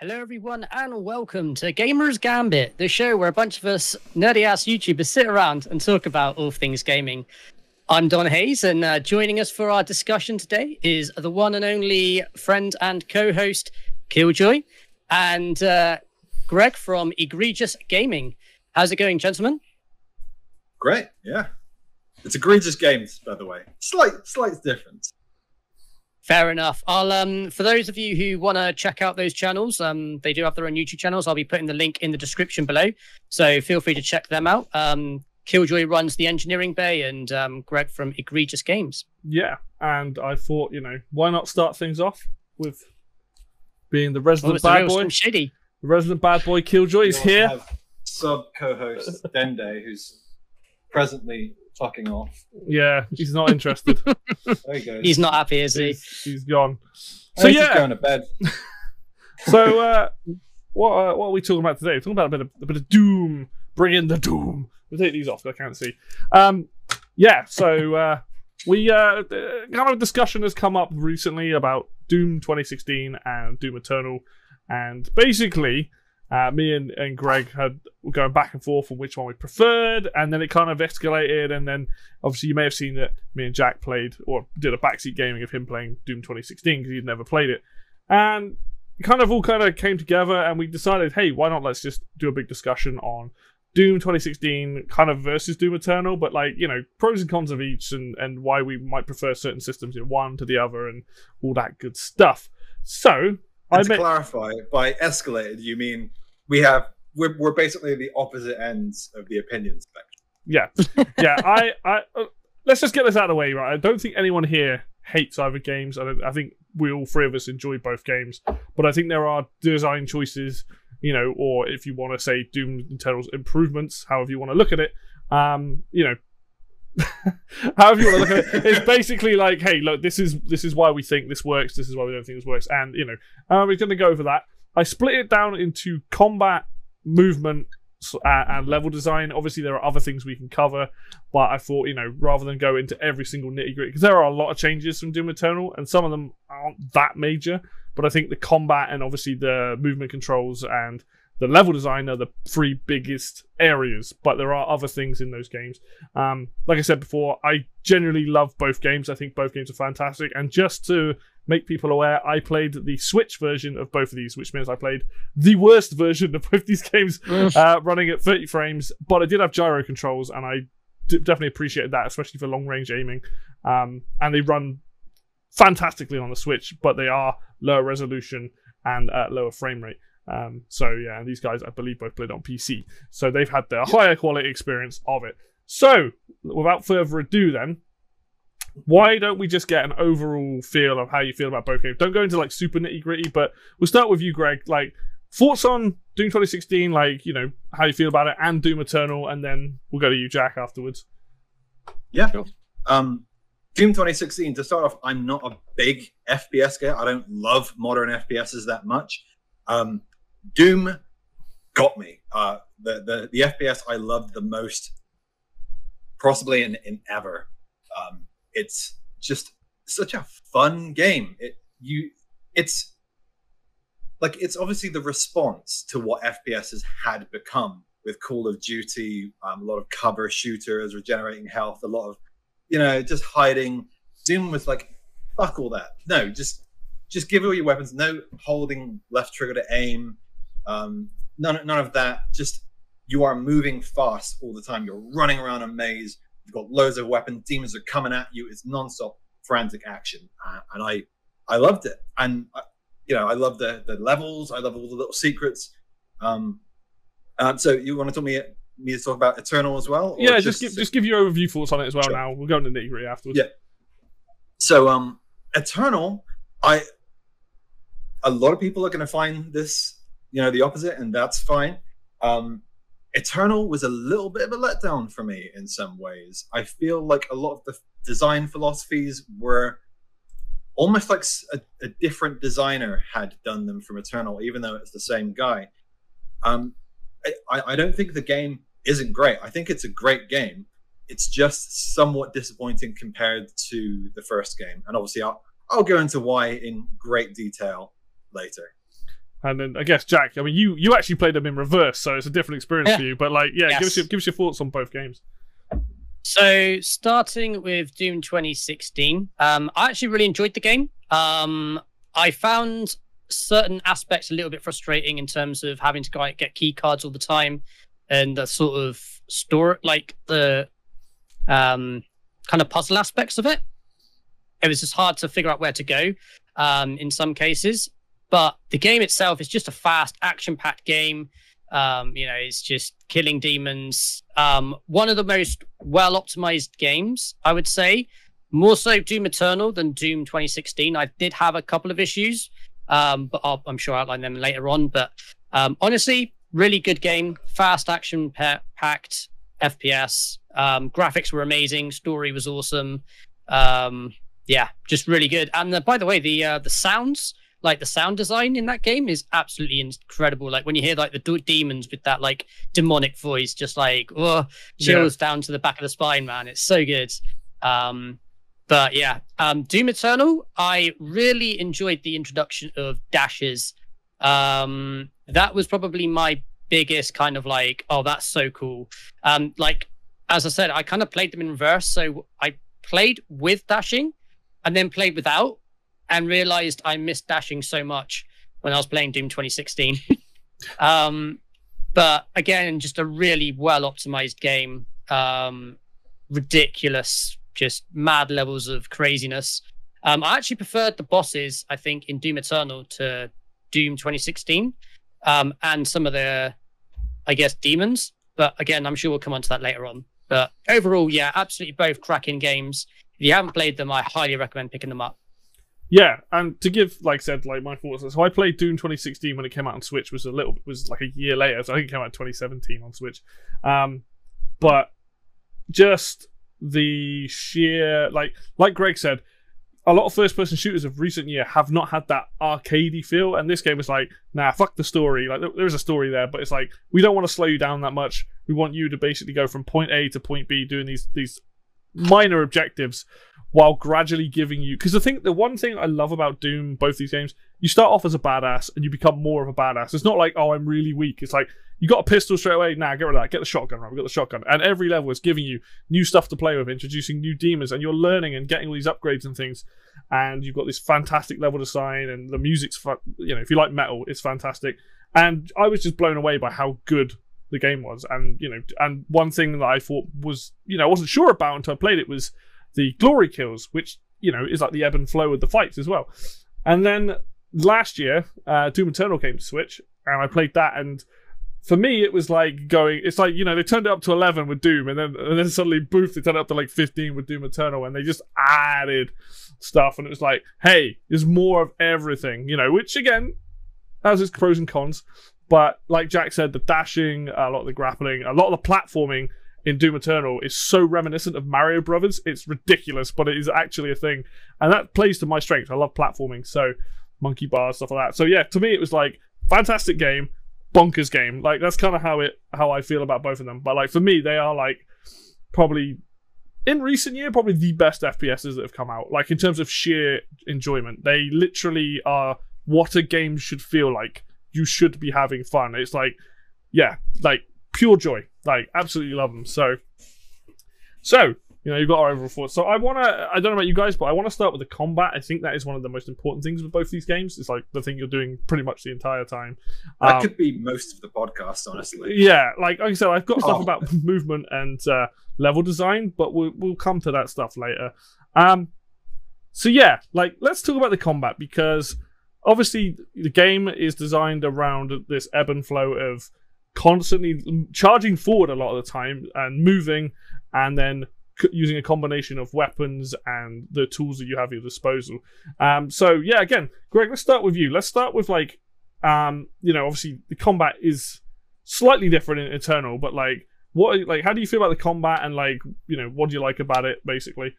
Hello, everyone, and welcome to Gamers Gambit, the show where a bunch of us nerdy ass YouTubers sit around and talk about all things gaming. I'm Don Hayes, and uh, joining us for our discussion today is the one and only friend and co host Killjoy and uh, Greg from Egregious Gaming. How's it going, gentlemen? Great, yeah. It's Egregious Games, by the way. Slight, slight difference. Fair enough. I'll um for those of you who want to check out those channels, um they do have their own YouTube channels. I'll be putting the link in the description below, so feel free to check them out. Um, Killjoy runs the engineering bay, and um, Greg from Egregious Games. Yeah, and I thought, you know, why not start things off with being the resident Oh, bad boy? Shitty. The resident bad boy Killjoy is here. Sub co-host Dende, who's presently fucking off. Yeah, he's not interested. There he goes. He's not happy, is he? he's, he's gone. So he's yeah, going to bed. so uh, what uh, what are we talking about today? We're talking about a bit of a bit of doom. Bring in the doom. We'll take these off. I can't see. Um, yeah. So uh, we uh, uh, kind of a discussion has come up recently about Doom 2016 and Doom Eternal, and basically. Uh, me and, and Greg had were going back and forth on which one we preferred, and then it kind of escalated. And then, obviously, you may have seen that me and Jack played or did a backseat gaming of him playing Doom 2016 because he'd never played it, and kind of all kind of came together and we decided, hey, why not let's just do a big discussion on Doom 2016 kind of versus Doom Eternal, but like, you know, pros and cons of each and, and why we might prefer certain systems in one to the other and all that good stuff. So I to met clarify, by escalated, you mean we have we're, we're basically the opposite ends of the opinion spectrum. yeah. Yeah, I I uh, let's just get this out of the way, right? I don't think anyone here hates either games. I don't I think we all three of us enjoy both games, but I think there are design choices, you know, or if you want to say Doom Eternal's improvements, however you want to look at it, um, you know, however you want to look at it, it's basically like, hey, look, this is this is why we think this works, this is why we don't think this works, and you know, uh, we're going to go over that. I split it down into combat, movement, uh, and level design. Obviously, there are other things we can cover, but I thought, you know, rather than go into every single nitty gritty, because there are a lot of changes from Doom Eternal, and some of them aren't that major. But I think the combat and obviously the movement controls and the level design are the three biggest areas. But there are other things in those games. Um, like I said before, I genuinely love both games. I think both games are fantastic. And just to make people aware, I played the Switch version of both of these, which means I played the worst version of both these games, uh, running at 30 frames. But I did have gyro controls, and I d- definitely appreciated that, especially for long range aiming. Um, and they run fantastically on the Switch, but they are lower resolution and uh, lower frame rate. Um, so yeah, and these guys, I believe, both played on PC, so they've had the higher quality experience of it. So, without further ado, then, why don't we just get an overall feel of how you feel about both games? Don't go into like super nitty gritty, but we'll start with you, Greg. Like thoughts on Doom 2016, like you know how you feel about it, and Doom Eternal, and then we'll go to you, Jack, afterwards. Yeah. Sure. Um, Doom 2016. To start off, I'm not a big FPS guy. I don't love modern FPSs that much. Um, Doom got me. Uh, the the the FPS I loved the most, possibly in, in ever. Um, it's just such a fun game. It you it's like it's obviously the response to what FPSs had become with Call of Duty, um, a lot of cover shooters, regenerating health, a lot of you know just hiding. Doom was like, fuck all that. No, just just give all your weapons. No holding left trigger to aim. Um, none none of that. Just you are moving fast all the time. You're running around a maze. You've got loads of weapons. Demons are coming at you. It's nonstop frantic action, uh, and I I loved it. And uh, you know I love the the levels. I love all the little secrets. Um, um, so you want to talk me me to talk about Eternal as well? or yeah, just, give just give your overview thoughts on it as well. Sure. Now we'll go into nitty gritty afterwards. Yeah. So um Eternal, I a lot of people are gonna find this, you know, the opposite, and that's fine. Um Eternal was a little bit of a letdown for me in some ways. I feel like a lot of the design philosophies were almost like a different designer had done them from Eternal, even though it's the same guy. Um, I, I I don't think the game isn't great. I think it's a great game. It's just somewhat disappointing compared to the first game, and obviously I'll I'll go into why in great detail later. And then I guess Jack, I mean, you you actually played them in reverse, so it's a different experience Yeah. for you. But like, yeah, give us Yes. your give us your thoughts on both games. So starting with Doom 2016, um, I actually really enjoyed the game. Um, I found certain aspects a little bit frustrating in terms of having to go get key cards all the time, and the sort of store like the um, kind of puzzle aspects of it. It was just hard to figure out where to go um, in some cases. But the game itself is just a fast, action-packed game. Um, you know, it's just killing demons. Um, one of the most well optimized games, I would say. More so Doom Eternal than Doom 2016. I did have a couple of issues, um, but I'll, I'm sure I'll outline them later on. But um, honestly, really good game. Fast action pa- packed FPS. Um, graphics were amazing. Story was awesome. Um, yeah, just really good. And uh, by the way, the uh, the sounds like the sound design in that game is absolutely incredible. Like when you hear like the demons with that like demonic voice, just like oh, chills down to the back of the spine, man. It's so good. Um, but yeah, um, Doom Eternal, I really enjoyed the introduction of dashes. Um, that was probably my biggest kind of like, oh, that's so cool. Um, like as I said, I kind of played them in reverse. So I played with dashing and then played without and realized I missed dashing so much when I was playing Doom 2016. um, but again, just a really well optimized game. Um, ridiculous, just mad levels of craziness. Um, I actually preferred the bosses, I think, in Doom Eternal to Doom 2016 um, and some of the, I guess, demons. But again, I'm sure we'll come on to that later on. But overall, yeah, absolutely both cracking games. If you haven't played them, I highly recommend picking them up. Yeah, and to give, like said, like my thoughts. So I played Doom 2016 when it came out on Switch. Was a little was like a year later. So I think it came out in 2017 on Switch. Um, but just the sheer like like Greg said, a lot of first person shooters of recent year have not had that arcadey feel, and this game was like, nah, fuck the story. Like there- there's a story there, but it's like we don't want to slow you down that much. We want you to basically go from point A to point B, doing these these minor objectives while gradually giving you because I think the one thing I love about Doom, both these games, you start off as a badass and you become more of a badass. It's not like, oh, I'm really weak. It's like you got a pistol straight away. Nah, get rid of that. Get the shotgun. Right, we got the shotgun. And every level is giving you new stuff to play with, introducing new demons, and you're learning and getting all these upgrades and things. And you've got this fantastic level design, and the music's fun. You know, if you like metal, it's fantastic. And I was just blown away by how good the game was. And you know, and one thing that I thought was, you know, I wasn't sure about until I played it was the glory kills, which you know is like the ebb and flow of the fights as well. And then last year, uh, Doom Eternal came to Switch, and I played that, and for me, it was like going. It's like you know they turned it up to eleven with Doom, and then and then suddenly boof, they turned it up to like fifteen with Doom Eternal, and they just added stuff, and it was like, hey, there's more of everything, you know. Which again has its pros and cons, but like Jack said, the dashing, a lot of the grappling, a lot of the platforming in Doom Eternal is so reminiscent of Mario Brothers. It's ridiculous, but it is actually a thing, and that plays to my strength. I love platforming, so monkey bars stuff like that. So yeah, to me, it was like fantastic game, bonkers game. Like that's kind of how it how I feel about both of them. But like for me, they are like probably in recent year probably the best FPSs that have come out. Like in terms of sheer enjoyment, they literally are what a game should feel like. You should be having fun. It's like yeah, like pure joy. Like absolutely love them. So so you know, you've got our overall thoughts. So I want to, I don't know about you guys, but I want to start with the combat. I think that is one of the most important things with both these games. It's like the thing you're doing pretty much the entire time. That Um, could be most of the podcast, honestly. yeah, like, like I said, I've got stuff Oh. about movement and uh, level design, but we'll we'll come to that stuff later. Um, so yeah, like let's talk about the combat because obviously the game is designed around this ebb and flow of constantly charging forward a lot of the time and moving, and then c- using a combination of weapons and the tools that you have at your disposal. Um, so yeah, again, Greg, let's start with you. Let's start with like, um, you know, obviously the combat is slightly different in Eternal, but like, what, like, how do you feel about the combat and like, you know, what do you like about it, basically?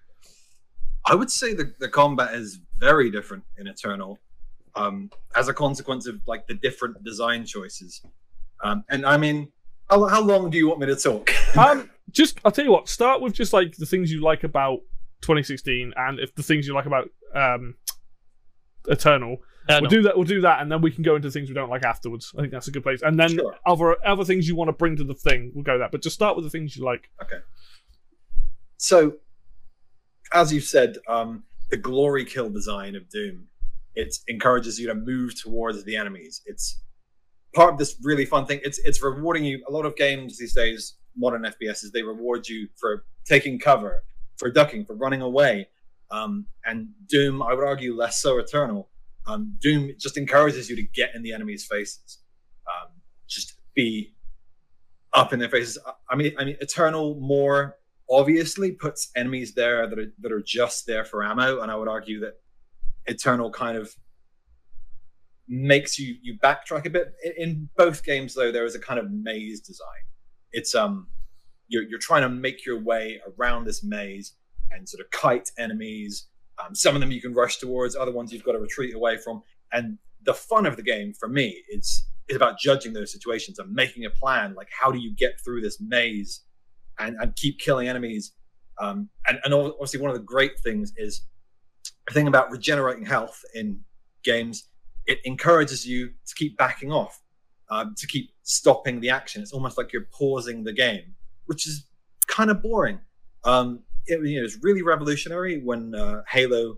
I would say the, the combat is very different in Eternal um, as a consequence of like the different design choices. Um, and I mean, how, how long do you want me to talk? Um, just I'll tell you what. Start with just like the things you like about 2016, and if the things you like about um, Eternal, Eternal. We'll do that. We'll do that, and then we can go into things we don't like afterwards. I think that's a good place. And then Sure. other other things you want to bring to the thing, we'll go that. But just start with the things you like. Okay. So, as you've said, um, the glory kill design of Doom, it encourages you to move towards the enemies. It's part of this really fun thing. It's it's rewarding you. A lot of games these days, modern FPSs, they reward you for taking cover, for ducking, for running away. Um, and Doom, I would argue, less so Eternal. Um, Doom just encourages you to get in the enemy's faces, um, just be up in their faces. I- mean, I mean, Eternal more obviously puts enemies there that are that are just there for ammo, and I would argue that Eternal kind of makes you you backtrack a bit. In, in both games, though, there is a kind of maze design. It's um, you're you're trying to make your way around this maze and sort of kite enemies. Um, some of them you can rush towards, other ones you've got to retreat away from. And the fun of the game for me is is about judging those situations and making a plan. Like, how do you get through this maze and, and keep killing enemies? Um, and, and obviously, one of the great things is thing about regenerating health in games. It encourages you to keep backing off, um, to keep stopping the action. It's almost like you're pausing the game, which is kind of boring. Um, it, you know, it's really revolutionary when uh, Halo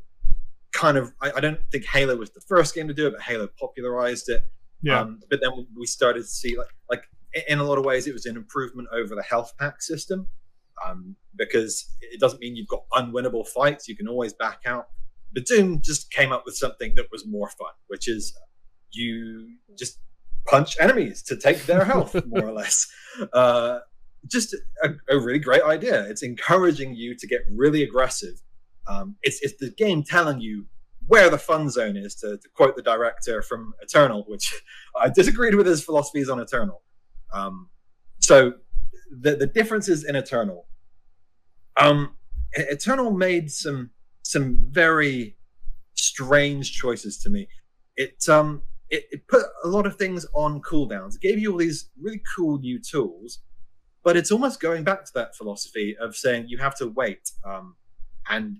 kind of. I, I don't think Halo was the first game to do it, but Halo popularized it. Yeah. Um, but then we started to see like like in a lot of ways it was an improvement over the health pack system um, because it doesn't mean you've got unwinnable fights. You can always back out. But Doom just came up with something that was more fun, which is you just punch enemies to take their health, more or less. Uh, just a, a really great idea. It's encouraging you to get really aggressive. Um, it's, it's the game telling you where the fun zone is, to, to quote the director from Eternal, which I disagreed with his philosophies on Eternal. Um, so the the differences in Eternal. Um, Eternal made some some very strange choices to me. It um it, it put a lot of things on cooldowns. It gave you all these really cool new tools, but it's almost going back to that philosophy of saying you have to wait. Um, and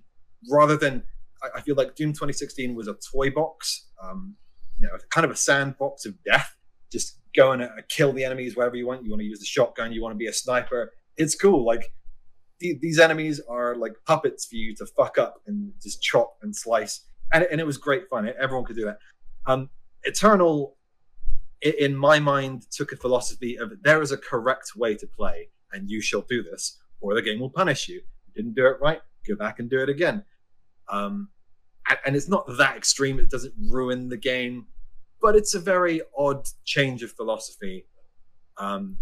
rather than, I, I feel like Doom 2016 was a toy box, um, you know, kind of a sandbox of death. Just go and uh, kill the enemies wherever you want. You want to use the shotgun. You want to be a sniper. It's cool. Like the, these enemies are like puppets for you to fuck up and just chop and slice. And, and it was great fun. Everyone could do that. Um, Eternal, in my mind, took a philosophy of there is a correct way to play, and you shall do this, or the game will punish you. You didn't do it right, go back and do it again. Um, and, and it's not that extreme; it doesn't ruin the game, but it's a very odd change of philosophy. Um,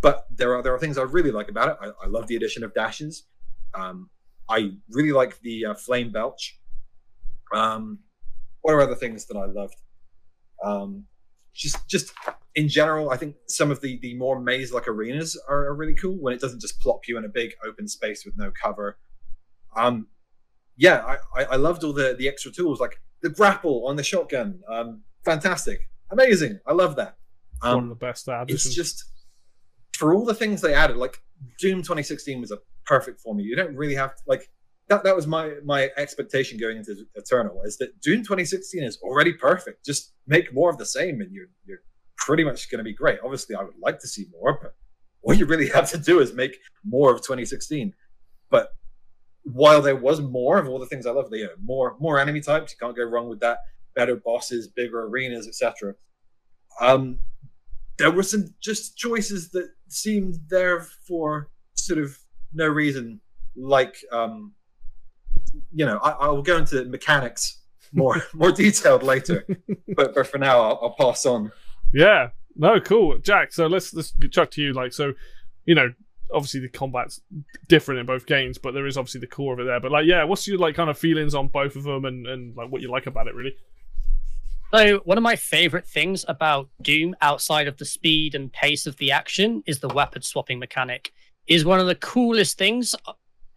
but there are there are things I really like about it. I, I love the addition of dashes. Um, I really like the uh, flame belch. Um, what are other things that I loved? Um, just just in general, I think some of the the more maze like arenas are, are really cool when it doesn't just plop you in a big open space with no cover. Um, yeah, I, I, I loved all the the extra tools like the grapple on the shotgun. Um, fantastic, amazing. I love that. One of Um, the best uh, it's just for all the things they added. Like Doom 2016 was a perfect for me. You don't really have like that. That was my my expectation going into Eternal is that Doom 2016 is already perfect. Just make more of the same, and you're you're pretty much going to be great. Obviously, I would like to see more, but all you really have to do is make more of 2016. But while there was more of all the things I love, you know, more more enemy types, you can't go wrong with that. Better bosses, bigger arenas, etc. Um, there were some just choices that seemed there for sort of no reason, like um, you know, I, I will go into the mechanics more more detailed later, but, but for now, I'll, I'll pass on. Yeah. No, cool. Jack, so let's let's chuck to you. Like, so, you know, obviously the combat's different in both games, but there is obviously the core of it there. But like, yeah, what's your like kind of feelings on both of them and, and like what you like about it really? So, one of my favorite things about Doom, outside of the speed and pace of the action, is the weapon swapping mechanic. Is one of the coolest things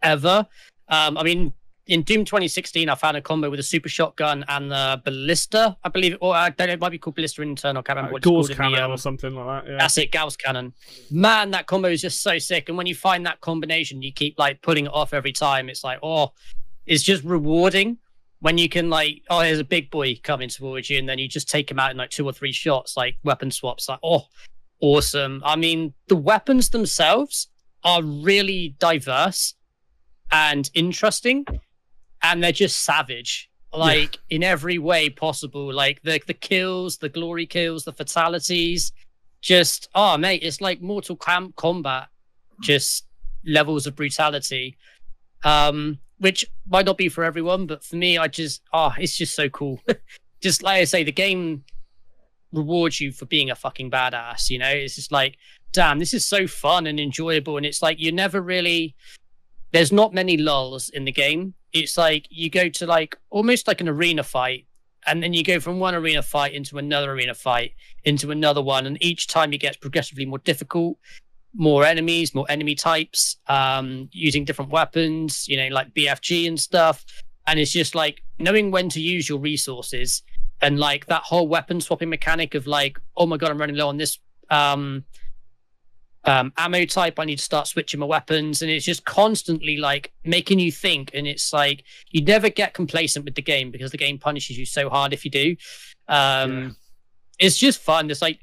ever. Um, I mean, in Doom 2016, I found a combo with a super shotgun and the ballista, I believe, or I don't know, it might be called ballista in Eternal. I can't remember Uh, what it's called. cannon the, um, or something like that. Yeah. That's it, Gauss cannon. Man, that combo is just so sick. And when you find that combination, you keep like putting it off every time. It's like, oh, it's just rewarding when you can like, oh, there's a big boy coming towards you, and then you just take him out in like two or three shots, like weapon swaps. Like, oh, awesome. I mean, the weapons themselves are really diverse and interesting, and they're just savage, like yeah. in every way possible. Like the the kills, the glory kills, the fatalities. Just oh mate, it's like Mortal Kombat, just levels of brutality. Um, which might not be for everyone, but for me, I just ah, oh, it's just so cool. just like I say, the game rewards you for being a fucking badass. You know, it's just like, damn, this is so fun and enjoyable, and it's like you never really. There's not many lulls in the game. It's like you go to like almost like an arena fight, and then you go from one arena fight into another arena fight into another one, and each time it gets progressively more difficult more enemies, more enemy types, um, using different weapons, you know, like BFG and stuff. And it's just like knowing when to use your resources and like that whole weapon swapping mechanic of like, oh my god, I'm running low on this um, um, ammo type. I need to start switching my weapons, and it's just constantly like making you think. And it's like you never get complacent with the game because the game punishes you so hard if you do. Um, yeah. It's just fun. It's like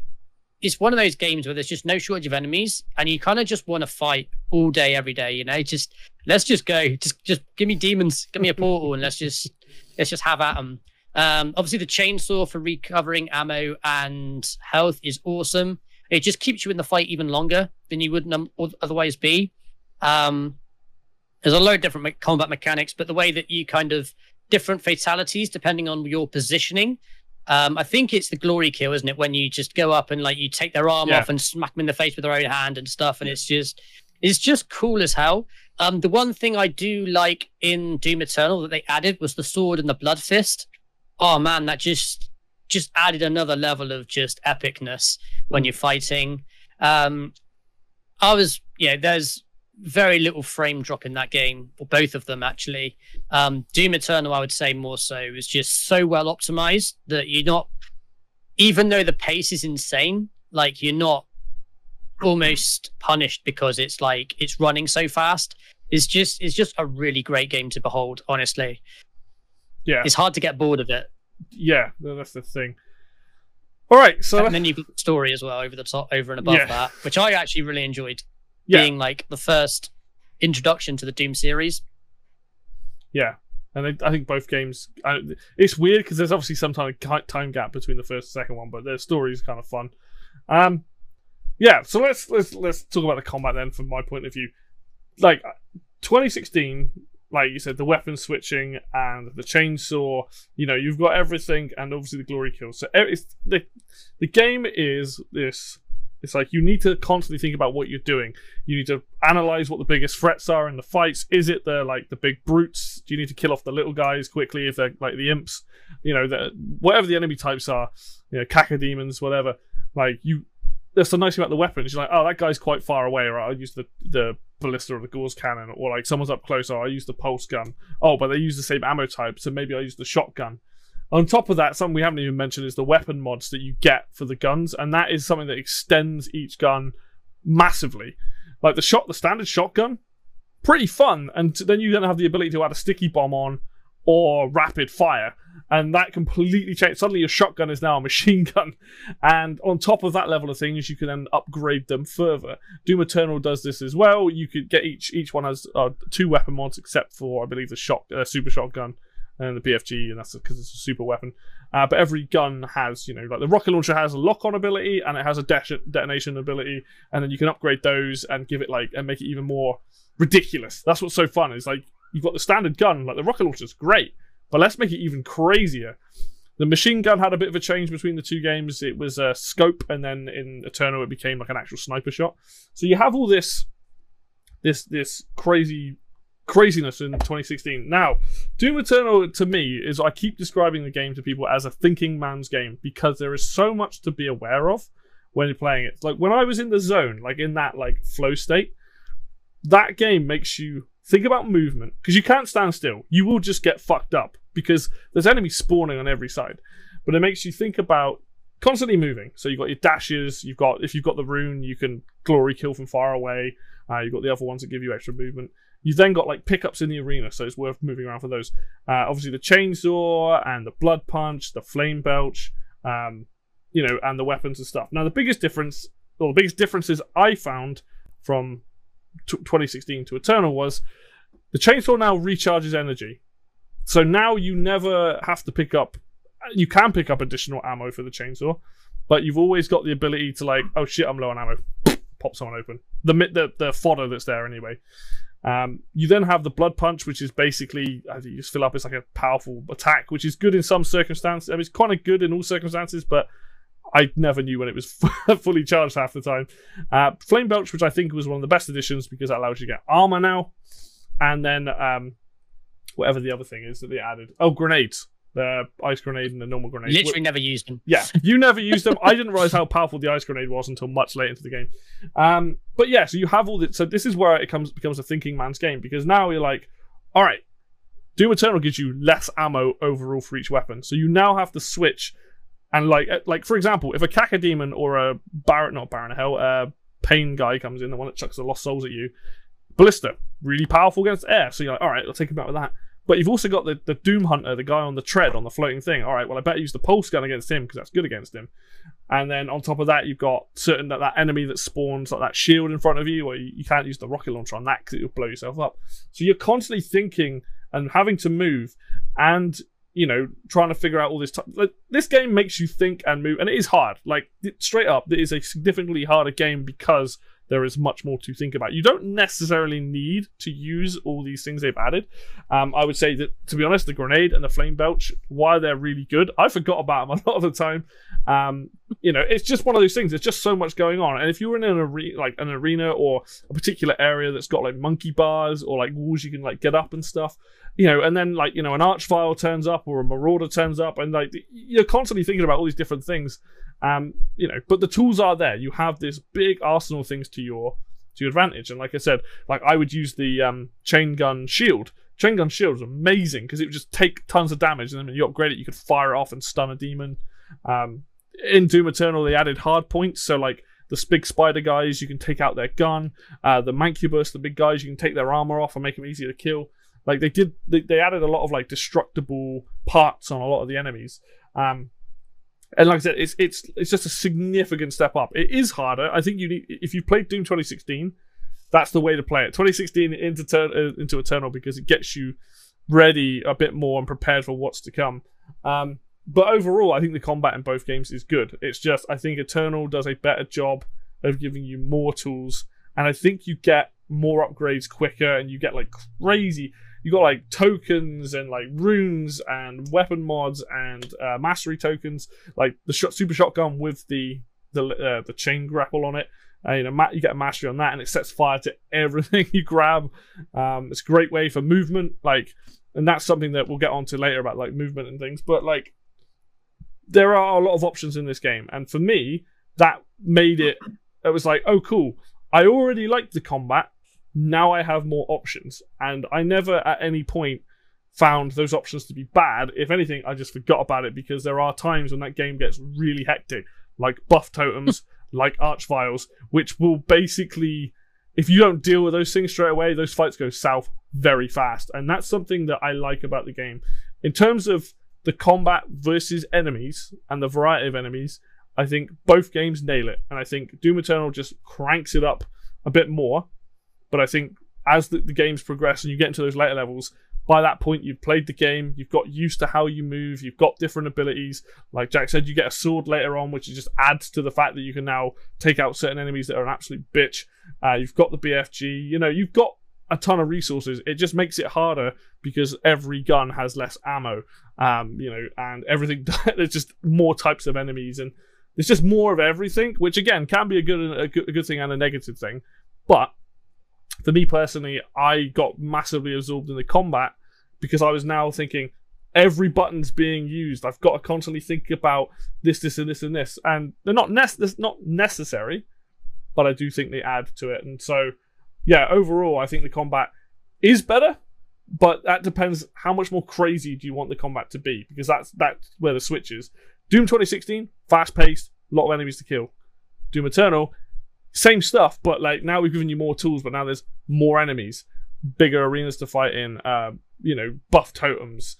it's one of those games where there's just no shortage of enemies, and you kind of just want to fight all day, every day. You know, just let's just go, just just give me demons, give me a portal, and let's just let's just have at them. Um, obviously, the chainsaw for recovering ammo and health is awesome. It just keeps you in the fight even longer than you would otherwise be. Um, there's a load of different combat mechanics, but the way that you kind of different fatalities depending on your positioning um, I think it's the glory kill, isn't it? When you just go up and like you take their arm yeah. off and smack them in the face with their own hand and stuff, and it's just it's just cool as hell. Um, the one thing I do like in Doom Eternal that they added was the sword and the blood fist. Oh man, that just just added another level of just epicness when you're fighting. Um, I was yeah, there's very little frame drop in that game, or both of them actually. Um, Doom Eternal, I would say more so, is just so well optimized that you're not, even though the pace is insane, like you're not almost punished because it's like it's running so fast. It's just it's just a really great game to behold. Honestly, yeah, it's hard to get bored of it. Yeah, that's the thing. All right, so and then you've got the story as well over the top, over and above yeah. that, which I actually really enjoyed yeah. being like the first introduction to the Doom series. Yeah, and I think both games. it's weird because there's obviously some kind of time gap between the first and second one, but their story is kind of fun. Um, yeah. So let's let's let's talk about the combat then, from my point of view. Like 2016, like you said, the weapon switching and the chainsaw. You know, you've got everything, and obviously the glory kills. So it's the the game is this it's like you need to constantly think about what you're doing. You need to analyze what the biggest threats are in the fights. Is it the like the big brutes? Do you need to kill off the little guys quickly if they're like the imps? You know, the, whatever the enemy types are, you know, cacodemons, whatever. Like you, that's the nice thing about the weapons. You're like, oh, that guy's quite far away, or I'll use the the ballista or the Gauss cannon, or like someone's up close, or I use the pulse gun. Oh, but they use the same ammo type, so maybe I use the shotgun. On top of that, something we haven't even mentioned is the weapon mods that you get for the guns, and that is something that extends each gun massively. Like the shot, the standard shotgun, pretty fun, and then you then have the ability to add a sticky bomb on or rapid fire, and that completely changed. Suddenly, your shotgun is now a machine gun, and on top of that level of things, you can then upgrade them further. Doom Eternal does this as well. You could get each each one has uh, two weapon mods, except for I believe the shot uh, super shotgun and the BFG, and that's because it's a super weapon. Uh, but every gun has, you know, like the rocket launcher has a lock-on ability and it has a de- detonation ability, and then you can upgrade those and give it like and make it even more ridiculous. That's what's so fun. Is like you've got the standard gun, like the rocket launcher is great, but let's make it even crazier. The machine gun had a bit of a change between the two games. It was a scope, and then in Eternal it became like an actual sniper shot. So you have all this, this, this crazy craziness in 2016. Now, Doom Eternal to me is I keep describing the game to people as a thinking man's game because there is so much to be aware of when you're playing it. Like when I was in the zone, like in that like flow state, that game makes you think about movement because you can't stand still. You will just get fucked up because there's enemies spawning on every side. But it makes you think about constantly moving. So you've got your dashes, you've got if you've got the rune, you can glory kill from far away. Uh, you've got the other ones that give you extra movement You've then got like pickups in the arena, so it's worth moving around for those. Uh, obviously, the chainsaw and the blood punch, the flame belch, um, you know, and the weapons and stuff. Now, the biggest difference, or the biggest differences I found from t- 2016 to Eternal was the chainsaw now recharges energy. So now you never have to pick up. You can pick up additional ammo for the chainsaw, but you've always got the ability to like, oh shit, I'm low on ammo. Pop someone open. The the the fodder that's there anyway. Um, you then have the blood punch, which is basically you just fill up. It's like a powerful attack, which is good in some circumstances. I mean, it's kind of good in all circumstances, but I never knew when it was fully charged half the time. Uh, Flame Belch, which I think was one of the best additions because that allows you to get armor now, and then um, whatever the other thing is that they added. Oh, grenades. The ice grenade and the normal grenade. Literally never used them. Yeah, you never used them. I didn't realize how powerful the ice grenade was until much late into the game. Um, but yeah, so you have all this. So this is where it comes becomes a thinking man's game because now you're like, all right, Doom Eternal gives you less ammo overall for each weapon, so you now have to switch. And like, uh, like for example, if a Cacodemon or a Baron, not Baron Hell, a Pain guy comes in, the one that chucks the Lost Souls at you, Ballista, really powerful against air. So you're like, all right, I'll take him out with that. But you've also got the, the Doom Hunter, the guy on the tread on the floating thing. All right, well, I better use the pulse gun against him because that's good against him. And then on top of that, you've got certain that, that enemy that spawns like that shield in front of you, or you, you can't use the rocket launcher on that because it will blow yourself up. So you're constantly thinking and having to move, and you know, trying to figure out all this. T- like, this game makes you think and move, and it is hard. Like straight up, it is a significantly harder game because there is much more to think about. You don't necessarily need to use all these things they've added. Um, I would say that, to be honest, the grenade and the flame belch, while they're really good, I forgot about them a lot of the time. Um, you know, it's just one of those things. There's just so much going on, and if you're in an arena, like an arena or a particular area that's got like monkey bars or like walls you can like get up and stuff, you know, and then like you know an archvile turns up or a marauder turns up, and like you're constantly thinking about all these different things. Um, you know, but the tools are there. You have this big arsenal of things to your to your advantage. And like I said, like I would use the um, chain gun shield. Chain gun shield was amazing because it would just take tons of damage, and then when you upgrade it, you could fire it off and stun a demon. Um, in Doom Eternal, they added hard points, so like the big spider guys, you can take out their gun. Uh, the Mancubus, the big guys, you can take their armor off and make them easier to kill. Like they did, they, they added a lot of like destructible parts on a lot of the enemies. Um, and like I said, it's it's it's just a significant step up. It is harder. I think you need if you played Doom 2016, that's the way to play it. 2016 into turn uh, into Eternal because it gets you ready a bit more and prepared for what's to come. Um, but overall, I think the combat in both games is good. It's just I think Eternal does a better job of giving you more tools, and I think you get more upgrades quicker, and you get like crazy you got like tokens and like runes and weapon mods and uh, mastery tokens, like the super shotgun with the the uh, the chain grapple on it. Uh, you know, ma- you get a mastery on that, and it sets fire to everything you grab. Um, it's a great way for movement, like, and that's something that we'll get onto later about like movement and things. But like, there are a lot of options in this game, and for me, that made it. It was like, oh, cool. I already liked the combat now I have more options. And I never at any point found those options to be bad. If anything, I just forgot about it because there are times when that game gets really hectic, like buff totems, like archviles, which will basically, if you don't deal with those things straight away, those fights go south very fast. And that's something that I like about the game. In terms of the combat versus enemies and the variety of enemies, I think both games nail it. And I think Doom Eternal just cranks it up a bit more but I think as the, the games progress and you get into those later levels, by that point you've played the game, you've got used to how you move, you've got different abilities. Like Jack said, you get a sword later on, which just adds to the fact that you can now take out certain enemies that are an absolute bitch. Uh, you've got the BFG, you know, you've got a ton of resources. It just makes it harder because every gun has less ammo, um, you know, and everything. there's just more types of enemies, and there's just more of everything, which again can be a good, a good, a good thing and a negative thing. But for me personally, I got massively absorbed in the combat because I was now thinking every button's being used. I've got to constantly think about this, this, and this, and this, and they're not nec- not necessary, but I do think they add to it. And so, yeah, overall, I think the combat is better, but that depends how much more crazy do you want the combat to be because that's that's where the switch is. Doom 2016, fast paced, lot of enemies to kill. Doom Eternal, same stuff, but like now we've given you more tools, but now there's more enemies. bigger arenas to fight in, uh, you know, buff totems,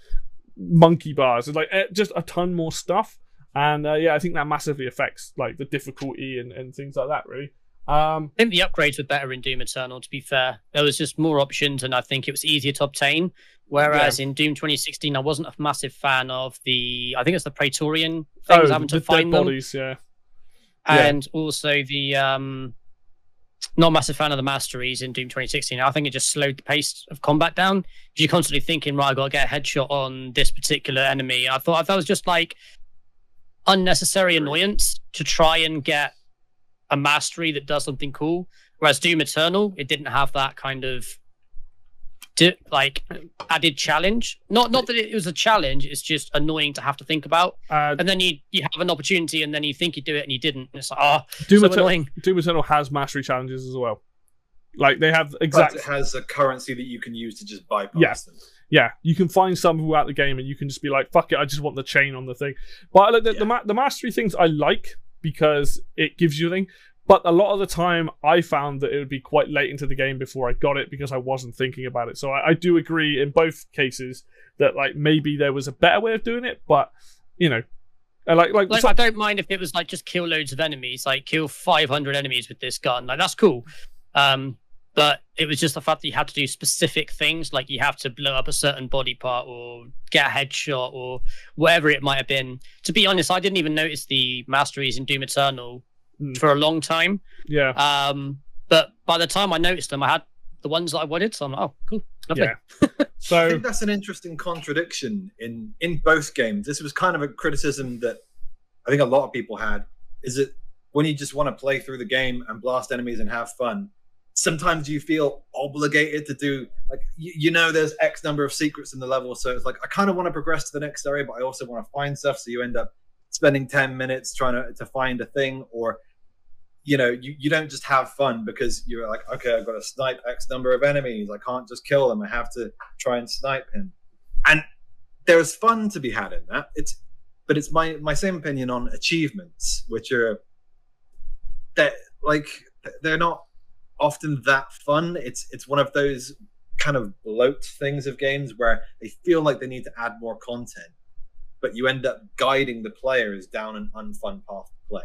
monkey bars, and like eh, just a ton more stuff. And uh, yeah, I think that massively affects like the difficulty and, and things like that. Really. Um, I think the upgrades were better in Doom Eternal. To be fair, there was just more options, and I think it was easier to obtain. Whereas yeah. in Doom 2016, I wasn't a massive fan of the. I think it's the Praetorian things oh, having to the find dead them, bodies, yeah. And also the um, not a massive fan of the masteries in Doom 2016. I think it just slowed the pace of combat down. You're constantly thinking, right, I got to get a headshot on this particular enemy. I thought that was just like unnecessary annoyance to try and get a mastery that does something cool. Whereas Doom Eternal, it didn't have that kind of di- like added challenge. Not not that it was a challenge. It's just annoying to have to think about. Uh, And then you you have an opportunity, and then you think you do it, and you didn't. And it's like, ah, Doom, so Eternal, annoying. Doom Eternal has mastery challenges as well. Like they have But exact. it has a currency that you can use to just bypass Yeah. them. Yeah, you can find some throughout the game, and you can just be like, "Fuck it, I just want the chain on the thing." But like, the, the, Yeah. ma- the mastery things I like because it gives you a thing. But a lot of the time, I found that it would be quite late into the game before I got it because I wasn't thinking about it. So I, I do agree in both cases that like maybe there was a better way of doing it, but you know, and like like, Like so- I don't mind if it was like just kill loads of enemies, like kill 500 enemies with this gun. Like that's cool. Um, but it was just the fact that you had to do specific things, like you have to blow up a certain body part or get a headshot or whatever it might have been. To be honest, I didn't even notice the masteries in Doom Eternal Mm. for a long time. yeah. Um, but by the time I noticed them, I had the ones that I wanted. So I'm like, oh, cool, lovely. Yeah. I So think that's an interesting contradiction in in both games. This was kind of a criticism that I think a lot of people had. Is that when you just want to play through the game and blast enemies and have fun, sometimes you feel obligated to do like you, you know there's X number of secrets in the level, so it's like I kind of want to progress to the next area, but I also want to find stuff. So you end up spending ten minutes trying to to find a thing or you know, you, you don't just have fun because you're like, okay, I've got to snipe X number of enemies. I can't just kill them. I have to try and snipe him. And there's fun to be had in that. It's, but it's my my same opinion on achievements, which are that like they're not often that fun. It's it's one of those kind of bloat things of games where they feel like they need to add more content, but you end up guiding the players down an unfun path to play.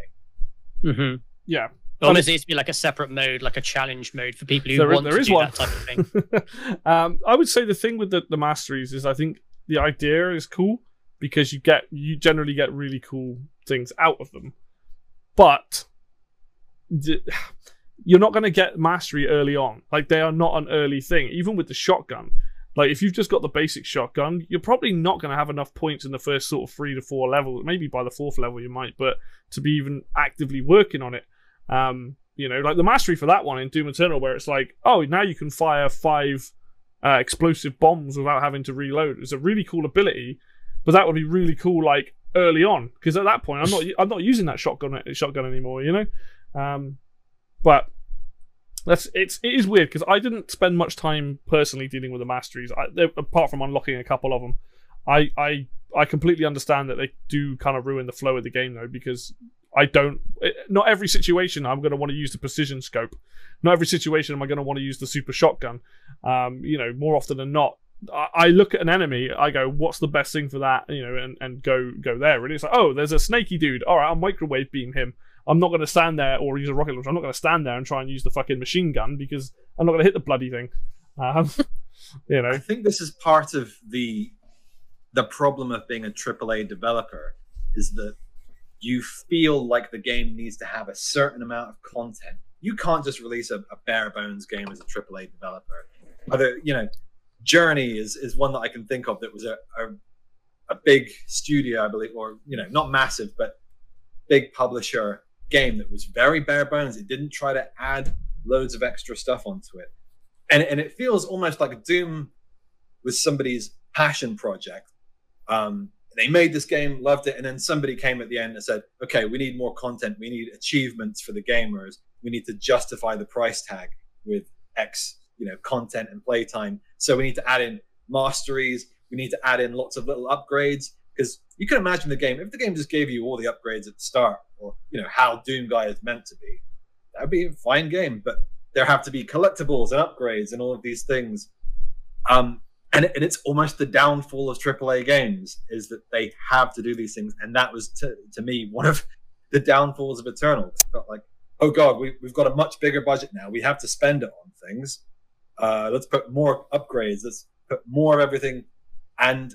Mm-hmm. Yeah, Almost needs to be like a separate mode, like a challenge mode for people who There want there to do one. that type of thing. um, I would say the thing with the, the masteries is I think the idea is cool because you get you generally get really cool things out of them, but you're not going to get mastery early on. Like they are not an early thing, even with the shotgun. Like if you've just got the basic shotgun, you're probably not going to have enough points in the first sort of three to four levels. Maybe by the fourth level you might, but to be even actively working on it, um, you know, like the mastery for that one in Doom Eternal, where it's like, oh, now you can fire five uh, explosive bombs without having to reload. It's a really cool ability, but that would be really cool like early on because at that point I'm not I'm not using that shotgun shotgun anymore. You know, um, but that's it's it is weird because I didn't spend much time personally dealing with the masteries. I, they- apart from unlocking a couple of them, I I I completely understand that they do kind of ruin the flow of the game though because I don't. Not every situation I'm going to want to use the precision scope. Not every situation am I going to want to use the super shotgun. Um, you know, more often than not, I, look at an enemy, I go, "What's the best thing for that?" You know, and, and go go there. Really, it's like, oh, there's a snaky dude. All right, I'll microwave beam him. I'm not going to stand there or use a rocket launcher. I'm not going to stand there and try and use the fucking machine gun because I'm not going to hit the bloody thing. Um, you know, I think this is part of the the problem of being a AAA developer is that you feel like the game needs to have a certain amount of content. You can't just release a, a bare bones game as a AAA developer. Other, you know, Journey is is one that I can think of that was a, a a big studio, I believe, or you know, not massive, but big publisher game that was very bare bones. It didn't try to add loads of extra stuff onto it and and it feels almost like Doom was somebody's passion project. Um, they made this game, loved it, and then somebody came at the end and said, "Okay, we need more content. We need achievements for the gamers. We need to justify the price tag with X, you know, content and playtime. So we need to add in masteries. We need to add in lots of little upgrades because you can imagine the game if the game just gave you all the upgrades at the start, or you know how Doom Guy is meant to be, that'd be a fine game. But there have to be collectibles and upgrades and all of these things. Um, and, and it's almost the downfall of AAA games is that they have to do these things, and that was to, to me one of the downfalls of Eternal. Got like, oh god, we, we've got a much bigger budget now. We have to spend it on things. Uh, let's put more upgrades. Let's put more of everything. And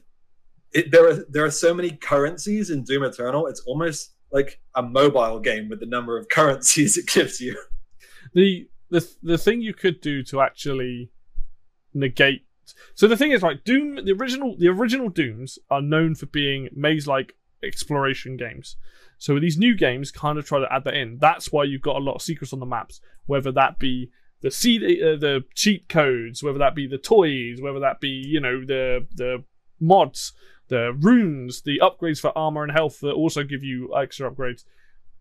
it, there are there are so many currencies in Doom Eternal. It's almost like a mobile game with the number of currencies it gives you. The the the thing you could do to actually negate. So the thing is, like Doom, the original the original Dooms are known for being maze-like exploration games. So these new games kind of try to add that in. That's why you've got a lot of secrets on the maps, whether that be the seed, uh, the cheat codes, whether that be the toys, whether that be you know the the mods, the runes, the upgrades for armor and health that also give you extra upgrades.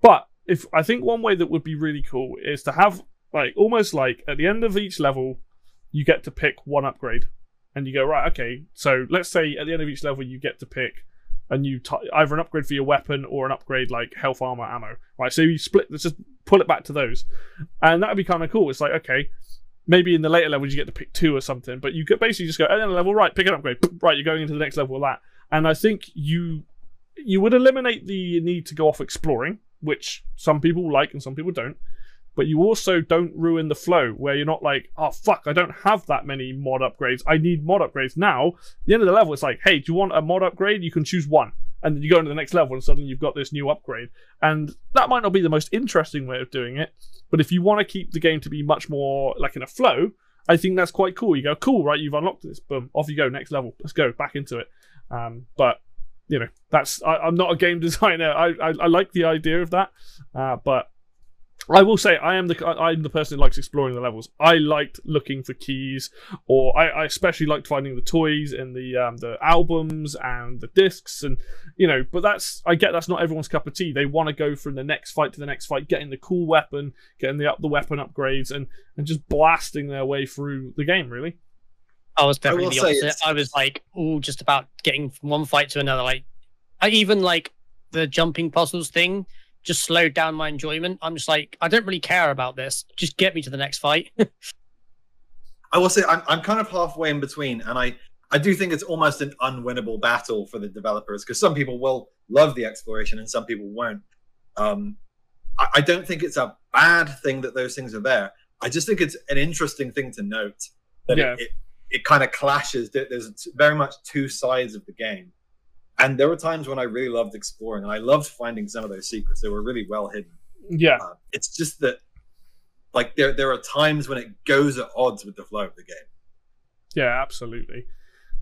But if I think one way that would be really cool is to have like almost like at the end of each level, you get to pick one upgrade, and you go right. Okay, so let's say at the end of each level you get to pick a new t- either an upgrade for your weapon or an upgrade like health armor ammo. Right, so you split. Let's just pull it back to those, and that'd be kind of cool. It's like okay, maybe in the later levels you get to pick two or something, but you could basically just go at the end of level, right, pick an upgrade, right, you're going into the next level with that. And I think you you would eliminate the need to go off exploring, which some people like and some people don't. But you also don't ruin the flow where you're not like, oh fuck, I don't have that many mod upgrades. I need mod upgrades now. the end of the level, it's like, hey, do you want a mod upgrade? You can choose one and then you go into the next level and suddenly you've got this new upgrade. And that might not be the most interesting way of doing it, but if you want to keep the game to be much more like in a flow, I think that's quite cool. You go, cool, right? You've unlocked this, boom, off you go, next level. Let's go back into it. Um, but you know, that's I, am not a game designer. I, I, I like the idea of that, uh, but I will say I am the I'm the person who likes exploring the levels. I liked looking for keys, or I, I especially liked finding the toys and the um, the albums and the discs, and you know. But that's I get that's not everyone's cup of tea. They want to go from the next fight to the next fight, getting the cool weapon, getting the up the weapon upgrades, and and just blasting their way through the game. Really. I was definitely I the opposite. I was like all just about getting from one fight to another. Like I even like the jumping puzzles thing just slowed down my enjoyment. I'm just like, I don't really care about this. Just get me to the next fight. I will say I'm I'm kind of halfway in between, and I I do think it's almost an unwinnable battle for the developers because some people will love the exploration and some people won't. Um, I, I don't think it's a bad thing that those things are there. I just think it's an interesting thing to note that yeah. it, it, it kind of clashes. There's very much two sides of the game and there were times when I really loved exploring and I loved finding some of those secrets. They were really well hidden. Yeah. Uh, it's just that like there there are times when it goes at odds with the flow of the game. Yeah, absolutely.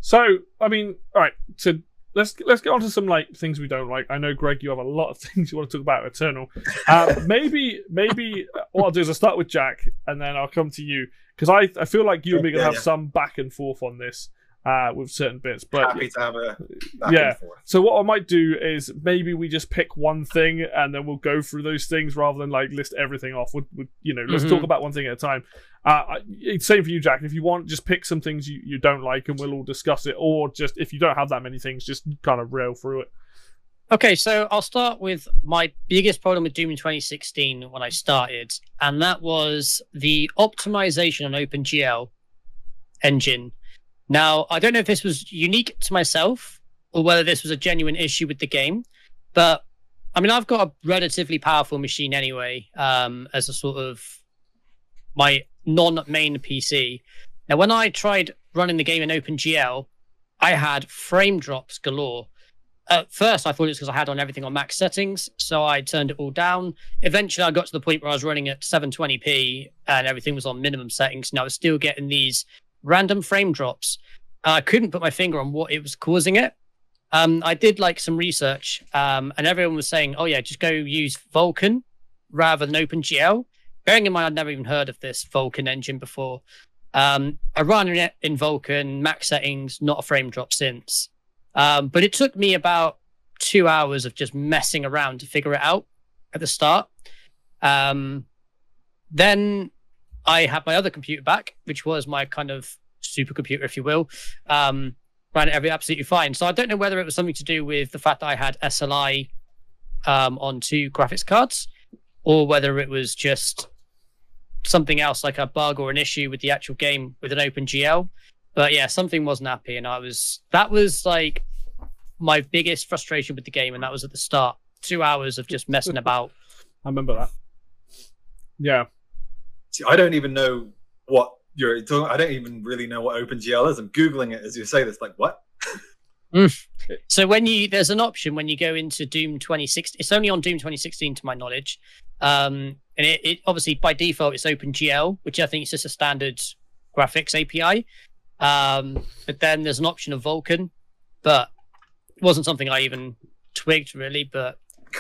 So, I mean, all right, so let's let's get on to some like things we don't like. I know, Greg, you have a lot of things you want to talk about Eternal. Uh, maybe maybe what I'll do is I'll start with Jack and then I'll come to you because I I feel like you and me gonna yeah, have yeah. some back and forth on this uh, with certain bits. But happy to have a yeah. So what I might do is maybe we just pick one thing and then we'll go through those things rather than like list everything off. With, with you know, let's mm-hmm. talk about one thing at a time. Uh, same for you, Jack. If you want, just pick some things you, you don't like and we'll all discuss it. Or just if you don't have that many things, just kind of rail through it. Okay, so I'll start with my biggest problem with Doom in 2016 when I started, and that was the optimization on OpenGL engine now, I don't know if this was unique to myself or whether this was a genuine issue with the game, but I mean, I've got a relatively powerful machine anyway, um, as a sort of my non-main PC. Now, when I tried running the game in OpenGL, I had frame drops galore. At first, I thought it was because I had on everything on max settings, so I turned it all down. Eventually, I got to the point where I was running at 720p and everything was on minimum settings, and I was still getting these random frame drops. Uh, I couldn't put my finger on what it was causing it. Um, I did like some research, um, and everyone was saying, "Oh yeah, just go use Vulkan rather than OpenGL." Bearing in mind, I'd never even heard of this Vulkan engine before. Um, I it in Vulkan, max settings, not a frame drop since. Um, but it took me about two hours of just messing around to figure it out at the start. Um, then I had my other computer back, which was my kind of supercomputer, if you will. Um, ran it every absolutely fine. So I don't know whether it was something to do with the fact that I had SLI um, on two graphics cards, or whether it was just something else like a bug or an issue with the actual game with an OpenGL. But yeah, something wasn't happy, and I was that was like my biggest frustration with the game, and that was at the start. Two hours of just messing about. I remember that. Yeah. See, I don't even know what you're talking. I don't even really know what OpenGL is. I'm googling it as you say this. Like what? So when you there's an option when you go into Doom 2016, it's only on Doom 2016 to my knowledge, um, and it, it obviously by default it's OpenGL, which I think is just a standard graphics API. Um, but then there's an option of Vulkan, but it wasn't something I even twigged really. But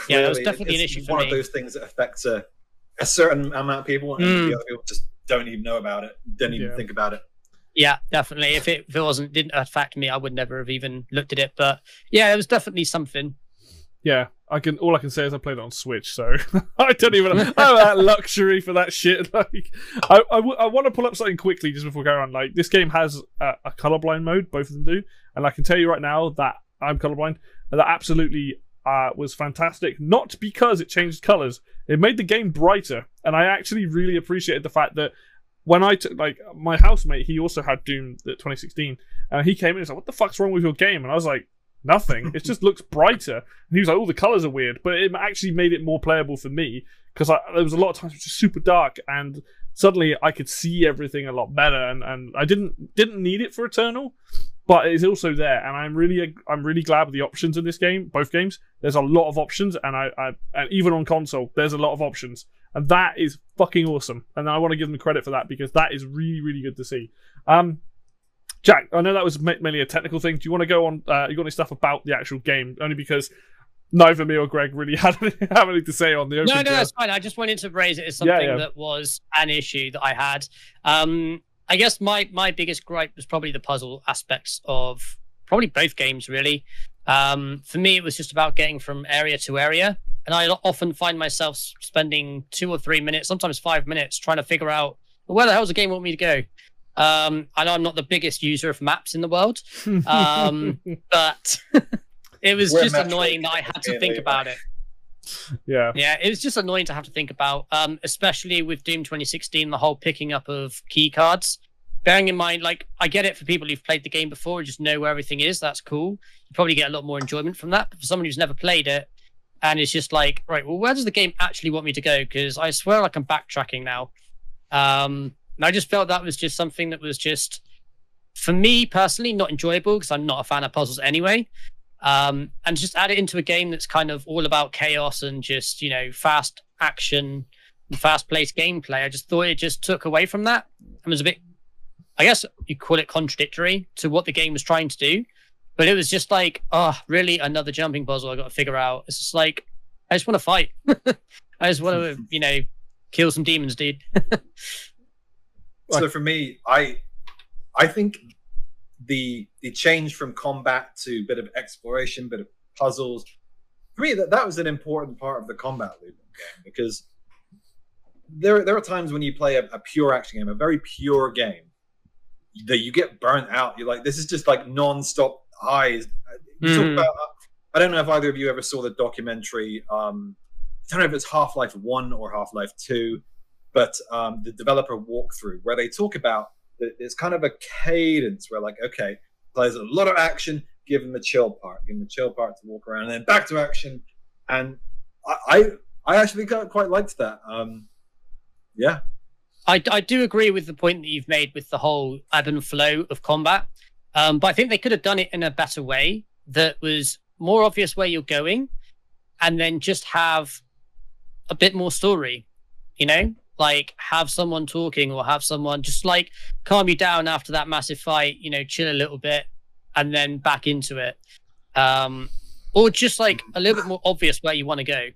Yeah, it was Clearly, definitely an it's issue for one me. of those things that affects a, a certain amount of people, and Mm. the other people just don't even know about it. Don't even Yeah. think about it. yeah, definitely. If it if it wasn't didn't affect me, I would never have even looked at it. But yeah, it was definitely something. Yeah, I can. All I can say is I played it on Switch, so I don't even have that luxury for that shit. Like, I, I, w- I want to pull up something quickly just before we go on. Like, this game has a, a colorblind mode, both of them do, and I can tell you right now that I'm colorblind, and that absolutely uh, was fantastic. Not because it changed colors, it made the game brighter, and I actually really appreciated the fact that when I took like my housemate, he also had Doom the 2016, and he came in and was like, "What the fuck's wrong with your game?" And I was like. Nothing. It just looks brighter. And he was like, "Oh, the colors are weird," but it actually made it more playable for me because there was a lot of times it was just super dark, and suddenly I could see everything a lot better. And, and I didn't didn't need it for Eternal, but it's also there. And I'm really I'm really glad with the options in this game, both games. There's a lot of options, and I, I and even on console, there's a lot of options, and that is fucking awesome. And I want to give them credit for that because that is really really good to see. Um, Jack, I know that was mainly a technical thing. Do you want to go on? Uh, you got any stuff about the actual game? Only because neither me or Greg really had have anything to say on the open. No, no, that's fine. I just wanted to raise it as Yeah, something yeah. that was an issue that I had. Um, I guess my my biggest gripe was probably the puzzle aspects of probably both games. Really, um, for me, it was just about getting from area to area, and I often find myself spending two or three minutes, sometimes five minutes, trying to figure out where the hell's the game want me to go. Um, I know I'm not the biggest user of maps in the world, um, but it was We're just annoying that I had to think about it. Yeah, Yeah, it was just annoying to have to think about, um, especially with Doom 2016, the whole picking up of key cards. Bearing in mind, like, I get it for people who've played the game before and just know where everything is. That's cool. You probably get a lot more enjoyment from that. But for someone who's never played it and it's just like, right, well, where does the game actually want me to go? Because I swear, like, I'm backtracking now. Um, and I just felt that was just something that was just, for me personally, not enjoyable because I'm not a fan of puzzles anyway um, and just add it into a game that's kind of all about chaos and just you know fast action and fast paced gameplay. I just thought it just took away from that and was a bit, I guess you call it contradictory to what the game was trying to do. But it was just like, oh, really another jumping puzzle I got to figure out. It's just like I just want to fight. I just want to you know kill some demons, dude. So for me, I I think the the change from combat to bit of exploration, bit of puzzles, for me that, that was an important part of the combat loop game because there there are times when you play a, a pure action game, a very pure game, that you get burnt out. You're like, this is just like non-stop highs. About, I don't know if either of you ever saw the documentary. Um, I don't know if it's Half Life One or Half Life Two, but um, the developer walkthrough where they talk about it's kind of a cadence where like, okay, there's a lot of action, give them the chill part, give them the chill part to walk around, and then back to action. And I, I, I actually quite quite liked that. Um, yeah, I, I do agree with the point that you've made with the whole ebb and flow of combat. Um, but I think they could have done it in a better way that was more obvious where you're going and then just have a bit more story, you know? Like have someone talking or have someone just like calm you down after that massive fight, you know, chill a little bit and then back into it. Um, or just like a little bit more obvious where you want to go,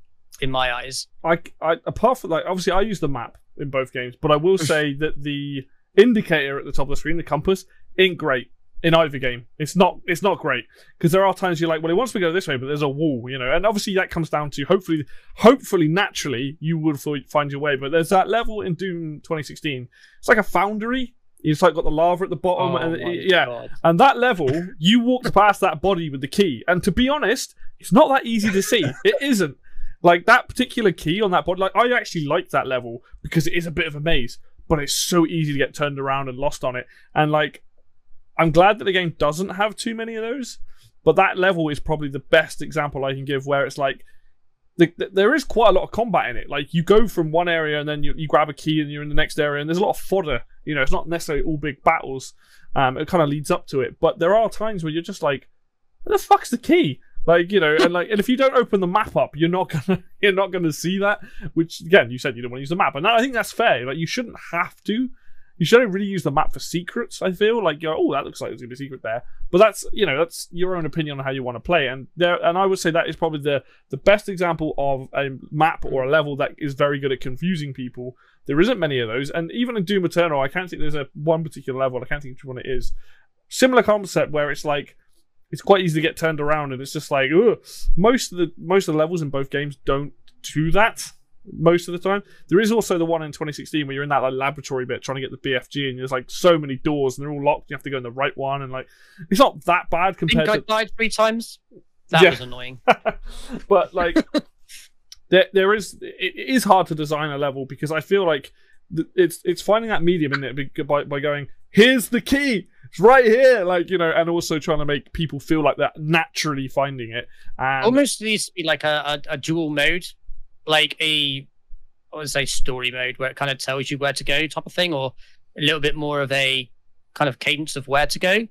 in my eyes. I, I apart from like obviously I use the map in both games, but I will say that the indicator at the top of the screen, the compass, ain't great in either game. It's not it's not great because there are times you're like, well, it wants me to go this way, but there's a wall, you know. And obviously that comes down to hopefully hopefully naturally you would find your way. But there's that level in Doom 2016. It's like a foundry. It's like got the lava at the bottom, oh and Oh my yeah, God. and that level, you walked past that body with the key, and to be honest, it's not that easy to see. It isn't. Like that particular key on that board, like I actually like that level because it is a bit of a maze, but it's so easy to get turned around and lost on it. And like, I'm glad that the game doesn't have too many of those. But that level is probably the best example I can give where it's like the, the, there is quite a lot of combat in it. Like you go from one area and then you, you grab a key and you're in the next area, and there's a lot of fodder. You know, it's not necessarily all big battles. Um, it kind of leads up to it, but there are times where you're just like, "Where the fuck's the key?" Like you know, and like, and if you don't open the map up, you're not gonna you're not gonna see that. Which again, you said you don't want to use the map, and I think that's fair. Like you shouldn't have to you shouldn't really use the map for secrets. I feel like you're, oh, that looks like there's gonna be a secret there, but that's you know that's your own opinion on how you want to play, and there and I would say that is probably the the best example of a map or a level that is very good at confusing people. There isn't many of those, and even in Doom Eternal, I can't think there's a one particular level. I can't think which one it is. Similar concept where it's like it's quite easy to get turned around, and it's just like ugh. most of the most of the levels in both games don't do that most of the time. There is also the one in 2016 where you're in that like laboratory bit trying to get the BFG, and there's like so many doors and they're all locked. You have to go in the right one, and like it's not that bad compared. I to... I died three times. That Yeah. was annoying. but like there, there is it it is hard to design a level because I feel like th- it's it's finding that medium in it by by going here's the key it's right here like you know and also trying to make people feel like they're naturally finding it and Almost needs to be like a, a, a dual mode, like a I would say story mode where it kind of tells you where to go type of thing, or a little bit more of a kind of cadence of where to go,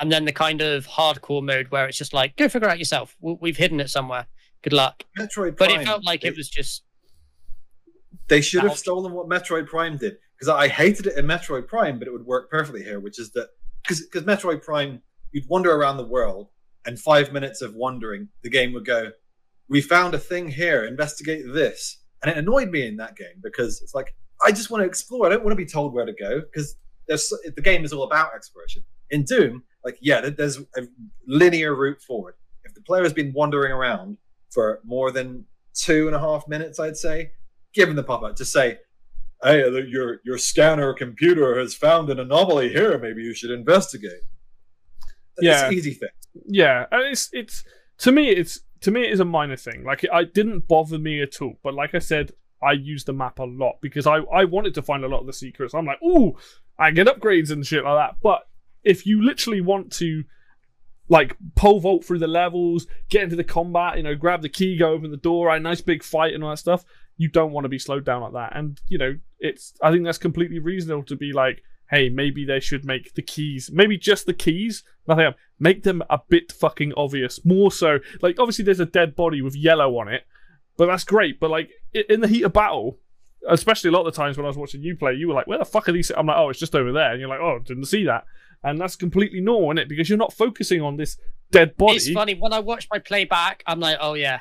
and then the kind of hardcore mode where it's just like go figure out yourself. We- We've hidden it somewhere. Good luck. Metroid But it felt like they, it was just they should have stolen what Metroid Prime did because I hated it in Metroid Prime, but it would work perfectly here. Which is that because because Metroid Prime, you'd wander around the world, and five minutes of wandering, the game would go, "We found a thing here. Investigate this." And it annoyed me in that game because it's like I just want to explore. I don't want to be told where to go because there's the game is all about exploration. In Doom, like yeah, there's a linear route forward. If the player has been wandering around for more than two and a half minutes, I'd say, give them the pop up to say, "Hey, your your scanner computer has found an anomaly here. Maybe you should investigate." Yeah. easy thing. yeah and it's it's to me it's to me it is a minor thing. Like it, it didn't bother me at all. But like i said i use the map a lot because i i wanted to find a lot of the secrets. I'm like ooh i get upgrades and shit like that. But if you literally want to like pole vault through the levels get into the combat you know grab the key go open the door a nice big fight and all that stuff you don't want to be slowed down like that. And you know it's i think that's completely reasonable to be like hey maybe they should make the keys maybe just the keys nothing else make them a bit fucking obvious. More so, like obviously there's a dead body with yellow on it, but that's great. But like in the heat of battle, especially a lot of the times when I was watching you play, you were like, "Where the fuck are these?" I'm like, "Oh, it's just over there," and you're like, "Oh, didn't see that." And that's completely normal, is it? Because you're not focusing on this dead body. it's funny when I watch my playback. I'm like, oh yeah,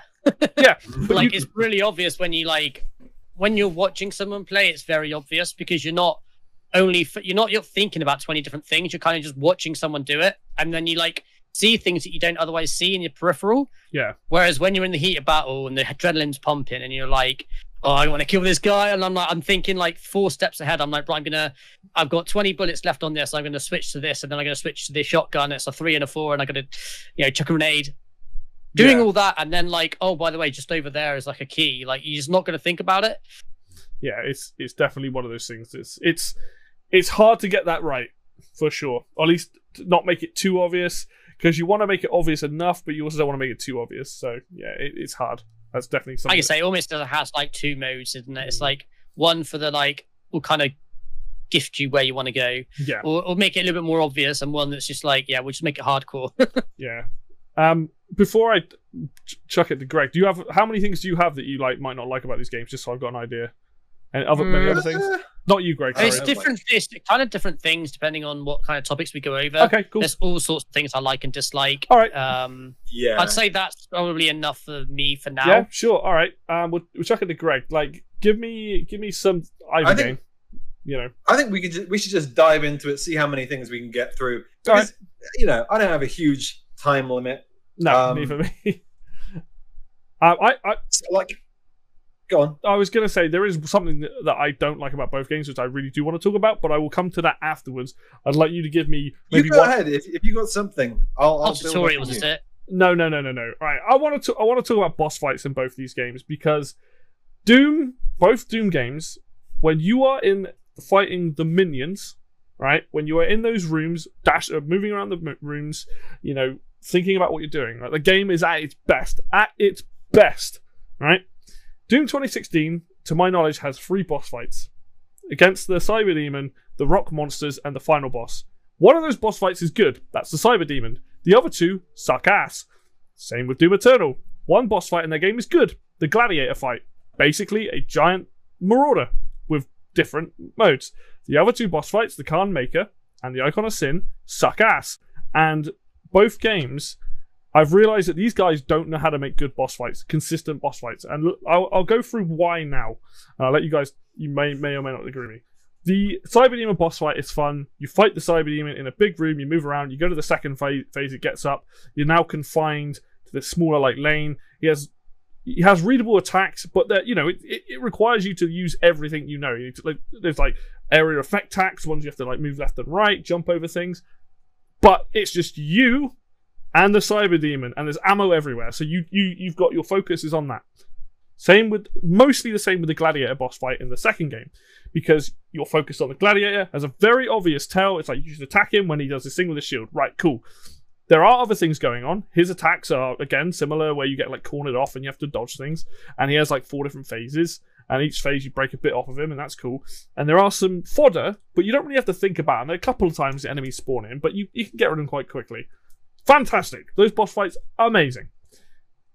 Yeah, like you- it's really obvious when you like when you're watching someone play. It's very obvious because you're not only you're not you're thinking about 20 different things. You're kind of just watching someone do it, and then you like see things that you don't otherwise see in your peripheral. yeah, Whereas when you're in the heat of battle and the adrenaline's pumping and you're like, oh, I want to kill this guy, and I'm like, I'm thinking like four steps ahead. I'm like, right, I'm gonna, I've got 20 bullets left on this. I'm gonna switch to this, and then I'm gonna switch to this shotgun. It's a three and a four, and I'm gonna, you know, chuck a grenade. Doing Yeah. all that, and then like, oh, by the way, just over there is like a key. Like you're just not gonna think about it. yeah. It's it's definitely one of those things. It's it's it's hard to get that right for sure. Or at least not make it too obvious because you want to make it obvious enough, but you also don't want to make it too obvious. So yeah, it, it's hard. That's definitely something. Like I say, it almost does has like two modes, isn't it? It's Mm. like one for the like will kind of gift you where you want to go, yeah. or, or make it a little bit more obvious, and one that's just like, yeah, we'll just make it hardcore. Yeah. Um, before I ch- chuck it to Greg, do you have how many things do you have that you like might not like about these games? Just so I've got an idea. And other many Mm. other things. Not you, Greg. I it's Sorry. don't different. It's kind of different things depending on what kind of topics we go over. Okay, cool. There's all sorts of things I like and dislike. All right. Um, yeah, I'd say that's probably enough for me for now. Yeah, sure. All right. Um, we'll, we'll chuck it to Greg. Like, give me give me some either I think- game. You know. I think we could ju- we should just dive into it, see how many things we can get through. All right. Because you know, I don't have a huge time limit. No, Um, neither me. um, I, I So, like, go on. I was gonna say there is something that, that I don't like about both games, which I really do want to talk about, but I will come to that afterwards. I'd like you to give me maybe you go one. ahead. If, if you got something, I'll, I'll build up tutorials, is it? No, no, no, no, no. Right. I want to I want to talk about boss fights in both these games because Doom, both Doom games, when you are in fighting the minions, right? When you are in those rooms, dash, uh, moving around the m- rooms, you know, thinking about what you're doing. Right? The game is at its best. At its best, right? Doom 2016, to my knowledge, has three boss fights against the Cyber Demon, the Rock Monsters, and the final boss. One of those boss fights is good. That's the Cyber Demon. The other two suck ass. Same with Doom Eternal. One boss fight in their game is good. The Gladiator fight. Basically, a giant marauder with different modes. The other two boss fights, the Khan Maker and the Icon of Sin, suck ass. And both games, I've realized that these guys don't know how to make good boss fights, consistent boss fights. And I'll, I'll go through why now. I'll let you guys, you may, may or may not agree with me. The Cyber Demon boss fight is fun. You fight the Cyber Demon in a big room, you move around, you go to the second phase, phase it gets up. You're now confined to the smaller like lane. He has he has readable attacks, but that you know it, it, it requires you to use everything you know. You to, like, there's like area effect attacks, ones you have to like move left and right, jump over things. But it's just you and the cyber demon, and there's ammo everywhere. So you you you've got your focus is on that. Same with mostly the same with the gladiator boss fight in the second game, because you're focused on the gladiator. Has a very obvious tell. It's like you should attack him when he does his thing with his shield. Right, cool. There are other things going on. His attacks are again similar, where you get like cornered off and you have to dodge things. And he has like four different phases, and each phase you break a bit off of him, and that's cool. And there are some fodder, but you don't really have to think about them. A couple of times the enemies spawn in, but you, you can get rid of them quite quickly. Fantastic. Those boss fights, amazing.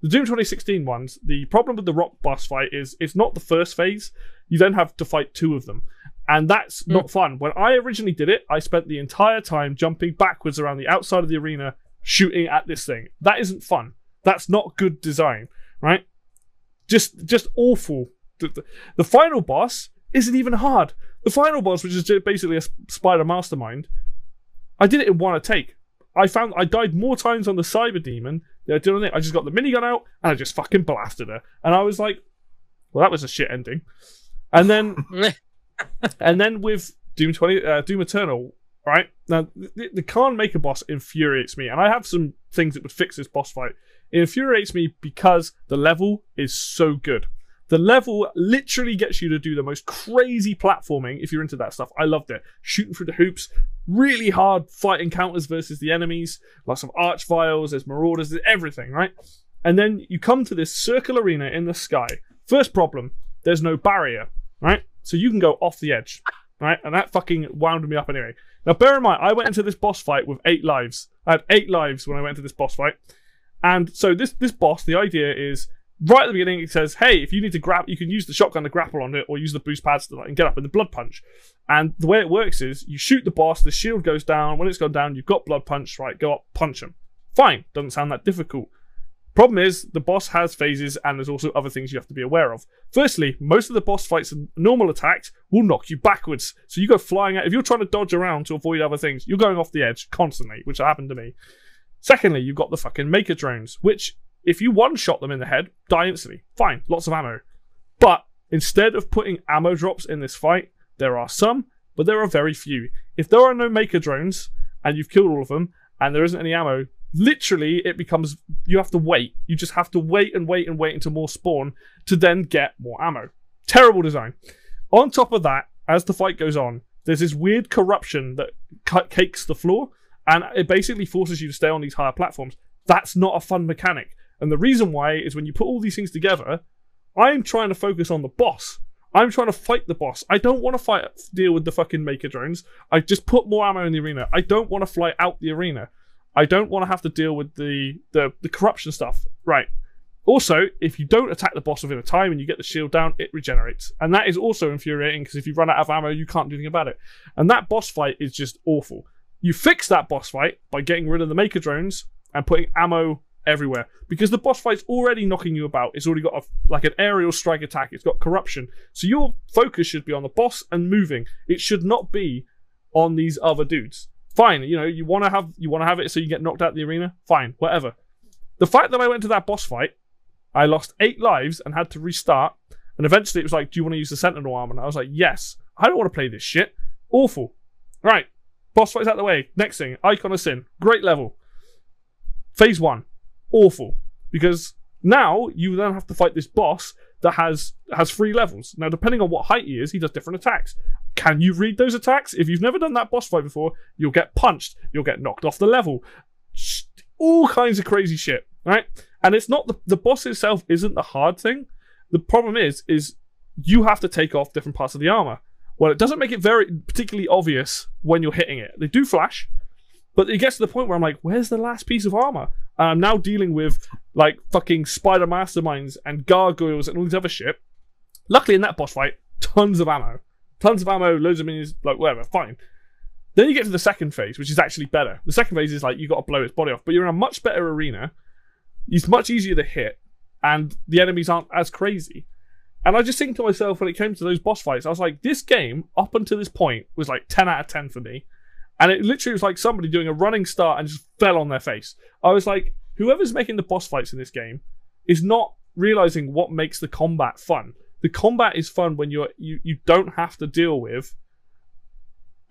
The Doom 2016 ones, the problem with the rock boss fight is it's not the first phase. You then have to fight two of them. And that's Mm. not fun. When I originally did it, I spent the entire time jumping backwards around the outside of the arena, shooting at this thing. That isn't fun. That's not good design, right? Just just awful. The, the, the final boss isn't even hard. The final boss, which is basically a spider mastermind, I did it in one take. I found I died more times on the cyber demon than I did on it. I just got the minigun out and I just fucking blasted her. And I was like, well, that was a shit ending. And then and then with Doom 20, uh, Doom Eternal, right? Now, the, the Khan Maker boss infuriates me, and I have some things that would fix this boss fight. It infuriates me because the level is so good. The level literally gets you to do the most crazy platforming if you're into that stuff. I loved it. Shooting through the hoops, really hard fight encounters versus the enemies, lots of arch-viles, there's marauders, there's everything, right? And then you come to this circle arena in the sky. First problem, there's no barrier, right? So you can go off the edge, right? And that fucking wound me up anyway. Now, bear in mind, I went into this boss fight with eight lives. I had eight lives when I went into this boss fight. And so this this boss, the idea is right at the beginning, it says, "Hey, if you need to grab, you can use the shotgun to grapple on it, or use the boost pads to like, and get up in the blood punch." And the way it works is, you shoot the boss, the shield goes down. When it's gone down, you've got blood punch. Right, go up, punch him. Fine, doesn't sound that difficult. Problem is, the boss has phases, and there's also other things you have to be aware of. Firstly, most of the boss fights and normal attacks will knock you backwards. So you go flying out. If you're trying to dodge around to avoid other things, you're going off the edge constantly, which happened to me. Secondly, you've got the fucking Maker drones, which, if you one shot them in the head, die instantly. Fine, lots of ammo. But instead of putting ammo drops in this fight, there are some, but there are very few. If there are no Maker drones, and you've killed all of them, and there isn't any ammo, literally it becomes you have to wait. You just have to wait and wait and wait until more spawn to then get more ammo. Terrible design. On top of that, as the fight goes on, there's this weird corruption that cut cakes the floor, and it basically forces you to stay on these higher platforms. That's not a fun mechanic. And the reason why is when you put all these things together, I'm trying to focus on the boss. I'm trying to fight the boss. I don't want to fight deal with the fucking maker drones. I just put more ammo in the arena. I don't want to fly out the arena. I don't want to have to deal with the, the the corruption stuff. Right. Also, if you don't attack the boss within a time and you get the shield down, it regenerates. And that is also infuriating because if you run out of ammo, you can't do anything about it. And that boss fight is just awful. You fix that boss fight by getting rid of the maker drones and putting ammo everywhere because the boss fight's already knocking you about. It's already got a, like an aerial strike attack. It's got corruption. So your focus should be on the boss and moving. It should not be on these other dudes. Fine, you know, you want to have you want to have it so you get knocked out the arena. Fine, whatever. The fact that I went to that boss fight, I lost eight lives and had to restart. And eventually it was like, do you want to use the Sentinel armor? And I was like, yes. I don't want to play this shit. Awful. Right. Boss fight's out the way. Next thing, Icon of Sin. Great level. Phase one. Awful because now you then have to fight this boss that has has three levels. Now, depending on what height he is, he does different attacks. Can you read those attacks? If you've never done that boss fight before, you'll get punched, you'll get knocked off the level, all kinds of crazy shit, right? And it's not the the boss itself isn't the hard thing. The problem is is you have to take off different parts of the armor. Well, it doesn't make it very particularly obvious when you're hitting it. They do flash, but it gets to the point where I'm like, where's the last piece of armor? And I'm now dealing with like fucking spider masterminds and gargoyles and all these other shit. Luckily, in that boss fight, tons of ammo, tons of ammo, loads of minions, like whatever, fine. Then you get to the second phase, which is actually better. The second phase is like you got to blow its body off, but you're in a much better arena. It's much easier to hit, and the enemies aren't as crazy. And I just think to myself when it came to those boss fights, I was like, this game up until this point was like 10 out of 10 for me. And it literally was like somebody doing a running start and just fell on their face. I was like, whoever's making the boss fights in this game is not realizing what makes the combat fun. The combat is fun when you're you you don't have to deal with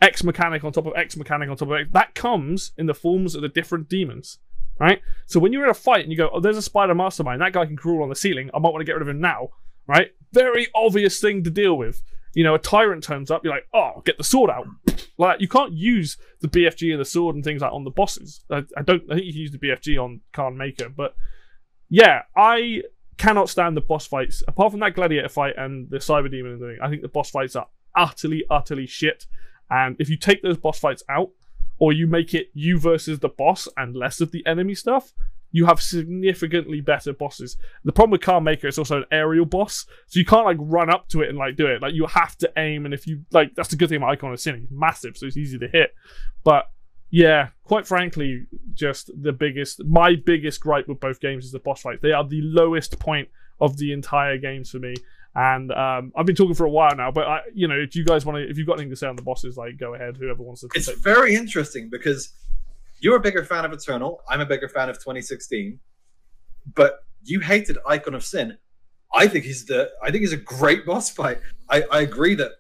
X mechanic on top of X mechanic on top of X. That comes in the forms of the different demons. Right? So when you're in a fight and you go, Oh, there's a spider mastermind, that guy can crawl on the ceiling, I might want to get rid of him now. Right? Very obvious thing to deal with. You know, a tyrant turns up, you're like, oh, get the sword out. Like you can't use the BFG and the sword and things like on the bosses. I, I don't. I think you can use the BFG on Khan Maker, but yeah, I cannot stand the boss fights. Apart from that gladiator fight and the cyber demon thing, I think the boss fights are utterly, utterly shit. And if you take those boss fights out, or you make it you versus the boss and less of the enemy stuff, you have significantly better bosses. The problem with Khan Maker is also an aerial boss, so you can't like run up to it and like do it. Like you have to aim, and if you like, that's the good thing about Icon of Sin. It's massive, so it's easy to hit. But yeah, quite frankly, just the biggest, my biggest gripe with both games is the boss fights. They are the lowest point of the entire games for me. And um, I've been talking for a while now, but I, you know, if you guys want to, if you've got anything to say on the bosses, like go ahead. Whoever wants to. It's very interesting because you're a bigger fan of Eternal. I'm a bigger fan of 2016, but you hated Icon of Sin. I think he's the. I think he's a great boss fight. I, I agree that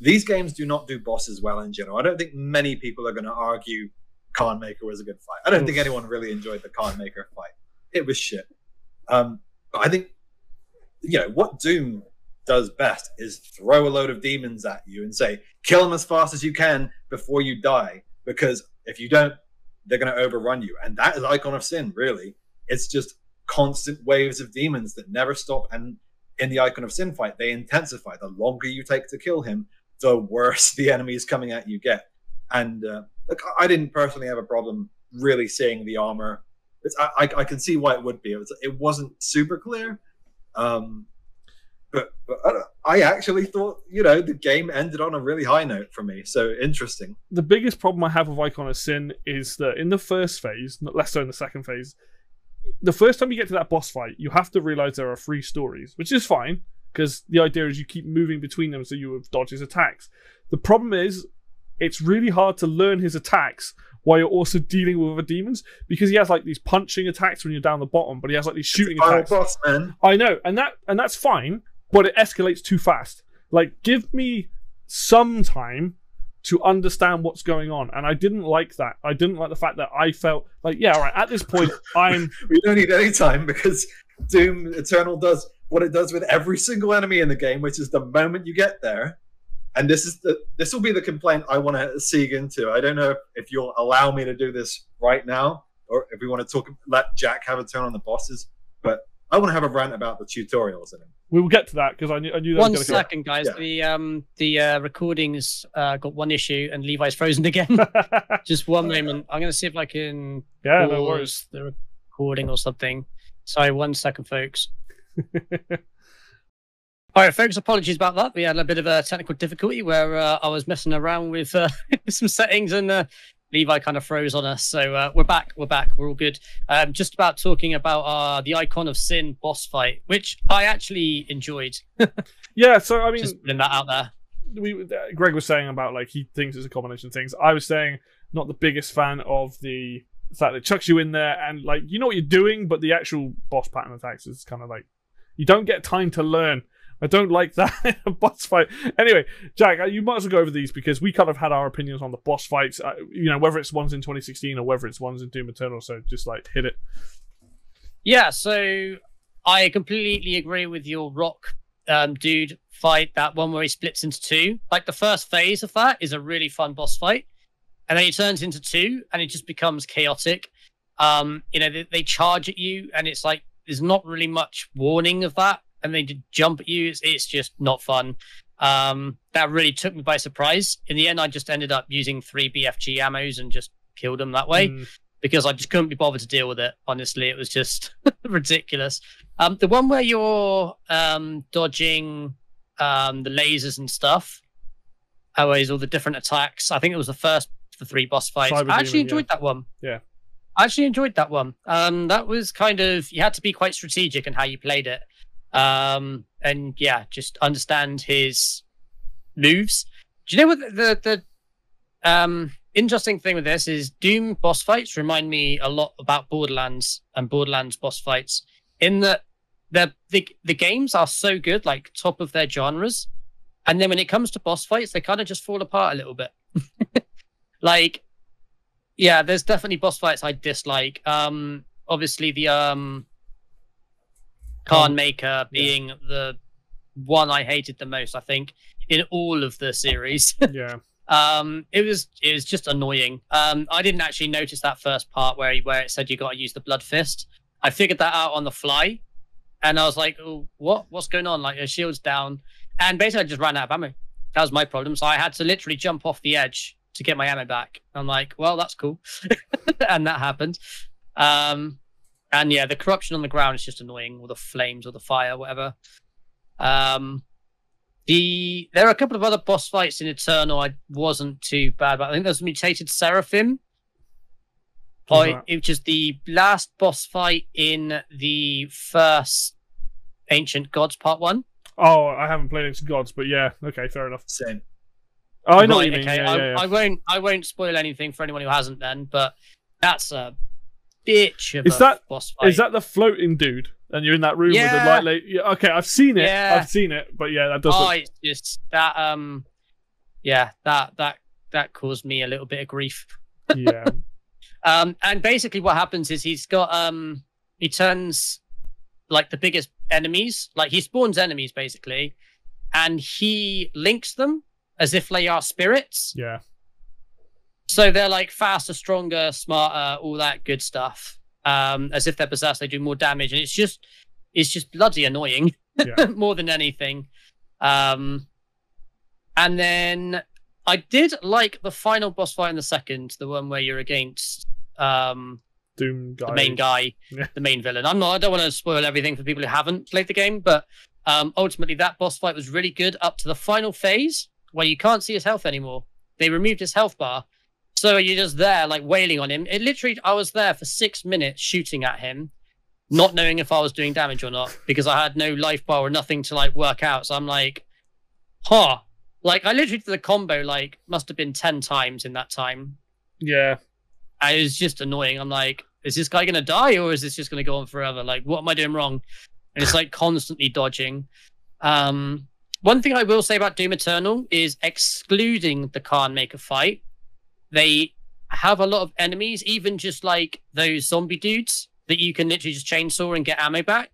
these games do not do bosses well in general. I don't think many people are going to argue Khan Maker was a good fight. I don't think anyone really enjoyed the Khan Maker fight. It was shit. Um, but I think you know what Doom does best is throw a load of demons at you and say, kill them as fast as you can before you die. Because if you don't, they're going to overrun you. And that is Icon of Sin, really. It's just constant waves of demons that never stop. And in the Icon of Sin fight, they intensify. The longer you take to kill him, the worse the enemies coming at you get. And uh, look, I didn't personally have a problem really seeing the armor. It's, I, I, I can see why it would be. It, was, wasn't super clear. Um, but, but I, actually thought, you know, the game ended on a really high note for me. So interesting. the biggest problem I have with Icon of Sin is that in the first phase, not less so in the second phase, the first time you get to that boss fight, you have to realize there are three stories, which is fine because the idea is you keep moving between them so you dodge his attacks. The problem is it's really hard to learn his attacks while you're also dealing with other demons because he has like these punching attacks when you're down the bottom, but he has like these shooting attacks. boss. I know, and that and that's fine, but it escalates too fast. Like, give me some time to understand what's going on, and I didn't like that. I didn't like the fact that I felt like, yeah, all right, at this point, I'm We don't need any time because Doom Eternal does what it does with every single enemy in the game, which is the moment you get there. And this is the this will be the complaint I want to seek into. I don't know if, if you'll allow me to do this right now, or if we want to talk let Jack have a turn on the bosses. But I want to have a rant about the tutorials in it. We will get to that because I knew I knew that One was going second, guys. Yeah. The um the uh, recordings uh, got one issue and Levi's frozen again. Just one moment. I'm gonna see if I can yeah, no worries. the recording or something. Sorry, one second, folks. All right, folks. Apologies about that. We had a bit of a technical difficulty where uh, I was messing around with uh, some settings and uh, Levi kind of froze on us. So uh, we're back. We're back. We're all good. Um, just about talking about uh, the Icon of Sin boss fight, which I actually enjoyed. Yeah, so I mean, Just putting that out there. we uh, Greg was saying about like he thinks it's a combination of things. I was saying not the biggest fan of the fact that it chucks you in there and like you know what you're doing, but the actual boss pattern attacks is kind of like you don't get time to learn. I don't like that boss fight. Anyway, Jack, you might as well go over these because we kind of had our opinions on the boss fights. Uh, you know, whether it's ones in 2016 or whether it's ones in Doom Eternal. So just like hit it. Yeah, so I completely agree with your rock um, dude fight. That one where he splits into two. Like the first phase of that is a really fun boss fight, and then he turns into two, and it just becomes chaotic. Um, you know, they, they charge at you, and it's like there's not really much warning of that, and they jump at you. It's, it's just not fun. Um, that really took me by surprise. In the end, I just ended up using three BFG ammos and just killed them that way. Mm, because I just couldn't be bothered to deal with it. Honestly, it was just ridiculous. Um, the one where you're um, dodging um, the lasers and stuff, always all the different attacks. I think it was the first of the three boss fights. Cyber I actually Demon, yeah. enjoyed that one. Yeah. I actually enjoyed that one. Um, that was kind of you had to be quite strategic in how you played it. Um, and yeah, just understand his moves. Do you know what the the, the um interesting thing with this is Doom boss fights remind me a lot about Borderlands and Borderlands boss fights in that the the the games are so good, like top of their genres, and then when it comes to boss fights, they kind of just fall apart a little bit. like, yeah, there's definitely boss fights I dislike. Um, obviously the um, Khan Um, Maker being the one I hated the most. I think in all of the series. yeah. Um, it was it was just annoying. Um, I didn't actually notice that first part where where it said you got to use the blood fist. I figured that out on the fly, and I was like, oh, "What? What's going on?" Like her shield's down, and basically I just ran out of ammo. That was my problem. So I had to literally jump off the edge to get my ammo back. I'm like, "Well, that's cool," and that happened. Um, and yeah, the corruption on the ground is just annoying, or the flames, or the fire, whatever. Um, the there are a couple of other boss fights in Eternal I wasn't too bad, but I think there's mutated Seraphim. What's I, that? it was just the last boss fight in the first Ancient Gods Part One. Oh, I haven't played Ancient Gods, but yeah, okay, fair enough. Same. Oh, I know what you mean. okay, Yeah, I, yeah, yeah. I won't I won't spoil anything for anyone who hasn't then, but that's a bitch of Is a that- boss fight. Is that the floating dude? And you're in that room with the light. Like, yeah, okay, I've seen it. Yeah. I've seen it, but yeah, that does. oh, look- it's just that um yeah, that that that caused me a little bit of grief. yeah, Um, and basically, what happens is he's got um, he turns like the biggest enemies, like he spawns enemies basically, and he links them as if they are spirits. yeah. So they're like faster, stronger, smarter, all that good stuff. Um, as if they're possessed, they do more damage, and it's just it's just bloody annoying Yeah. more than anything. Um, and then I did like the final boss fight in the second, the one where you're against um Doom guy. the main guy, Yeah. the main villain. I'm not. I don't want to spoil everything for people who haven't played the game, but um, ultimately that boss fight was really good up to the final phase where you can't see his health anymore. They removed his health bar, so you're just there like wailing on him. It literally, I was there for six minutes shooting at him, not knowing if I was doing damage or not because I had no life bar or nothing to like work out. So I'm like, huh. Like I literally did the combo like must have been ten times in that time. Yeah, I was just annoying. I'm like, is this guy gonna die or is this just gonna go on forever? Like, what am I doing wrong? And it's like constantly dodging. Um, one thing I will say about Doom Eternal is excluding the Khan Maker fight, they have a lot of enemies, even just like those zombie dudes that you can literally just chainsaw and get ammo back.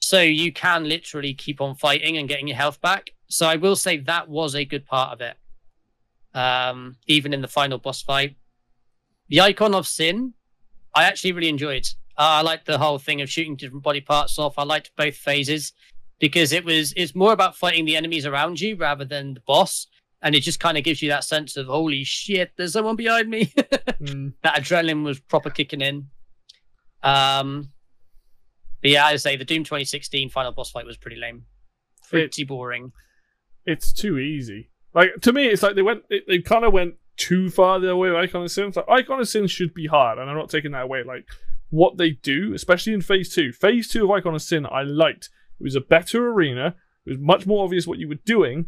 So you can literally keep on fighting and getting your health back. So I will say that was a good part of it. Um, even in the final boss fight. The Icon of Sin, I actually really enjoyed. Uh, I liked the whole thing of shooting different body parts off. I liked both phases because it was it's more about fighting the enemies around you rather than the boss, and it just kind of gives you that sense of holy shit, there's someone behind me. Mm, that adrenaline was proper kicking in. Um, but yeah, I say the Doom 2016 final boss fight was pretty lame, pretty boring. it's too easy. Like to me, it's like they went. They, they kind of went too far the way with Icon of Sin. Like Icon of Sin should be hard, and I'm not taking that away. Like what they do, especially in Phase Two. Phase Two of Icon of Sin, I liked. It was a better arena. It was much more obvious what you were doing,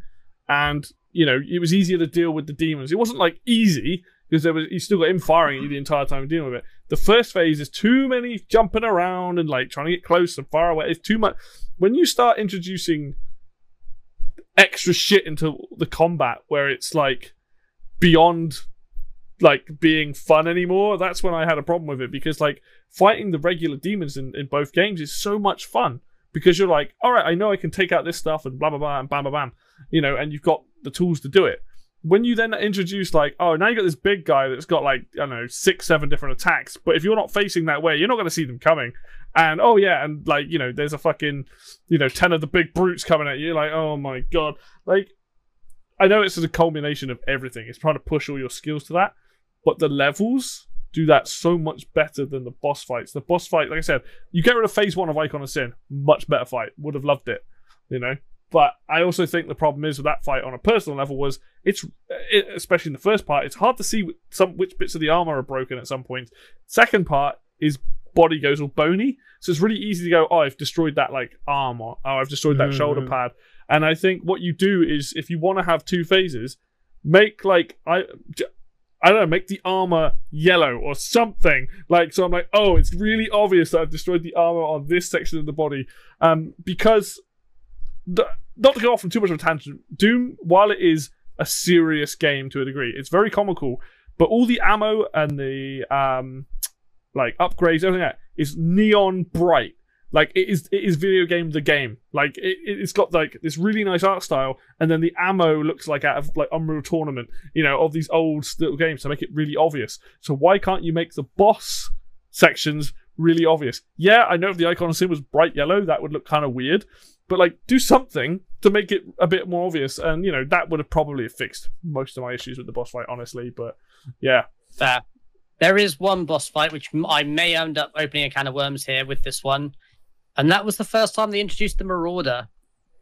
and you know it was easier to deal with the demons. It wasn't like easy because there was you still got him firing you the entire time dealing with it. The first phase is too many jumping around and like trying to get close and far away. It's too much. When you start introducing extra shit into the combat where it's like beyond like being fun anymore. That's when I had a problem with it because like fighting the regular demons in, in both games is so much fun because you're like, all right, I know I can take out this stuff and blah blah blah and bam bam bam, you know, and you've got the tools to do it. When you then introduce like, oh, now you got this big guy that's got like I don't know six seven different attacks, but if you're not facing that way, you're not going to see them coming. And oh yeah, and like you know, there's a fucking you know ten of the big brutes coming at you. Like oh my god, like I know it's a culmination of everything. It's trying to push all your skills to that, but the levels do that so much better than the boss fights. The boss fight, like I said, you get rid of phase one of Icon of Sin, much better fight. Would have loved it, you know. But I also think the problem is with that fight on a personal level was it's it, especially in the first part, it's hard to see some which bits of the armor are broken at some point. Second part is body goes all bony, so it's really easy to go, oh, I've destroyed that like arm, or oh, I've destroyed that mm-hmm. shoulder pad. And I think what you do is if you want to have two phases, make like I I don't know, make the armor yellow or something. Like, so I'm like, oh, it's really obvious that I've destroyed the armor on this section of the body. Um, because, the, not to go off on too much of a tangent, Doom, while it is a serious game to a degree, it's very comical, but all the ammo and the, um, like, upgrades, everything like that is neon bright. Like it is, it is video game the game. Like it, it's got like this really nice art style, and then the ammo looks like out of like Unreal Tournament, you know, of these old little games to make it really obvious. So why can't you make the boss sections really obvious? Yeah, I know if the icon sin was bright yellow, that would look kind of weird, but like do something to make it a bit more obvious, and you know that would have probably fixed most of my issues with the boss fight, honestly. But yeah, fair. There is one boss fight which I may end up opening a can of worms here with this one and that was the first time they introduced the Marauder.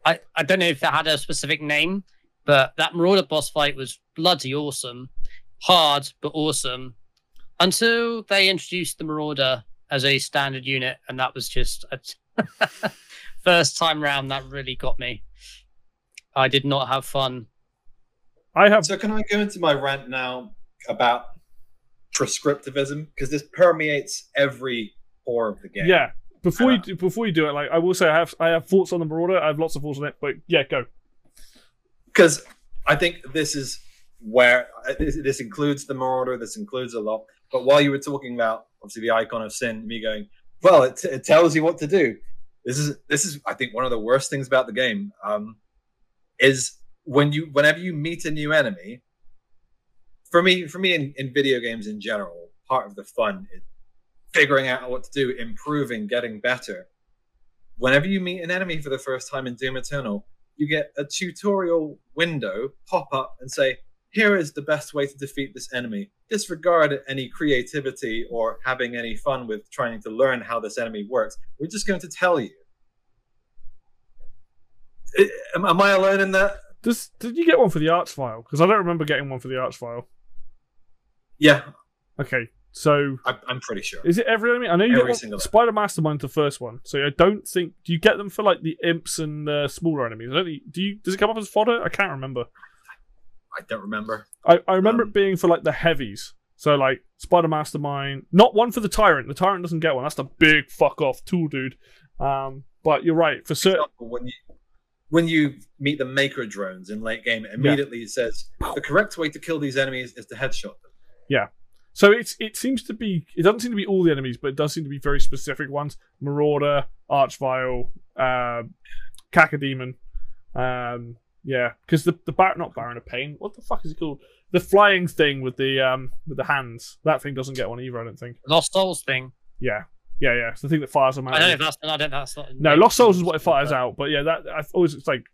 I, I don't know if that had a specific name, but that Marauder boss fight was bloody awesome, hard but awesome, until they introduced the Marauder as a standard unit, and that was just a first time round that really got me. I did not have fun. I have. So can I go into my rant now about prescriptivism because this permeates every pore of the game. Yeah, before you do, before you do it, like I will say, I have I have thoughts on the Marauder. I have lots of thoughts on it, but yeah, go. Because I think this is where uh, this, this, includes the Marauder. This includes a lot. But while you were talking about obviously the icon of sin, me going, well, it, it tells you what to do. This is this is I think one of the worst things about the game um, is when you whenever you meet a new enemy. For me, for me in, in video games in general, part of the fun is figuring out what to do, improving, getting better. Whenever you meet an enemy for the first time in Doom Eternal, you get a tutorial window pop up and say, here is the best way to defeat this enemy. Disregard any creativity or having any fun with trying to learn how this enemy works. We're just going to tell you. Am, am I alone in that? Does, did you get one for the arch file? Because I don't remember getting one for the arch-vile. Yeah. Okay. So I'm, I'm pretty sure. Is it every enemy? I know you every get one, Spider Mastermind the first one. So I don't think. Do you get them for like the imps and uh, smaller enemies? I don't think, do you? Does it come up as fodder? I can't remember. I don't remember. I, I remember um, it being for like the heavies. So like Spider Mastermind, not one for the Tyrant. The Tyrant doesn't get one. That's the big fuck off tool dude. Um, but you're right. For certain, when you when you meet the Maykr drones in late game, immediately yeah. says the correct way to kill these enemies is to headshot them. Yeah, so it's it seems to be it doesn't seem to be all the enemies, but it does seem to be very specific ones. Marauder, Archvile, uh, Cacodemon. Um, yeah, because the the bar not Baron of Pain. What the fuck is it called? The flying thing with the um with the hands. That thing doesn't get one either. I don't think. Lost Souls thing. Yeah, yeah, yeah. It's the thing that fires them out. I don't know if that's. I don't. That's not. No, Lost Souls is what it fires out. But yeah, that I always it's like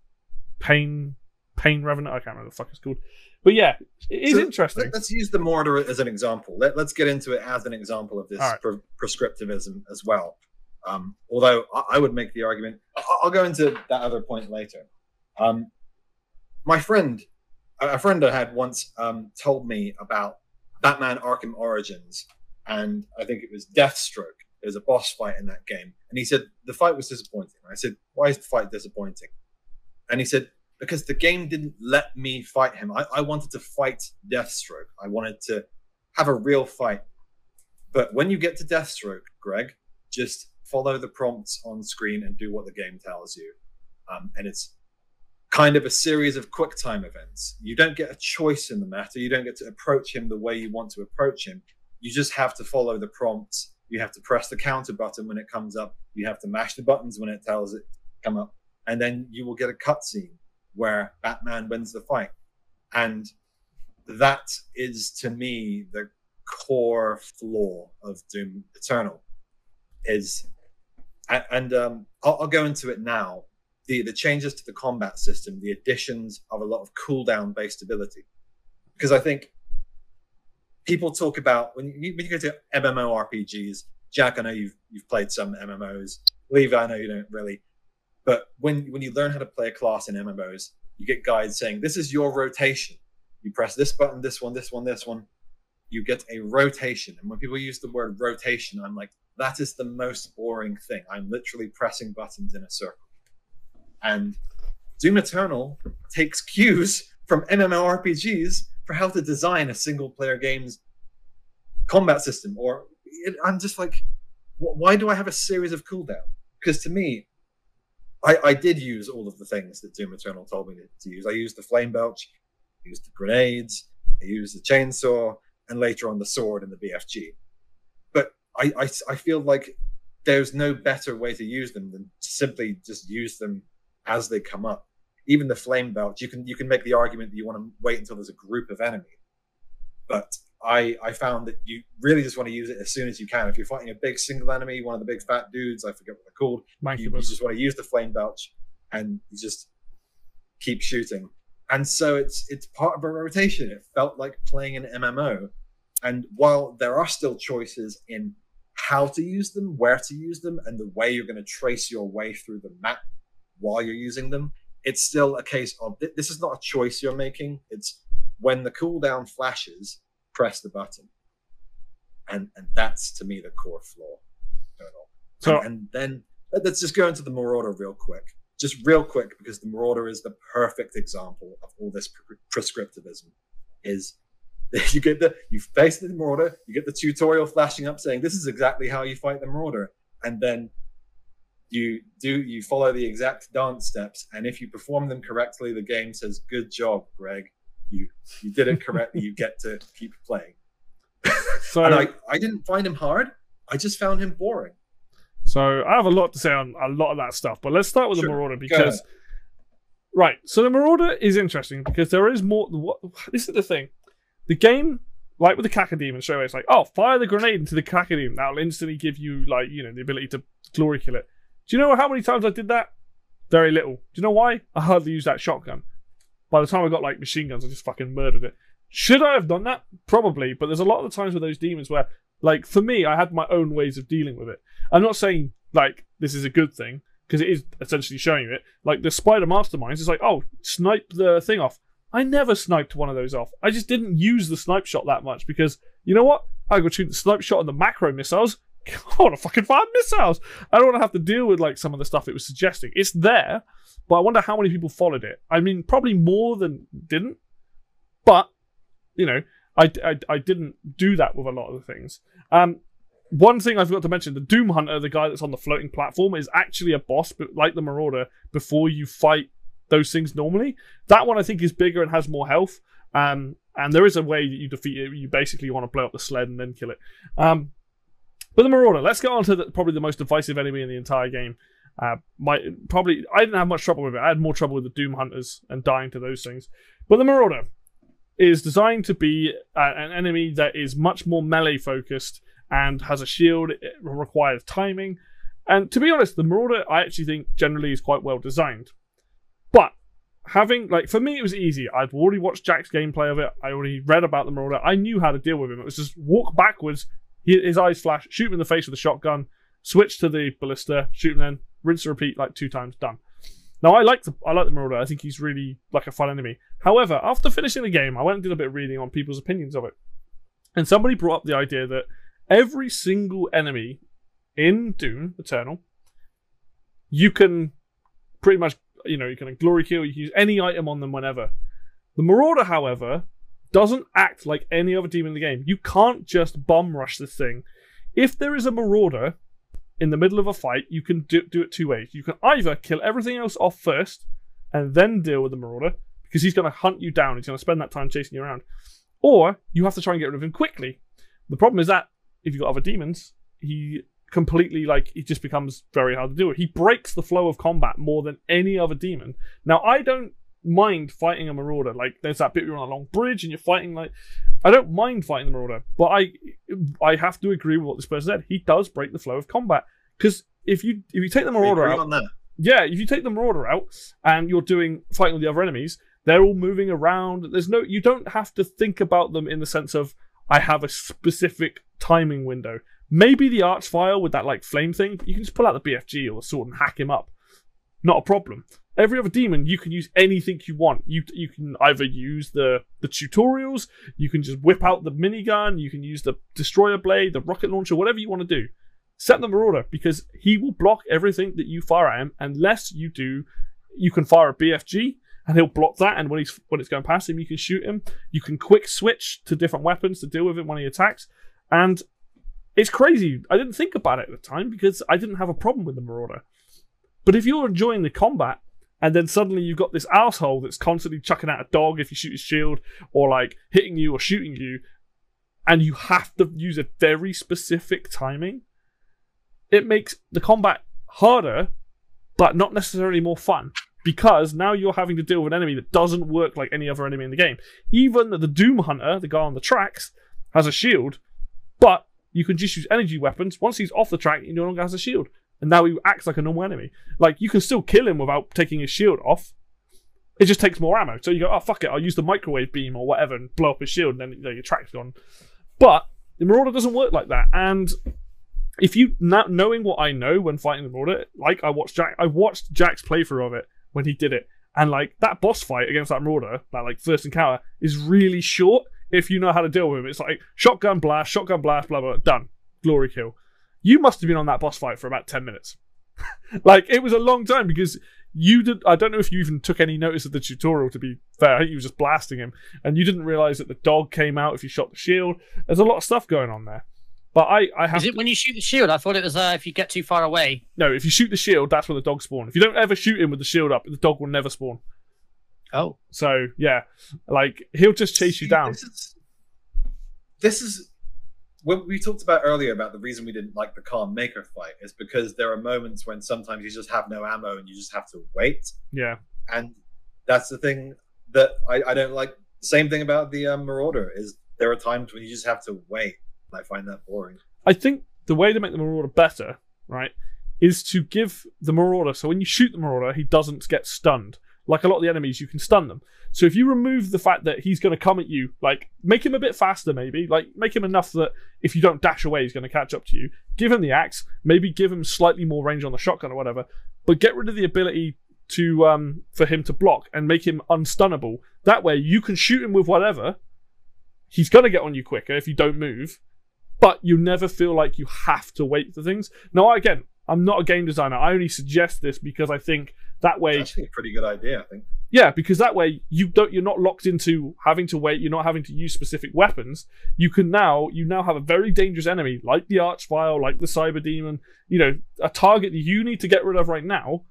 Pain, Pain Revenant. I can't remember the fuck it's called. But yeah, it is so interesting. Let's use the Marauder as an example. Let, us get into it as an example of this right. pre- prescriptivism as well. Um, although I, I, would make the argument, I, will go into that other point later. Um, my friend, a friend I had once um, told me about Batman Arkham Origins, and I think it was Deathstroke. There's a boss fight in that game, and he said the fight was disappointing. I said, "Why is the fight disappointing?" And he said, because the game didn't let me fight him. I, I wanted to fight Deathstroke. I wanted to have a real fight. But when you get to Deathstroke, Greg, just follow the prompts on screen and do what the game tells you. Um, and it's kind of a series of quick time events. You don't get a choice in the matter. You don't get to approach him the way you want to approach him. You just have to follow the prompts. You have to press the counter button when it comes up. You have to mash the buttons when it tells it come up, and then you will get a cutscene where Batman wins the fight. And that is to me the core flaw of Doom Eternal. Is and um, I'll, I'll go into it now the, the changes to the combat system, the additions of a lot of cooldown based ability. Because I think people talk about when you, when you go to MMORPGs, Jack, I know you've you've played some MMOs. Levi, I know you don't really. But when when you learn how to play a class in MMOs, you get guides saying this is your rotation. You press this button, this one, this one, this one. You get a rotation. And when people use the word rotation, I'm like, that is the most boring thing. I'm literally pressing buttons in a circle. And Doom Eternal takes cues from MMORPGs for how to design a single player game's combat system. Or it, I'm just like, why do I have a series of cooldown? Because to me, I, I, did use all of the things that Doom Eternal told me to, use. I used the flame belch, I used the grenades, I used the chainsaw, and later on the sword and the BFG. But I, I, I feel like there's no better way to use them than simply just use them as they come up. Even the flame belch, you can you can make the argument that you want to wait until there's a group of enemy. But I I found that you really just want to use it as soon as you can. If you're fighting a big single enemy, one of the big fat dudes, I forget what they're called, you, you just want to use the flame belch and you just keep shooting. And so it's it's part of a rotation. It felt like playing an MMO. And while there are still choices in how to use them, where to use them, and the way you're going to trace your way through the map while you're using them. It's still a case of this is not a choice you're making. It's when the cooldown flashes, press the button. And and that's to me the core flaw. So and, and then let's just go into the Marauder real quick. Just real quick, because the Marauder is the perfect example of all this pre- prescriptivism. Is you get the you face the Marauder, you get the tutorial flashing up saying this is exactly how you fight the Marauder, and then you do you follow the exact dance steps and if you perform them correctly the game says good job greg. You you did it correctly. You get to keep playing. So and I, I didn't find him hard. I just found him boring. So i have a lot to say on a lot of that stuff but let's start with sure. the marauder because right so the marauder is interesting because there is more what this is the thing. The game like with the Cacodemon straight away, it's like, oh, fire the grenade into the Cacodemon. That'll instantly give you, like, you know, the ability to glory kill it. Do you know how many times I did that? Very little. Do you know why? I hardly used that shotgun. By the time I got like machine guns, I just fucking murdered it. Should I have done that? Probably, but there's a lot of the times with those demons where, like, for me, I had my own ways of dealing with it. I'm not saying like this is a good thing because it is essentially showing you it. Like the spider masterminds, is like, oh, snipe the thing off. I never sniped one of those off. I just didn't use the snipe shot that much because you know what? I got shoot the snipe shot on the macro missiles. I want to fucking fire missiles. I don't want to have to deal with like some of the stuff it was suggesting. It's there, but I wonder how many people followed it. I mean, probably more than didn't. But you know, I, I, I didn't do that with a lot of the things. Um, one thing I forgot to mention: the Doom Hunter, the guy that's on the floating platform, is actually a boss, but like the Marauder, before you fight those things normally. That one I think is bigger and has more health. Um, and there is a way that you defeat it. You basically want to blow up the sled and then kill it. Um, but the Marauder, let's get on to the, probably the most divisive enemy in the entire game. Uh, my probably I didn't have much trouble with it. I had more trouble with the Doom Hunters and dying to those things. But the Marauder is designed to be uh, an enemy that is much more melee focused and has a shield. It requires timing. And to be honest, the Marauder I actually think generally is quite well designed. But having like for me it was easy. i've already watched Jack's gameplay of it. I already read about the Marauder. I knew how to deal with him. It was just walk backwards, his eyes flash, shoot him in the face with a shotgun, switch to the ballista, shoot him then, rinse and repeat like two times, done. Now I like the I like the Marauder. I think he's really like a fun enemy. However, after finishing the game, I went and did a bit of reading on people's opinions of it, and somebody brought up the idea that every single enemy in Doom Eternal, you can pretty much you know you can glory kill, you can use any item on them whenever. The Marauder, however, doesn't act like any other team in the game. You can't just bomb rush this thing. If there is a marauder in the middle of a fight, you can do, do it two ways. You can either kill everything else off first, and then deal with the Marauder because he's going to hunt you down. He's going to spend that time chasing you around. Or you have to try and get rid of him quickly. The problem is that if you've got other demons, he completely like it just becomes very hard to deal with. He breaks the flow of combat more than any other demon. Now I don't mind fighting a marauder. Like there's that bit you're on a long bridge and you're fighting like I don't mind fighting the marauder, but I I have to agree with what this person said. He does break the flow of combat because if you if you take the marauder out, yeah, if you take the marauder out and you're doing fighting with the other enemies, they're all moving around. There's no you don't have to think about them in the sense of I have a specific timing window. Maybe the Archvile with that like flame thing, you can just pull out the BFG or the sword and hack him up. Not a problem. Every other demon, you can use anything you want. You you can either use the the tutorials, you can just whip out the minigun, you can use the destroyer blade, the rocket launcher, whatever you want to do. Set the marauder because he will block everything that you fire at him unless you do. You can fire a BFG and he'll block that. And when he's when it's going past him, you can shoot him. You can quick switch to different weapons to deal with him when he attacks. And it's crazy. I didn't think about it at the time because I didn't have a problem with the Marauder. But if you're enjoying the combat and then suddenly you've got this asshole that's constantly chucking out a dog if you shoot his shield or like hitting you or shooting you, and you have to use a very specific timing, it makes the combat harder, but not necessarily more fun. Because now you're having to deal with an enemy that doesn't work like any other enemy in the game. Even the Doom Hunter, the guy on the tracks, has a shield, but you can just use energy weapons. Once he's off the track, he no longer has a shield. And now he acts like a normal enemy. Like, you can still kill him without taking his shield off. It just takes more ammo. So you go, oh, fuck it, I'll use the microwave beam or whatever and blow up his shield, and then you know, your track's gone. But the Marauder doesn't work like that. And if you, not knowing what I know when fighting the Marauder, like I watched Jack, I watched Jack's playthrough of it when he did it. And like that boss fight against that Marauder, that like first encounter, is really short if you know how to deal with him. It's like shotgun blast, shotgun blast, blah blah, done, glory kill. You must have been on that boss fight for about ten minutes. like it was a long time because you did. I don't know if you even took any notice of the tutorial. To be fair, I think you were just blasting him, and you didn't realize that the dog came out if you shot the shield. There's a lot of stuff going on there. But I, I have. Is it to... when you shoot the shield? I thought it was uh, if you get too far away. No, if you shoot the shield, that's when the dog spawn. If you don't ever shoot him with the shield up, the dog will never spawn. Oh. So yeah, like he'll just chase See, you down. This is, this is what we talked about earlier about the reason we didn't like the Khan Maykr fight is because there are moments when sometimes you just have no ammo and you just have to wait. Yeah. And that's the thing that I, I don't like. Same thing about the um, Marauder is there are times when you just have to wait. I find that boring. I think the way to make the Marauder better, right, is to give the Marauder. So when you shoot the Marauder, he doesn't get stunned. Like a lot of the enemies, you can stun them. So if you remove the fact that he's going to come at you, like make him a bit faster, maybe, like make him enough that if you don't dash away, he's going to catch up to you. Give him the axe, maybe give him slightly more range on the shotgun or whatever, but get rid of the ability to um for him to block and make him unstunnable. That way, you can shoot him with whatever. He's going to get on you quicker if you don't move, but you never feel like you have to wait for things. Now, again, I'm not a game designer. I only suggest this because I think that way, it's actually a pretty good idea. I think. Yeah, because that way you don't you're not locked into having to wait. You're not having to use specific weapons. You can now you now have a very dangerous enemy like the Archvile, like the Cyber Demon. You know, a target that you need to get rid of right now.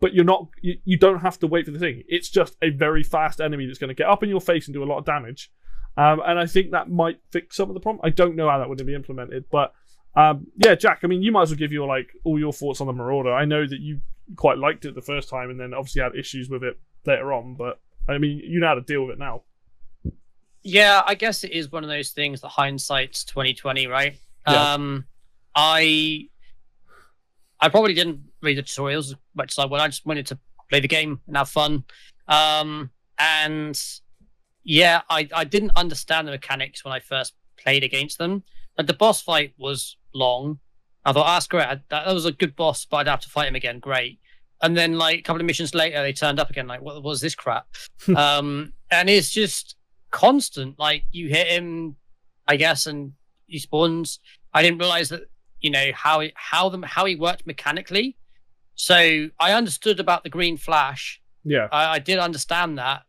But you're not. You, you don't have to wait for the thing. It's just a very fast enemy that's going to get up in your face and do a lot of damage. Um, and I think that might fix some of the problem. I don't know how that would be implemented, but um, yeah, Jack. I mean, you might as well give your like all your thoughts on the Marauder. I know that you quite liked it the first time, and then obviously had issues with it later on. But I mean, you know how to deal with it now. Yeah, I guess it is one of those things. The hindsight's twenty twenty, right? Yeah. Um, I I probably didn't read the tutorials as much as I would. I just wanted to play the game and have fun. Um, and yeah, I I didn't understand the mechanics when I first played against them. But the boss fight was long. I thought, ah, that's great. That, that was a good boss, but I'd have to fight him again. Great. And then, like a couple of missions later, they turned up again. Like, what was this crap? um, and it's just constant. Like, you hit him, I guess, and he spawns. I didn't realize that you know how he, how them how he worked mechanically. So I understood about the green flash. Yeah, I, I did understand that,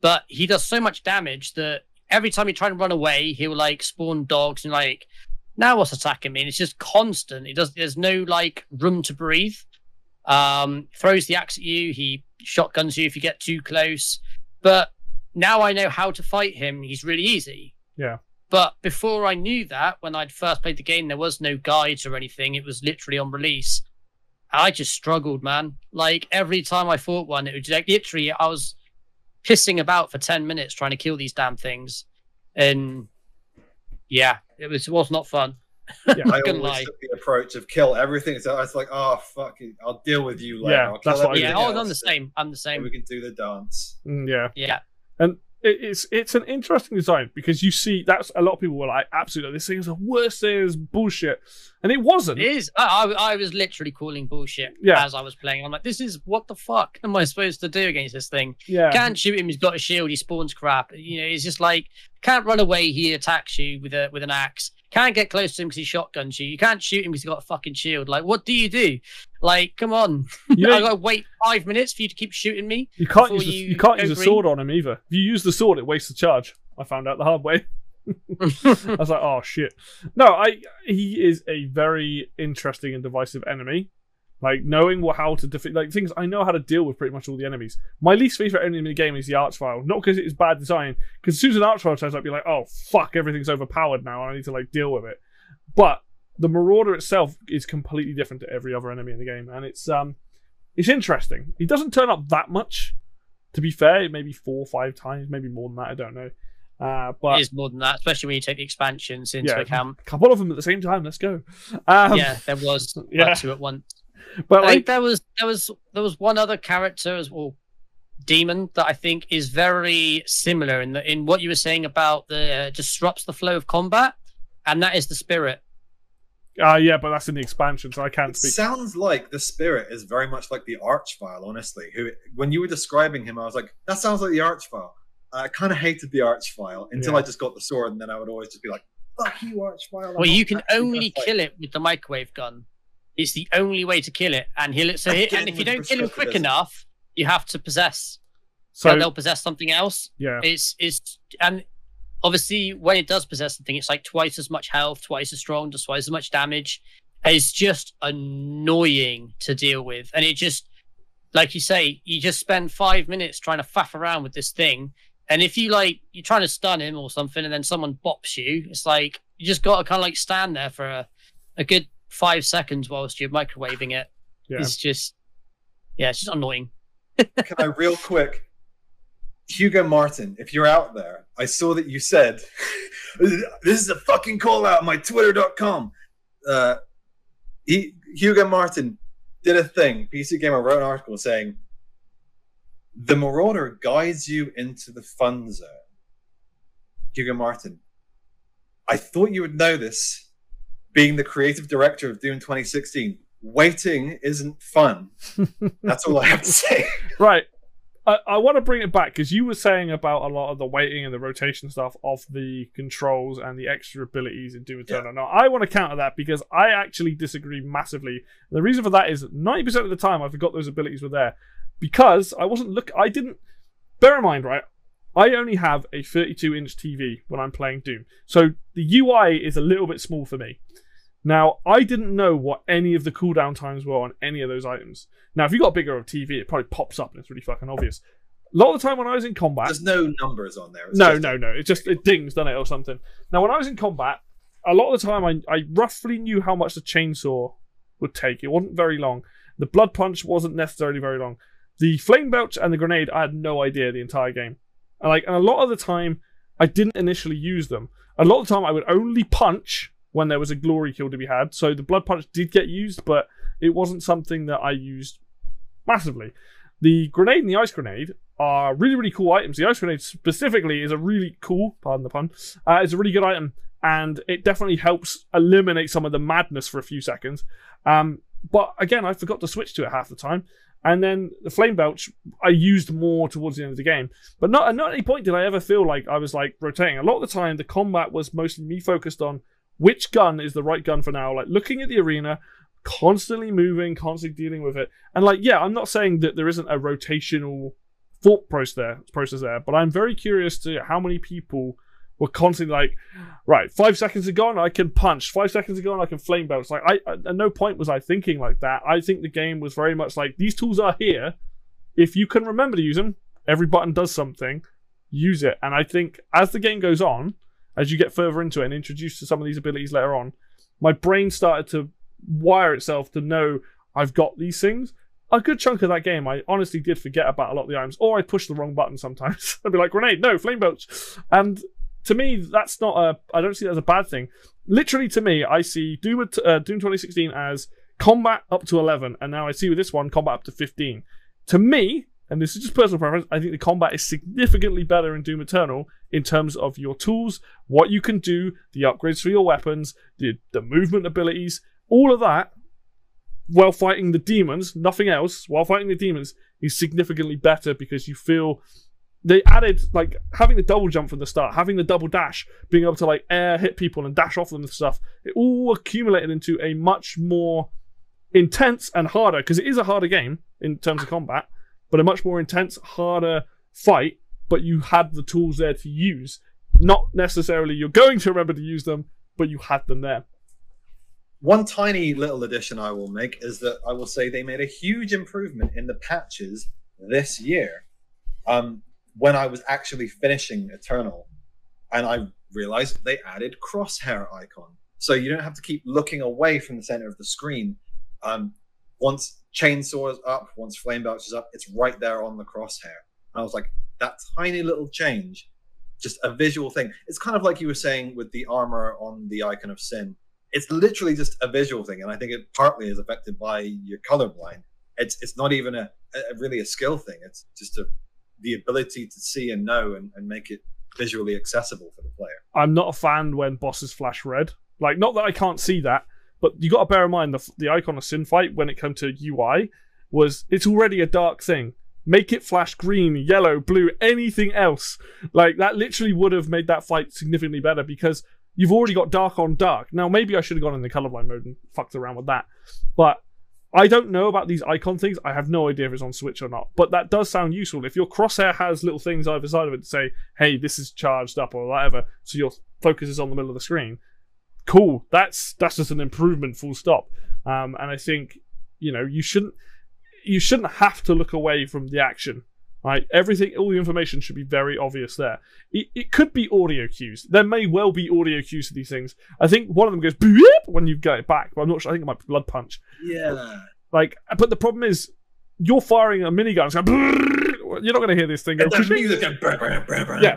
but he does so much damage that every time you try and run away, he'll like spawn dogs and like now what's attacking me? And it's just constant. It does. There's no like room to breathe. Um, throws the axe at you. He shotguns you if you get too close. But now I know how to fight him. He's really easy. Yeah. But before I knew that, when I'd first played the game, there was no guides or anything. It was literally on release. I just struggled, man. Like every time I fought one, it was like literally I was pissing about for ten minutes trying to kill these damn things, and yeah, it was it was not fun. Yeah, I gonna always lie. took the approach of kill everything. So it's like, oh fuck it, I'll deal with you later. Yeah, I'll that's kill what I Yeah, did. oh, everything I'm the same. I'm the and same. We can do the dance. Mm, yeah. Yeah, And it- it's it's an interesting design because you see that's a lot of people were like, absolutely, this thing is the worst thing, is bullshit, and it wasn't. it is. I, I I was literally calling bullshit Yeah. as I was playing. I'm like, this is what the fuck am I supposed to do against this thing? yeah, Can't shoot him. He's got a shield. He spawns crap. You know, it's just like can't run away. He attacks you with a with an axe. Can't get close to him because he shotguns you. You can't shoot him because he's got a fucking shield. Like, what do you do? Like, come on. you, I gotta wait five minutes for you to keep shooting me. you can't use the, you you can't use a sword on him either. If you use the sword, it wastes the charge. I found out the hard way. I was like, oh shit. No, I he is a very interesting and divisive enemy. Like knowing what how to defeat like things I know how to deal with pretty much all the enemies. My least favorite enemy in the game is the Archvile. Not because it is bad design, because as soon as an Archvile turns up, you're like, oh fuck, everything's overpowered now, and I need to like deal with it. But the Marauder itself is completely different to every other enemy in the game, and it's um it's interesting. He doesn't turn up that much. To be fair, maybe four or five times, maybe more than that. I don't know. Uh, but it is more than that, especially when you take the expansions into Yeah. account. a couple of them at the same time. Let's go. Um, yeah, there was yeah. two at once. But I like, think there was there was there was one other character as well, demon that I think is very similar in the in what you were saying about the uh, disrupts the flow of combat, and that is the spirit. uh, yeah, but that's in the expansion, so I can't It speak. sounds like the spirit is very much like the Archvile, honestly. Who, when you were describing him, I was like, that sounds like the Archvile. I kind of hated the Archvile until Yeah. I just got the sword, and then I would always just be like, fuck you, Archvile. I'm Well, you can only fight." kill it with the microwave gun. It's the only way to kill it, and he'll so he, and if you don't kill him quick enough, you have to possess. So So they'll possess something else. yeah, It's it's and obviously when it does possess something, it's like twice as much health, twice as strong, just twice as much damage. It's just annoying to deal with, and it just like you say, you just spend five minutes trying to faff around with this thing, and if you like you're trying to stun him or something, and then someone bops you, it's like you just got to kind of like stand there for a, a good five seconds whilst you're microwaving it. yeah. It's just yeah, it's just annoying. Can I real quick? Hugo Martin, if you're out there, I saw that you said this is a fucking call out on my twitter.com. Uh, he, Hugo Martin did a thing. PC Gamer wrote an article saying the Marauder guides you into the fun zone. Hugo Martin, I thought you would know this, being the creative director of Doom 2016. Waiting isn't fun. That's all I have to say. Right. I, I want to bring it back because you were saying about a lot of the waiting and the rotation stuff of the controls and the extra abilities in Doom Eternal. Now, I want to counter that because I actually disagree massively. The reason for that is 90% of the time I forgot those abilities were there because I wasn't look. I didn't. Bear in mind, right? I only have a 32 inch TV when I'm playing Doom. So the UI is a little bit small for me. Now, I didn't know what any of the cooldown times were on any of those items. Now, if you got a bigger of TV, it probably pops up and it's really fucking obvious. A lot of the time when I was in combat, There's no numbers on there. It's no, no, no, it just it dings, doesn't it, or something. Now, when I was in combat, a lot of the time I, I roughly knew how much the chainsaw would take. It wasn't very long. The blood punch wasn't necessarily very long. The flame belch and the grenade, I had no idea the entire game. And like, and a lot of the time, I didn't initially use them. A lot of the time, I would only punch when there was a glory kill to be had. So the blood punch did get used, but it wasn't something that I used massively. The grenade and the ice grenade are really, really cool items. The ice grenade specifically is a really cool, pardon the pun, uh, it's a really good item, and it definitely helps eliminate some of the madness for a few seconds. Um, but again, I forgot to switch to it half the time. And then the flame belch, I used more towards the end of the game. But not, at not any point did I ever feel like I was like rotating. A lot of the time, the combat was mostly me focused on which gun is the right gun for now. Like looking at the arena, constantly moving, constantly dealing with it. And like, yeah, I'm not saying that there isn't a rotational thought process there, process there, but I'm very curious to how many people were constantly like, right, five seconds are gone, I can punch. Five seconds are gone, I can flame belch. Like, I at no point was I thinking like that. I think the game was very much like these tools are here. if you can remember to use them, every button does something. Use it, and I think as the game goes on, as you get further into it and introduced to some of these abilities later on, my brain started to wire itself to know I've got these things. A good chunk of that game, I honestly did forget about a lot of the items, or I pushed the wrong button sometimes. I'd be like, grenade, no, flame belch. And to me, that's not a, I don't see that as a bad thing. Literally, to me, I see Doom, uh, Doom 2016 as combat up to 11, and now I see with this one, combat up to 15. To me, and this is just personal preference, I think the combat is significantly better in Doom Eternal in terms of your tools, what you can do, the upgrades for your weapons, the, the movement abilities, all of that while fighting the demons, nothing else, while fighting the demons is significantly better because you feel they added like having the double jump from the start, having the double dash, being able to like air hit people and dash off them and stuff. It all accumulated into a much more intense and harder because it is a harder game in terms of combat, but a much more intense, harder fight. But you had the tools there to use. Not necessarily you're going to remember to use them, but you had them there. One tiny little addition I will make is that I will say they made a huge improvement in the patches this year. Um, when I was actually finishing Eternal, and I realized they added crosshair icon, so you don't have to keep looking away from the center of the screen. Um, once chainsaw is up, once flame belch is up, it's right there on the crosshair. And I was like, that tiny little change, just a visual thing. It's kind of like you were saying with the armor on the icon of sin it's literally just a visual thing, and I think it partly is affected by your colorblind. It's it's not even a, a really a skill thing. It's just a the ability to see and know and, and make it visually accessible for the player. I'm not a fan when bosses flash red. Like, not that I can't see that, but you got to bear in mind the the icon of Sin Fight when it comes to UI was it's already a dark thing. Make it flash green, yellow, blue, anything else. Like that literally would have made that fight significantly better because you've already got dark on dark. Now, maybe I should have gone in the colorblind mode and fucked around with that. But I don't know about these icon things. I have no idea if it's on Switch or not. But that does sound useful. If your crosshair has little things either side of it to say, hey, this is charged up or whatever, so your focus is on the middle of the screen, cool. That's that's just an improvement, full stop. Um, and I think, you know, you shouldn't you shouldn't have to look away from the action Right, everything, all the information should be very obvious there. It, it could be audio cues. There may well be audio cues to these things. I think one of them goes Beep! when you get it back, but I'm not sure. I think it might be blood punch. Yeah. Like, but the problem is, you're firing a minigun. Going, you're not going to hear this thing go. yeah.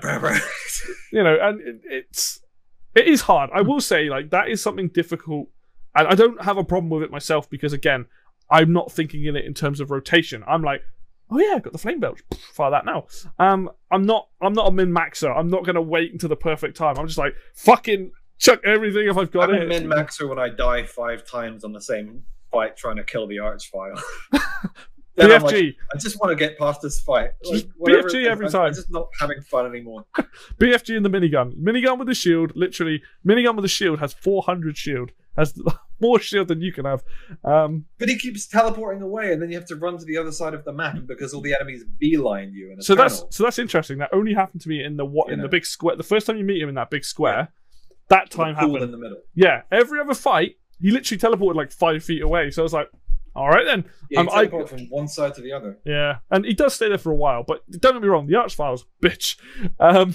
you know, and it, it's it is hard. I will say, like that is something difficult, and I don't have a problem with it myself because again, I'm not thinking in it in terms of rotation. I'm like, oh yeah, I got the flame belch. Fire that now. Um, I'm not. I'm not a min maxer. I'm not gonna wait until the perfect time. I'm just like fucking chuck everything if I've got I'm it. a min maxer when I die five times on the same fight trying to kill the archvile. BFG. Like, I just want to get past this fight. Like, BFG every I'm, time. I'm just not having fun anymore. BFG and the minigun. Minigun with the shield. Literally, minigun with the shield has 400 shield. Has more shield than you can have. Um, but he keeps teleporting away, and then you have to run to the other side of the map because all the enemies beeline you. In so that's so that's interesting. That only happened to me in the what in know. the big square. The first time you meet him in that big square, that time happened in the middle. Yeah, every other fight, he literally teleported like five feet away. So I was like, all right then. Yeah, um, I, from one side to the other. Yeah, and he does stay there for a while. But don't get me wrong, the Archvile's bitch. Um,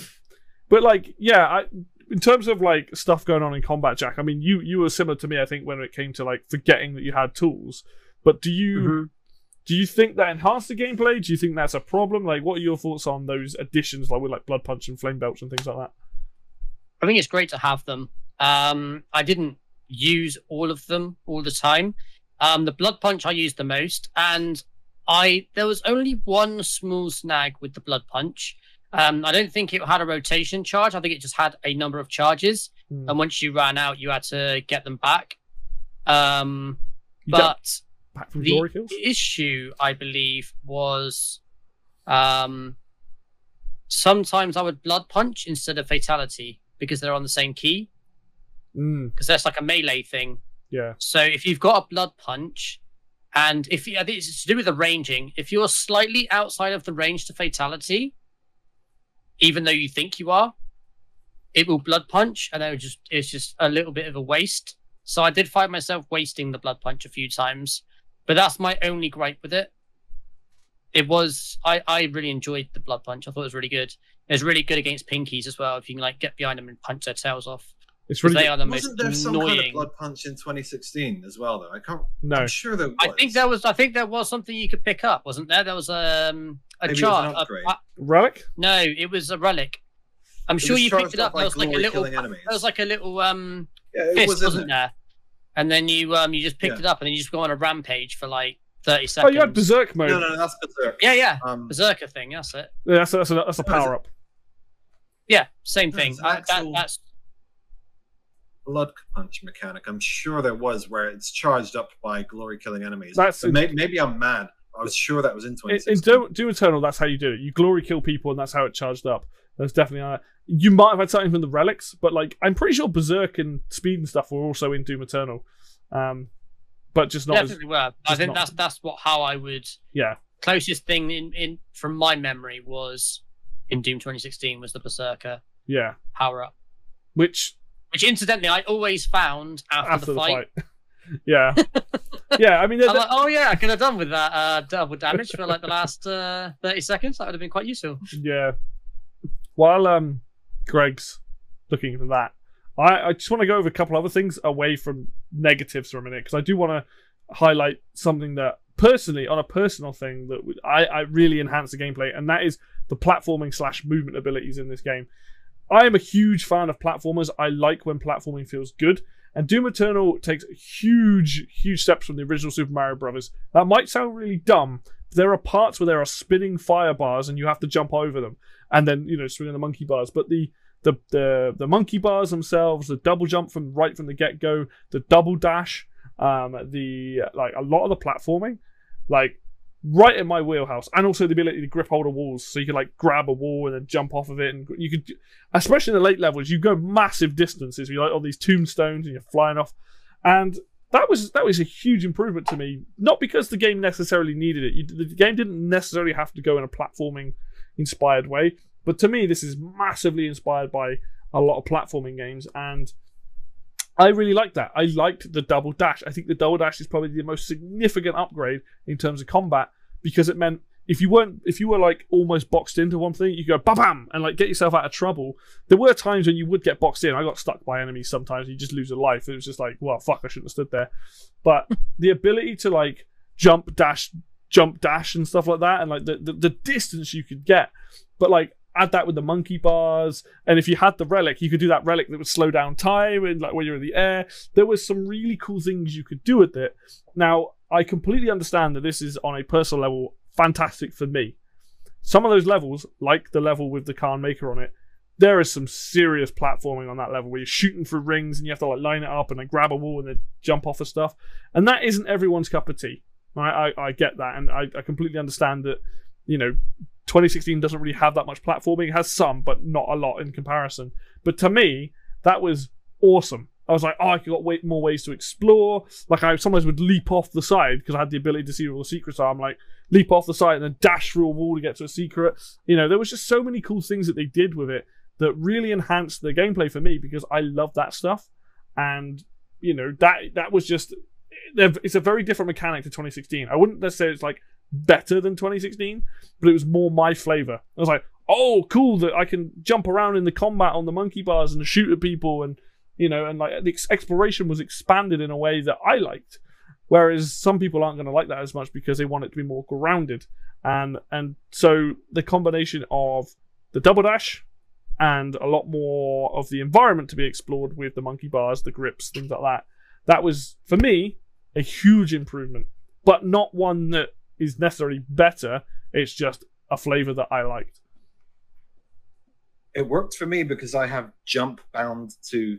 but like, yeah, I in terms of like stuff going on in combat, Jack. I mean, you you were similar to me, I think, when it came to like forgetting that you had tools. But do you mm-hmm. do you think that enhanced the gameplay? Do you think that's a problem? Like, what are your thoughts on those additions, like with like blood punch and flame belch and things like that? I think it's great to have them. Um, I didn't use all of them all the time. Um, the blood punch I used the most, and I there was only one small snag with the blood punch, um, I don't think it had a rotation charge. I think it just had a number of charges, mm. and once you ran out, you had to get them back. Um, but back the issue, I believe, was um, sometimes I would blood punch instead of fatality because they're on the same key. Because hmm. mm. that's like a melee thing. Yeah. So if you've got a blood punch, and if you, I think it's to do with the ranging, if you're slightly outside of the range to fatality, even though you think you are, it will blood punch, and it just it's just a little bit of a waste. So I did find myself wasting the blood punch a few times, but that's my only gripe with it. it was I, I really enjoyed the blood punch. I thought it was really good. It was really good against pinkies as well. If you can like get behind them and punch their tails off, It's 'Cause really they are the Wasn't there some kind of blood punch in 2016 as well? Though I can't. no. I'm sure there was. I think there was I think there was something you could pick up, wasn't there? There was um a Maybe chart. a- a- Relic. no, it was a relic. I'm It sure you picked it up. up There was like a little killing there was like a little um Yeah, it fist, was, wasn't there? And then you um you just picked Yeah. it up and then you just go on a rampage for like 30 seconds. Oh, you had berserk mode. No, no, that's berserk. Yeah, yeah. Um, Berserker thing, that's it. Yeah, that's a, that's a, that's a power up. Yeah, same thing. it's an I- that, that's blood punch mechanic. I'm sure there was where it's charged up by glory killing enemies. That's in- may, maybe I'm mad. I was sure that was in In, 2016. in Doom, Doom Eternal, that's how you do it. You glory kill people, and that's how it charged up. That's definitely. Uh, you might have had something from the relics, but like I'm pretty sure Berserk and Speed and stuff were also in Doom Eternal, um, but just not as definitely were. I think not- that's that's what how I would yeah. closest thing in, in from my memory was in Doom 2016 was the Berserker Yeah, power up. which Which incidentally I always found after, after the, fight. yeah, yeah. I mean, like, oh yeah, I could have done with that uh, double damage for like the last uh, 30 seconds. That would have been quite useful. Yeah. While um Greg's looking for that, I, I just want to go over a couple other things away from negatives for a minute because I do want to highlight something that personally, on a personal thing, that I, I really enhance the gameplay, and that is the platforming slash movement abilities in this game. I am a huge fan of platformers. I like when platforming feels good. And Doom Eternal takes huge, huge steps from the original Super Mario Brothers. That might sound really dumb, but there are parts where there are spinning fire bars and you have to jump over them and then you know swing on the monkey bars. But the the the the monkey bars themselves, the double jump from right from the get go, the double dash, um, the like a lot of the platforming, like right in my wheelhouse, and also the ability to grip hold of walls, so you can like grab a wall and then jump off of it, and you could, especially in the late levels, you go massive distances. You like on these tombstones and you're flying off, and that was that was a huge improvement to me. Not because the game necessarily needed it. You, the game didn't necessarily have to go in a platforming inspired way, but to me, this is massively inspired by a lot of platforming games, and I really liked that. I liked the double dash. I think the double dash is probably the most significant upgrade in terms of combat because it meant if you weren't if you were like almost boxed into one thing, you go bam bam and like get yourself out of trouble. There were times when you would get boxed in. I got stuck by enemies sometimes. You just lose a life. It was just like, well, fuck, I shouldn't have stood there. But the ability to like jump dash, jump dash and stuff like that, and like the, the, the distance you could get, but like add that with the monkey bars, and if you had the relic, you could do that relic that would slow down time and like when you're in the air. There was some really cool things you could do with it. Now I completely understand that this is on a personal level fantastic for me. Some of those levels, like the level with the Khan Maykr on it, there is some serious platforming on that level where you're shooting through rings and you have to like line it up and then grab a wall and then jump off of stuff. And that isn't everyone's cup of tea. Right? I, I get that and I, I completely understand that, you know, 2016 doesn't really have that much platforming. It has some, but not a lot in comparison. But to me, that was awesome. I was like, oh, I got way more ways to explore. Like I sometimes would leap off the side because I had the ability to see all the secrets are. I'm like, leap off the side and then dash through a wall to get to a secret. You know, there was just so many cool things that they did with it that really enhanced the gameplay for me because I love that stuff. And you know that that was just it's a very different mechanic to 2016. I wouldn't necessarily it's like better than 2016, but it was more my flavor. I was like, oh, cool that I can jump around in the combat on the monkey bars and shoot at people, and you know, and like the ex- exploration was expanded in a way that I liked. Whereas some people aren't going to like that as much because they want it to be more grounded, and and so the combination of the double dash and a lot more of the environment to be explored with the monkey bars, the grips, things like that. That was for me a huge improvement, but not one that is necessarily better. It's just a flavor that I liked. it worked for me because I have jump bound to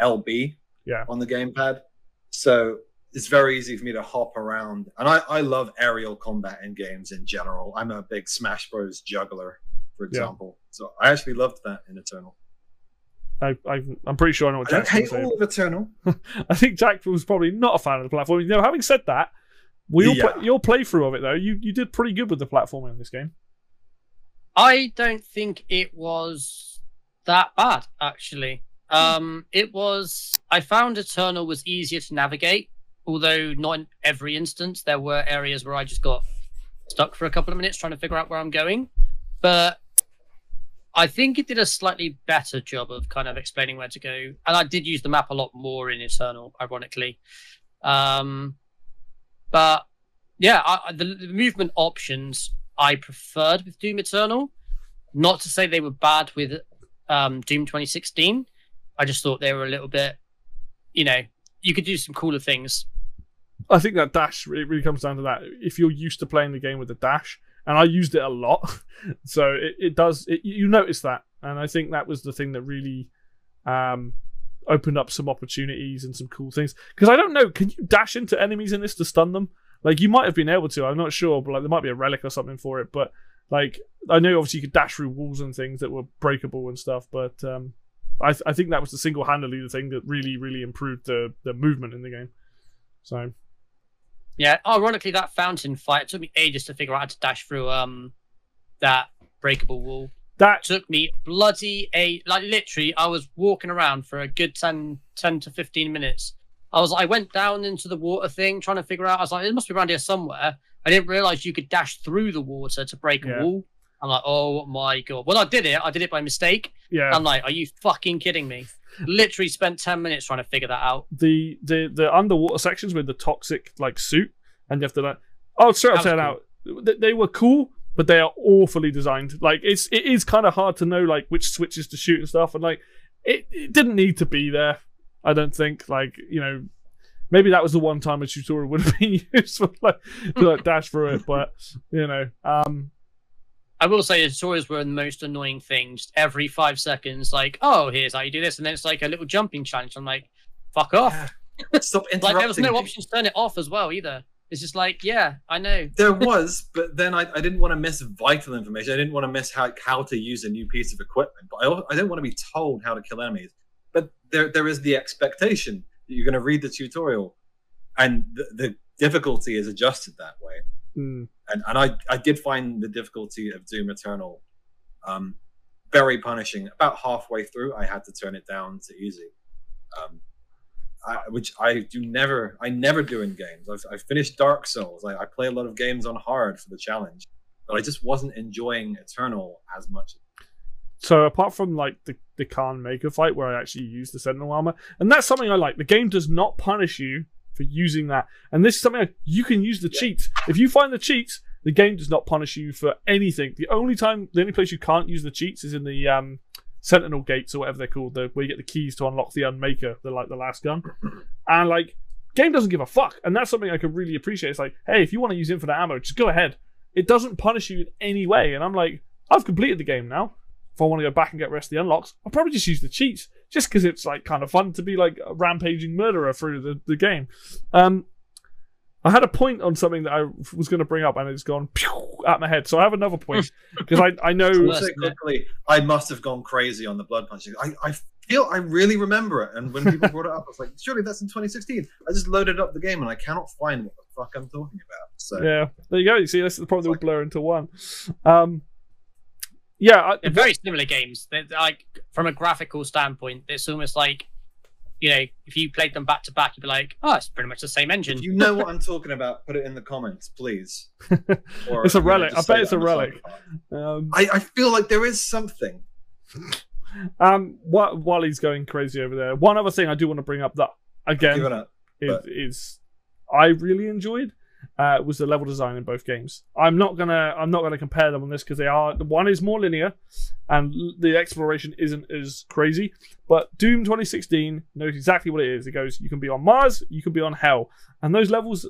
LB Yeah. on the gamepad. So it's very easy for me to hop around. And I, I love aerial combat in games in general. I'm a big Smash Bros. juggler, for Yeah. example. So I actually loved that in Eternal. I, I, I'm pretty sure I know what I Jack's going hate all of Eternal. I think Jack was probably not a fan of the platform. You know, having said that, we all Yeah. play, your playthrough of it though, you you did pretty good with the platforming in this game. I don't think it was that bad actually. Um, it was. I found Eternal was easier to navigate, although not in every instance. There were areas where I just got stuck for a couple of minutes trying to figure out where I'm going. But I think it did a slightly better job of kind of explaining where to go. And I did use the map a lot more in Eternal, ironically. Um, but yeah, I, the, the movement options I preferred with Doom Eternal. Not to say they were bad with um, Doom 2016. I just thought they were a little bit, you know, you could do some cooler things. I think that dash it really comes down to that. If you're used to playing the game with the dash, and I used it a lot, so it, it does. It, you notice that, and I think that was the thing that really um, opened up some opportunities and some cool things. Because I don't know, can you dash into enemies in this to stun them? Like you might have been able to. I'm not sure, but like there might be a relic or something for it. But like I know obviously you could dash through walls and things that were breakable and stuff, but um, I, th- I think that was the single handedly the thing that really really improved the the movement in the game. So yeah, ironically, that fountain fight took me ages to figure out how to dash through um that breakable wall. That took me bloody a like literally. I was walking around for a good 10, 10 to fifteen minutes. I was I went down into the water thing trying to figure out. I was like, it must be around here somewhere. I didn't realize you could dash through the water to break Yeah. a wall. I'm like, oh my god. Well, I did it. I did it by mistake. yeah. I'm like, are you fucking kidding me? Literally spent ten minutes trying to figure that out. the the the underwater sections with the toxic like suit, and you have to like oh straight up was saying out they, they were cool, but they are awfully designed. Like it's it is kind of hard to know like which switches to shoot and stuff, and like it, it didn't need to be there. I don't think like you know maybe that was the one time a tutorial would have been useful like to like dash through it, but you know um I will say the tutorials were the most annoying thing. Just every five seconds, like, oh, here's how you do this, and then it's like a little jumping challenge. I'm like, fuck off. Stop interrupting. Like there was no me. option to turn it off as well either. It's just like, yeah, I know. There was, but then I, I didn't want to miss vital information. I didn't want to miss how, how to use a new piece of equipment. But I, al- I didn't want to be told how to kill enemies. But there there is the expectation that you're going to read the tutorial, and the, the difficulty is adjusted that way. mm, And and I I did find the difficulty of Doom Eternal, um, very punishing. About halfway through, I had to turn it down to easy. Um, I, which I do never, I never do in games. I've, I've finished Dark Souls. I, I play a lot of games on hard for the challenge, but I just wasn't enjoying Eternal as much. So apart from like the the Khan Maykr fight where I actually use the Sentinel armor, and that's something I like. The game does not punish you for using that, and this is something you can use the Yeah. cheats. If you find the cheats, the game does not punish you for anything. The only time, the only place you can't use the cheats is in the um, Sentinel gates or whatever they're called, the, where you get the keys to unlock the Unmaker, the like the last gun, and like game doesn't give a fuck, and that's something I could really appreciate. It's like, hey, if you want to use infinite ammo, just go ahead. It doesn't punish you in any way, and I'm like, I've completed the game now if I want to go back and get rest of the unlocks, I'll probably just use the cheats, just because it's like kind of fun to be like a rampaging murderer through the, the game. Um, I had a point on something that I was going to bring up, and it's gone pew, at my head. So I have another point because I I know Worse, Also, isn't it? quickly, I must have gone crazy on the blood punching. I, I feel I really remember it, and when people brought it up, I was like, surely that's in 2016. I just loaded up the game, and I cannot find what the fuck I'm talking about. So yeah, there you go. You see, this is probably all blur into one. Um, yeah, I, very similar games. They're like from a graphical standpoint, it's almost like you know, if you played them back to back, you'd be like, oh, it's pretty much the same engine. If you know what I'm talking about, put it in the comments, please. Or, It's a relic. I bet say it's a I'm relic. um, I, I feel like there is something. um, while, while he's going crazy over there, one other thing I do want to bring up that again up. is, But- is I really enjoyed uh, was the level design in both games. I'm not gonna I'm not gonna compare them on this because they are the one is more linear and the exploration isn't as crazy. But Doom 2016 knows exactly what it is. It goes you can be on Mars, you can be on Hell, and those levels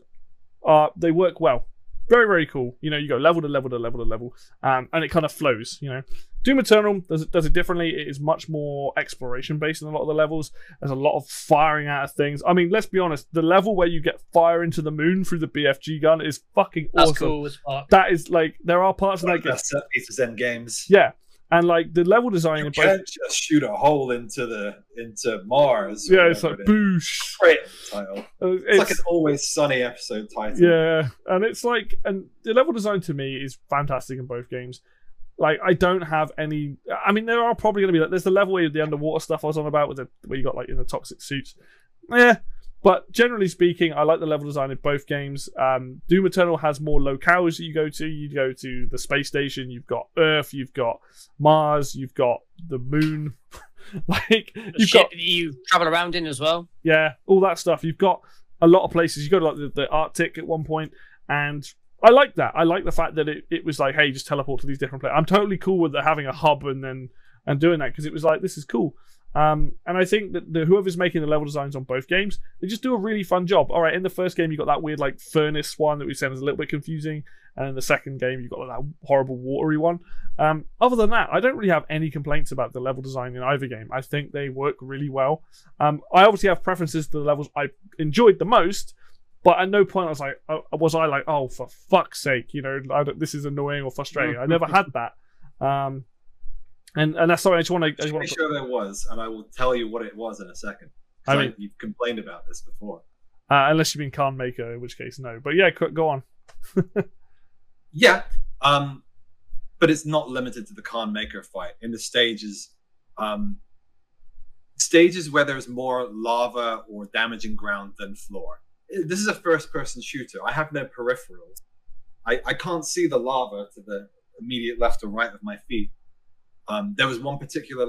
are they work well. Very very cool. You know you go level to level to level to level, um, and it kind of flows. You know. Doom Eternal does it, does it differently. It is much more exploration based in a lot of the levels. There's a lot of firing out of things. I mean, let's be honest. The level where you get fire into the moon through the BFG gun is fucking That's awesome. cool as fuck. That is like there are parts of One that of the game. best set pieces in games. Yeah, and like the level design You can't just shoot a hole into the into Mars. Yeah, it's like whatever it is. boosh. Great title. Uh, It's, like an Always Sunny episode title. Yeah, and it's like, and the level design to me is fantastic in both games. Like, I don't have any. I mean, there are probably going to be like, there's the level where the underwater stuff I was on about with the where you got like in the toxic suits. Yeah, But generally speaking, I like the level design in both games. Um, Doom Eternal has more locales that you go to. You go to the space station. You've got Earth. You've got Mars. You've got the Moon. like you've got you travel around in as well. yeah, all that stuff. You've got a lot of places. You go to like the, the Arctic at one point, and I like that. I like the fact that it, it was like, hey, just teleport to these different places. I'm totally cool with having a hub and then and doing that because it was like this is cool. Um, and I think that the, whoever's making the level designs on both games, they just do a really fun job. All right, in the first game you got that weird like furnace one that we said was a little bit confusing, and in the second game you got like, that horrible watery one. Um, other than that, I don't really have any complaints about the level design in either game. I think they work really well. Um, I obviously have preferences to the levels I enjoyed the most, but at no point I was like, uh, was I like, oh, for fuck's sake, you know, I this is annoying or frustrating. I never had that. Um, and and that's something I just want to. I just sure there was, and I will tell you what it was in a second. I I mean- you've complained about this before. Uh, unless you mean Khan Maykr, in which case no. But yeah, go on. Yeah, um, but it's not limited to the Khan Maykr fight. In the stages, um, stages where there's more lava or damaging ground than floor. This is a first-person shooter. I have no peripherals. I, I can't see the lava to the immediate left or right of my feet. Um, there was one particular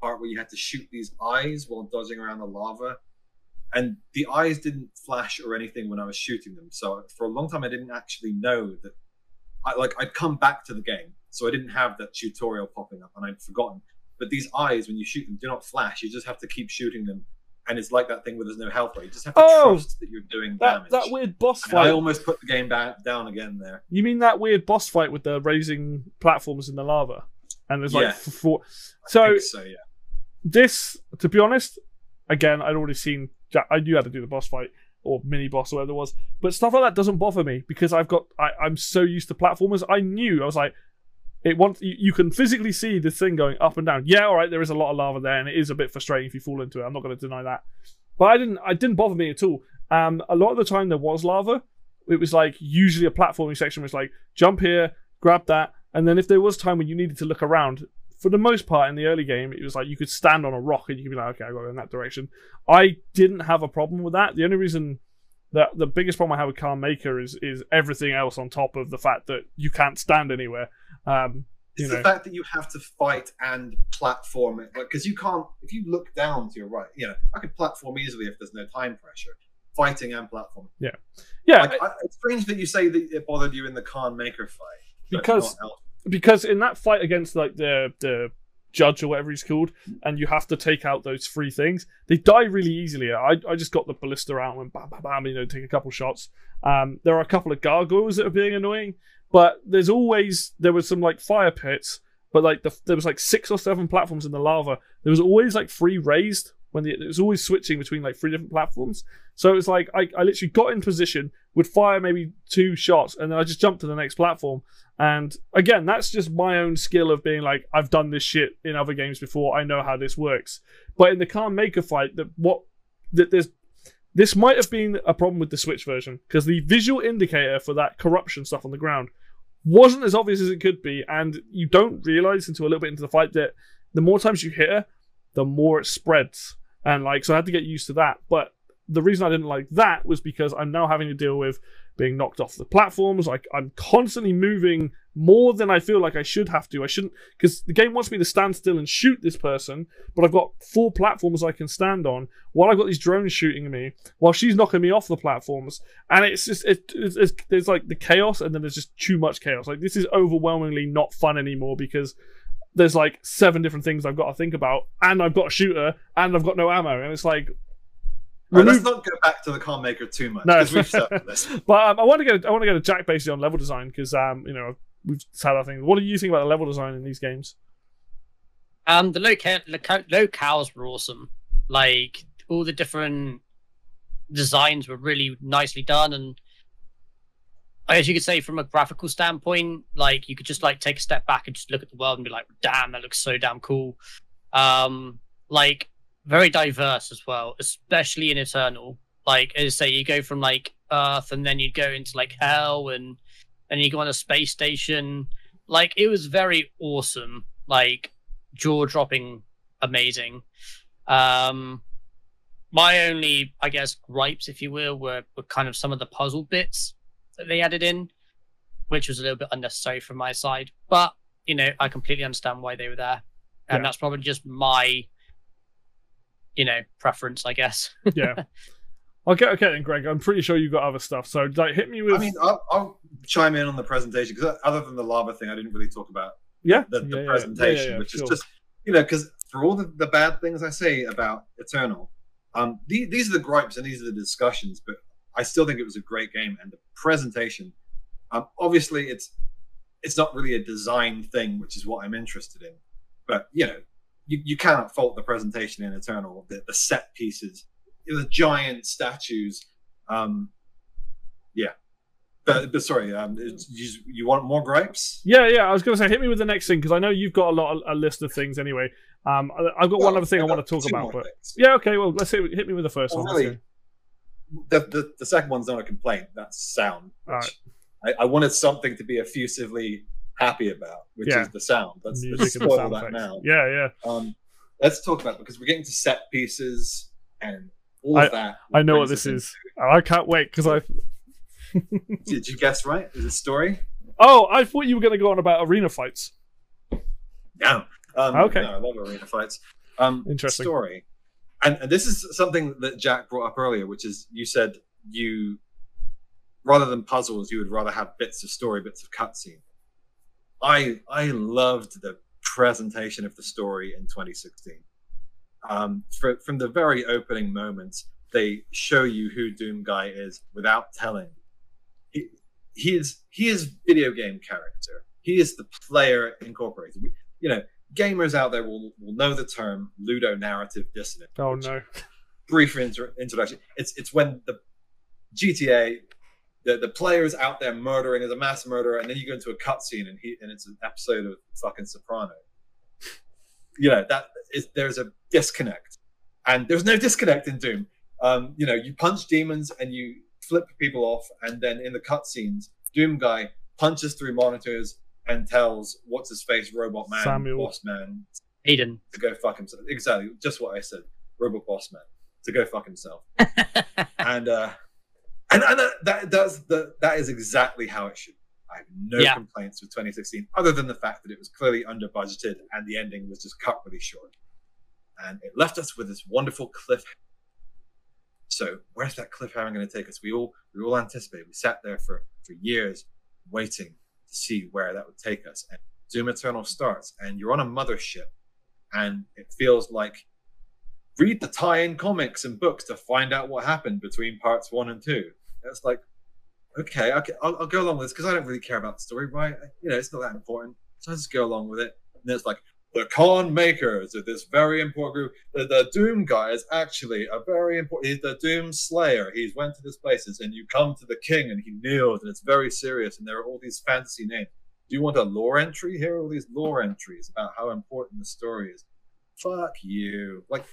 part where you had to shoot these eyes while dodging around the lava, and the eyes didn't flash or anything when I was shooting them. So for a long time, I didn't actually know that I like I'd come back to the game, so I didn't have that tutorial popping up, and I'd forgotten. But these eyes, when you shoot them, do not flash. You just have to keep shooting them, and it's like that thing where there's no health. Right? You just have to Oh! trust that you're doing That damage. that weird boss And I almost put the game back down again there. You mean that weird boss fight with the raising platforms in the lava? And there's like Yeah. four. So so yeah. this, to be honest, again, I'd already seen. I knew how to do the boss fight or mini boss or whatever it was, but stuff like that doesn't bother me because I've got. I, I'm so used to platformers. I knew I was like, it wants you, can physically see the thing going up and down. Yeah, all right, there is a lot of lava there, and it is a bit frustrating if you fall into it. I'm not going to deny that, but I didn't. I didn't bother me at all. Um, a lot of the time there was lava. It was like usually a platforming section was like jump here, grab that, and then if there was time when you needed to look around, for the most part in the early game, it was like you could stand on a rock and you could be like, okay, I got go in that direction. I didn't have a problem with that. The only reason that the biggest problem I have with Khan Maykr is is everything else on top of the fact that you can't stand anywhere. Um, you It's know. the fact that you have to fight and platform it, because you can't. If you look down to your right, you know, I could platform easily if there's no time pressure. Fighting and platforming. yeah, Like, I, it's strange that you say that it bothered you in the Khan Maykr fight Because- because in that fight against like the the judge or whatever he's called, and you have to take out those three things, they die really easily. I, I just got the ballista out and went bam, bam, bam, you know, take a couple shots. Um, there are a couple of gargoyles that are being annoying, but there's always there was some like fire pits, but like the, there was like six or seven platforms in the lava. There was always like three raised when the, it was always switching between like three different platforms. So it was like I, I literally got in position, would fire maybe two shots, and then I just jumped to the next platform. And again, that's just my own skill of being like, I've done this shit in other games before. I know how this works. But in the Khan Maykr fight, that what that there's this might have been a problem with the Switch version because the visual indicator for that corruption stuff on the ground wasn't as obvious as it could be, and you don't realize until a little bit into the fight that the more times you hit her, the more it spreads. And like, so I had to get used to that. But the reason I didn't like that was because I'm now having to deal with being knocked off the platforms. Like I'm constantly moving more than I feel like I should have to. I shouldn't because the game wants me to stand still and shoot this person, but I've got four platforms I can stand on while I've got these drones shooting me while she's knocking me off the platforms, and it's just it, it's, it's, there's like the chaos and then there's just too much chaos. Like this is overwhelmingly not fun anymore because there's like seven different things I've got to think about, and I've got a shooter, and I've got no ammo, and it's like Right, let's not go back to the Khan Maykr too much No. we've this. But um, I want to get I want to get a Jack basically on level design because um you know we've had our thing. What do you think about the level design in these games? Um, the loca- loca- locales were awesome. Like all the different designs were really nicely done, and I guess you could say from a graphical standpoint, like you could just like take a step back and just look at the world and be like, "Damn, that looks so damn cool." Um, like very diverse as well, especially in Eternal. Like as I say, you go from like Earth, and then you go into like Hell, and and you go on a space station. Like it was very awesome. Like jaw dropping amazing. Um my only, I guess, gripes, if you will, were, were kind of some of the puzzle bits that they added in, which was a little bit unnecessary from my side. But you know, I completely understand why they were there, and Yeah. that's probably just my, you know, preference, I guess. Yeah. okay, okay, then, Greg. I'm pretty sure you've got other stuff. So, like, hit me with. I mean, I'll, I'll chime in on the presentation because other than the lava thing, I didn't really talk about yeah, the, the yeah, presentation, yeah, yeah, which sure. is just you know because for all the, the bad things I say about Eternal, um, the, these are the gripes and these are the discussions, but I still think it was a great game and the presentation. Um, obviously, it's it's not really a design thing, which is what I'm interested in, but you know. You, you cannot fault the presentation in Eternal, the, the set pieces, the giant statues. Um, yeah, but, but sorry, um, you, you want more gripes? Yeah, yeah. I was going to say, hit me with the next thing because I know you've got a lot, a list of things anyway. Um, I- I've got one other thing I I've want to talk about, but things. yeah, okay. Well, let's hit, hit me with the first Well, one. Really, the, the the second one's not a complaint. That's sound. Which I, I wanted something to be effusively happy about, which Yeah. is the sound. Let's, let's the spoil sound that effects. now. Yeah, yeah. Um, let's talk about it because we're getting to set pieces and all I- of that. I know what this is. I can't wait because I. Did you guess right? Is it story? Oh, I thought you were going to go on about arena fights. No. Um, Okay. No, I love arena fights. Um, Interesting. Story. And, and this is something that Jack brought up earlier, which is you said you, rather than puzzles, you would rather have bits of story, bits of cutscene. I I loved the presentation of the story in 2016. Um, fr from the very opening moments, they show you who Doom Guy is without telling. He, he is he is video game character. He is the player incorporated. We, you know, gamers out there will, will know the term ludo narrative dissonance. Oh no. Brief intro- introduction. It's it's when the GTA, the the player is out there murdering as a mass murderer, and then you go into a cutscene and he and it's an episode of fucking Soprano. You know that is there's a disconnect, and there's no disconnect in Doom. Um, you know, you punch demons and you flip people off, and then in the cutscenes, Doom guy punches through monitors and tells what's his face, Robot Man, Samuel. Boss Man, Eden. to go fuck himself. Exactly, just what I said. Robot Boss Man to go fuck himself. and uh, and, and that, that that's the that is exactly how it should. be. I have no Yeah. complaints with 2016, other than the fact that it was clearly under budgeted and the ending was just cut really short, and it left us with this wonderful cliff. So where's that cliffhanger going to take us? We all we all anticipated. We sat there for for years waiting to see where that would take us. And Doom Eternal starts, and you're on a mothership, and it feels like read the tie-in comics and books to find out what happened between parts one and two. It's like, okay, okay I'll, I'll go along with this because I don't really care about the story, right? You know, it's not that important, so I just go along with it. And it's like the Khan Maykrs of this very important group. The, the Doom guy is actually a very important. He's the Doom Slayer. He's went to this places, and you come to the king, and he kneels, and it's very serious. And there are all these fantasy names. Do you want a lore entry? Here are all these lore entries about how important the story is. Fuck you! Like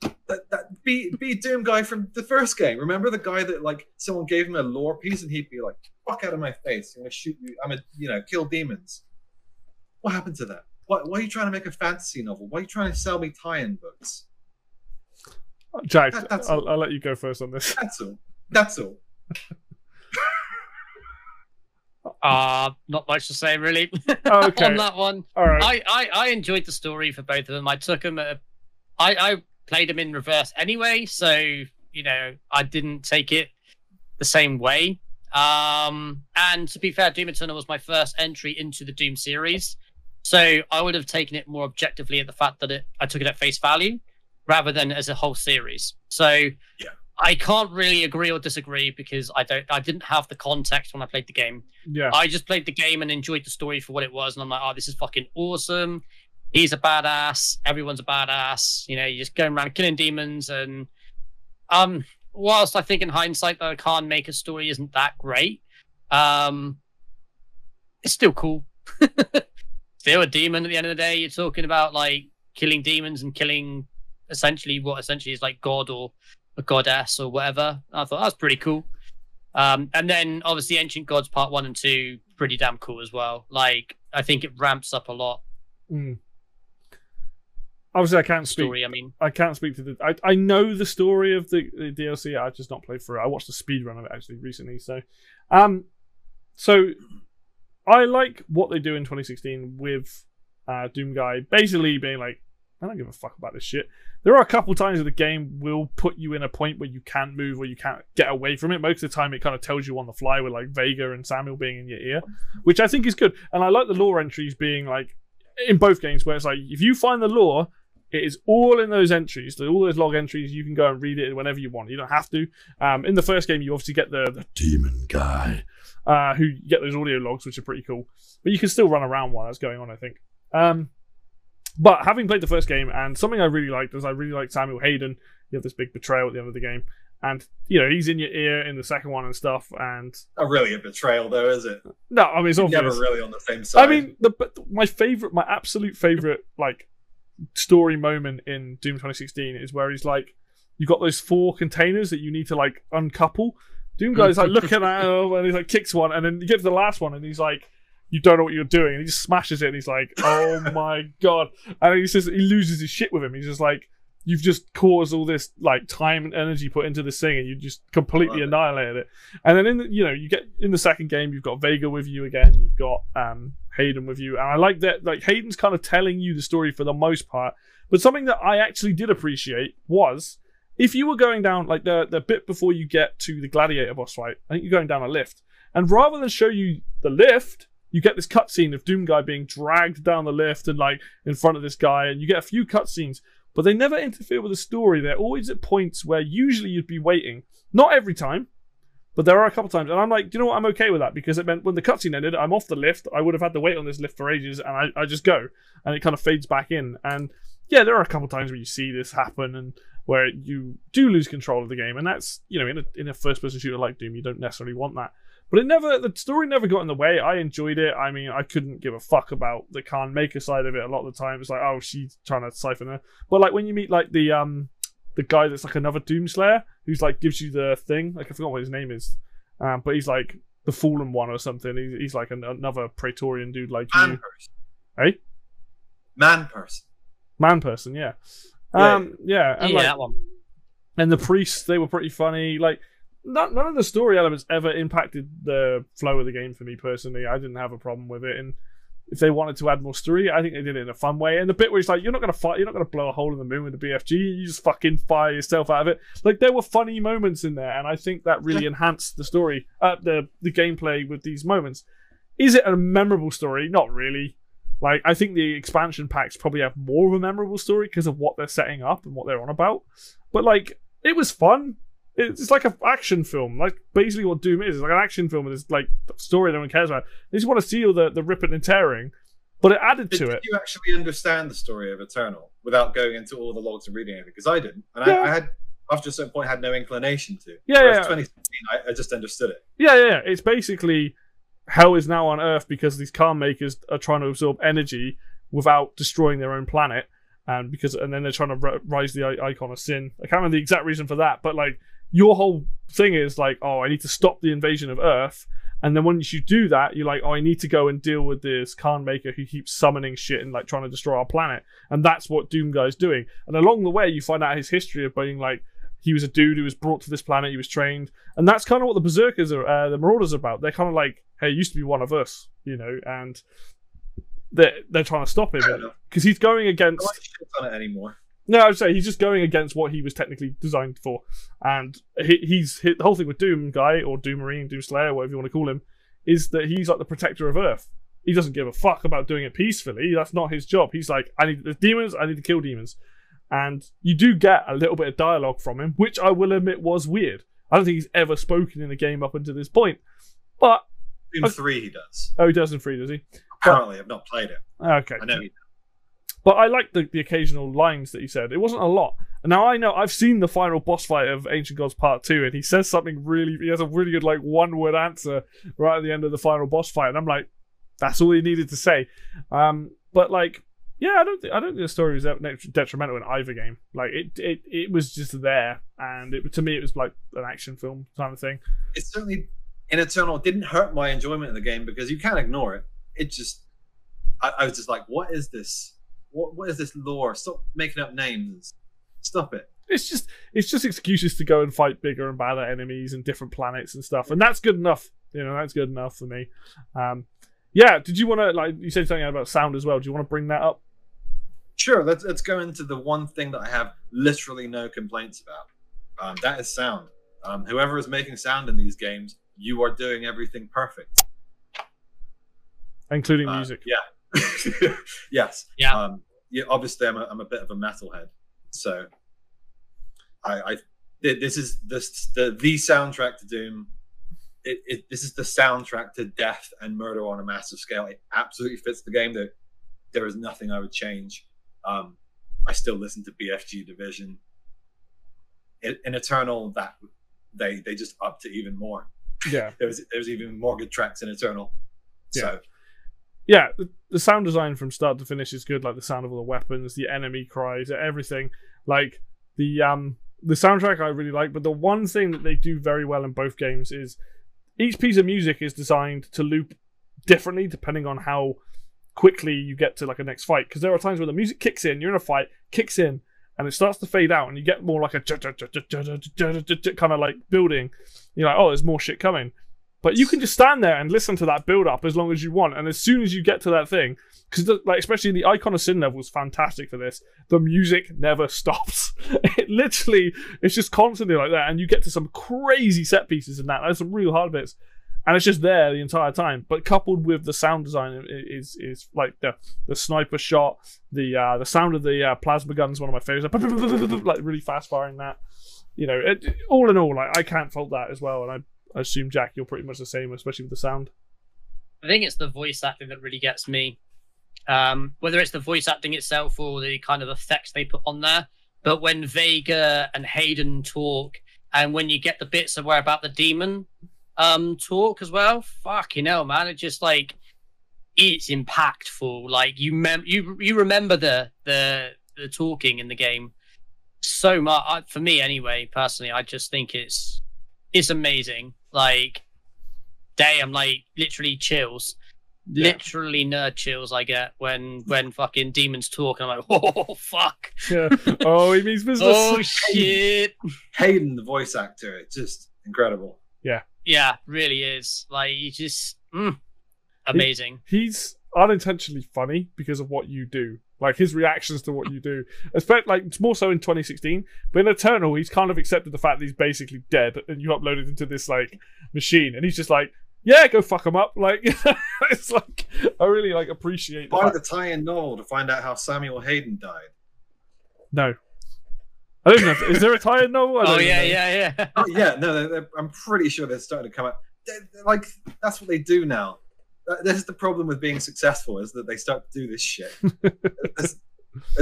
that, that be be Doom guy from the first game. Remember the guy that like someone gave him a lore piece and he'd be like, "Fuck out of my face! I'm gonna shoot you. I'm a you know kill demons." What happened to that? Why, why are you trying to make a fantasy novel? Why are you trying to sell me tie-in books? Jack, That- I'll. I'll let you go first on this. That's all. That's all. Uh, not much to say really Okay. on that one. All right. I, I I enjoyed the story for both of them. I took them. At, I I played them in reverse anyway, so you know I didn't take it the same way. Um, and to be fair, Doom Eternal was my first entry into the Doom series, so I would have taken it more objectively at the fact that it I took it at face value rather than as a whole series. So Yeah. I can't really agree or disagree because I don't I didn't have the context when I played the game. yeah. I just played the game and enjoyed the story for what it was, and I'm like, oh, this is fucking awesome. He's a badass. Everyone's a badass. You know, you're just going around killing demons, and um, whilst I think in hindsight that a Khan Maykr story isn't that great, um, it's still cool. still a demon at the end of the day. You're talking about like killing demons and killing essentially what essentially is like God or a goddess or whatever. I thought that was pretty cool. Um, and then obviously Ancient Gods Part One and Two, pretty damn cool as well. Like I think it ramps up a lot. Mm. Obviously I can't speak. story. I mean, I can't speak to the. I, I know the story of the, the DLC. I've just not played through it. I watched the speed run of it actually recently. So, um, so I like what they do in 2016 with uh, Doom Guy basically being like, I don't give a fuck about this shit. There are a couple times that the game will put you in a point where you can't move or you can't get away from it. Most of the time, it kind of tells you on the fly with like Vega and Samuel being in your ear, which I think is good. And I like the lore entries being like in both games where it's like if you find the lore, it is all in those entries, all those log entries. You can go and read it whenever you want. You don't have to. Um, in the first game, you obviously get the, the demon guy, uh, who get those audio logs, which are pretty cool. But you can still run around while that's going on. I think. Um, but having played the first game, and something I really liked is I really liked Samuel Hayden. You have this big betrayal at the end of the game, and you know he's in your ear in the second one and stuff. And Not really a betrayal, though, is it? no, I mean it's obvious. Never really on the same side. I mean, the, my favorite, my absolute favorite, like story moment in Doom 2016 is where he's like, you got those four containers that you need to like uncouple. Doom guy's like looking at him and he's like kicks one, and then you get to the last one, and he's like, you don't know what you're doing, and he just smashes it, and he's like, oh my god, and he says he loses his shit with him. He's just like. You've just caused all this like time and energy put into this thing, and you just completely annihilated it. And then in the, you know you get in the second game, you've got Vega with you again. You've got um, Hayden with you, and I like that. Like Hayden's kind of telling you the story for the most part. But something that I actually did appreciate was if you were going down like the the bit before you get to the gladiator boss fight. I think you're going down a lift, and rather than show you the lift, you get this cutscene of Doom guy being dragged down the lift and like in front of this guy, and you get a few cutscenes. But they never interfere with the story. They're always at points where usually you'd be waiting. Not every time, but there are a couple times, and I'm like, do you know what? I'm okay with that because it meant when the cutscene ended, I'm off the lift. I would have had to wait on this lift for ages, and I, I just go, and it kind of fades back in. And yeah, there are a couple times where you see this happen, and where you do lose control of the game, and that's you know in a in a first person shooter like Doom, you don't necessarily want that. But it never, the story never got in the way. I enjoyed it. I mean, I couldn't give a fuck about the Khan Maykr side of it. A lot of the time, it's like, oh, she's trying to siphon her. But like when you meet like the um the guy that's like another Doomslayer who's like gives you the thing. Like I forgot what his name is, um, but he's like the fallen one or something. He's, he's like an, another Praetorian dude like man you, person. Hey? Man person. man person. Yeah, Yeah. um, yeah, and yeah, like, that one. and the priests they were pretty funny like not, none of the story elements ever impacted the flow of the game for me personally. I didn't have a problem with it. And if they wanted to add more story i think they did it in a fun way. And the bit where it's like you're not gonna fight you're not gonna blow a hole in the moon with the bfg you just fucking fire yourself out of it. Like there were funny moments in there. And i think that really enhanced the story uh, the the gameplay with these moments. Is it a memorable story? Not really. Like I think the expansion packs probably have more of a memorable story because of what they're setting up and what they're on about. But like it was fun. It's like an action film. Like basically what Doom is. It's like an action film with this like story no one cares about. They just want to see all the, the ripping and tearing. But it added Did, to did it. you actually understand the story of Eternal without going into all the logs and reading anything? Because I didn't, and Yeah. I, I had after a certain point had no inclination to. Yeah, Whereas yeah. 2016, I, I just understood it. Yeah, yeah, yeah. It's basically hell is now on Earth because these Khan Maykrs are trying to absorb energy without destroying their own planet, and because and then they're trying to ri- rise the i- icon of sin. I can't remember the exact reason for that, but like your whole thing is like, oh, I need to stop the invasion of Earth. And then once you do that, you're like, oh, I need to go and deal with this Khan Maykr who keeps summoning shit and like trying to destroy our planet. And that's what Doom Guy's doing. And along the way, you find out his history of being like, he was a dude who was brought to this planet, he was trained. And that's kind of what the Berserkers are, uh, the Marauders are about. They're kind of like, hey, he used to be one of us, you know, and they're, they're trying to stop him because he's going I against. don't shit on it anymore. No, I would say he's just going against what he was technically designed for, and he, he's he, the whole thing with Doom guy or Doom Marine, Doom Slayer, whatever you want to call him, is that he's like the protector of Earth. He doesn't give a fuck about doing it peacefully. That's not his job. He's like, I need the demons. I need to kill demons, and you do get a little bit of dialogue from him, which I will admit was weird. I don't think he's ever spoken in a game up until this point, but Okay. 3 he does. oh, he does in free, does he? Apparently, I've not played it. Okay, I know he But I like the, the occasional lines that he said. It wasn't a lot. Now I know I've seen the final boss fight of Ancient Gods Part 2, and he says something really he has a really good like one word answer right at the end of the final boss fight, and I'm like, that's all he needed to say. Um but like yeah, I don't think I don't think the story was detrimental in either game. Like it, it, it was just there, and it, to me, it was like an action film kind of thing. it certainly in Eternal didn't hurt my enjoyment of the game because you can't ignore it. It just I, I was just like, what is this What what is this lore? Stop making up names. Stop it. It's just it's just excuses to go and fight bigger and badder enemies and different planets and stuff, and that's good enough. You know, that's good enough for me. Um, yeah. Did you want to like you said something about sound as well? Do you want to bring that up? Sure. Let's let's go into the one thing that I have literally no complaints about. Um, that is sound. Um, whoever is making sound in these games, you are doing everything perfect, including Uh, music. Yeah. yes. Yeah. Um, yeah. Obviously, I'm a, I'm a bit of a metalhead, so I, I this is this the the soundtrack to Doom. It, it this is the soundtrack to death and murder on a massive scale. It absolutely fits the game. There there is nothing I would change. Um, I still listen to BFG Division. In, in Eternal, that they they just upped it even more. Yeah. There was there was even more good tracks in Eternal. So yeah, the, sound design from start to finish is good. Like the sound of all the weapons, the enemy cries, everything. Like the um the soundtrack I really like. But the one thing that they do very well in both games is each piece of music is designed to loop differently depending on how quickly you get to like a next fight. Because there are times where the music kicks in, you're in a fight, kicks in, and it starts to fade out, and you get more like a kind of like building. You're like, oh, there's more shit coming. But you can just stand there and listen to that build up as long as you want. And as soon as you get to that thing, because like especially the Icon of Sin level is fantastic for this. The music never stops. It literally it's just constantly like that, and you get to some crazy set pieces in that. There's some real hard bits, and it's just there the entire time. But coupled with the sound design is is like the the sniper shot, the uh, the sound of the uh, plasma gun is one of my favorites. Like really fast firing that. You know, it, all in all, like I can't fault that as well, and I I assume Jack, you're pretty much the same, especially with the sound. I think it's the voice acting that really gets me. Um, whether it's the voice acting itself or the kind of effects they put on there. But when Vega and Hayden talk, and when you get the bits of where about the demon um talk as well, fucking hell, man! It just like it's impactful. Like you mem you you remember the the the talking in the game so much. I, for me, anyway, personally, I just think it's it's amazing. Like, damn, like literally chills, Yeah. literally nerd chills I get when when fucking demons talk, and I'm like, oh fuck, Yeah. oh, he means business. oh shit. Hayden, the voice actor, it's just incredible. Yeah, Yeah, really is. Like, you just mm, amazing. He's unintentionally funny because of what you do. Like his reactions to what you do, especially like it's more so in 2016. But in Eternal, he's kind of accepted the fact that he's basically dead, and you uploaded into this like machine, and he's just like, "Yeah, go fuck him up." Like it's like I really like appreciate. The Buy the tie-in novel to find out how Samuel Hayden died. no, I don't know. Is there a tie-in novel? I oh, don't Oh even yeah, yeah, yeah. Oh yeah, no, they're, they're- I'm pretty sure they're starting to come out. They're, they're like that's what they do now. This is the problem with being successful is that they start to do this shit. That's-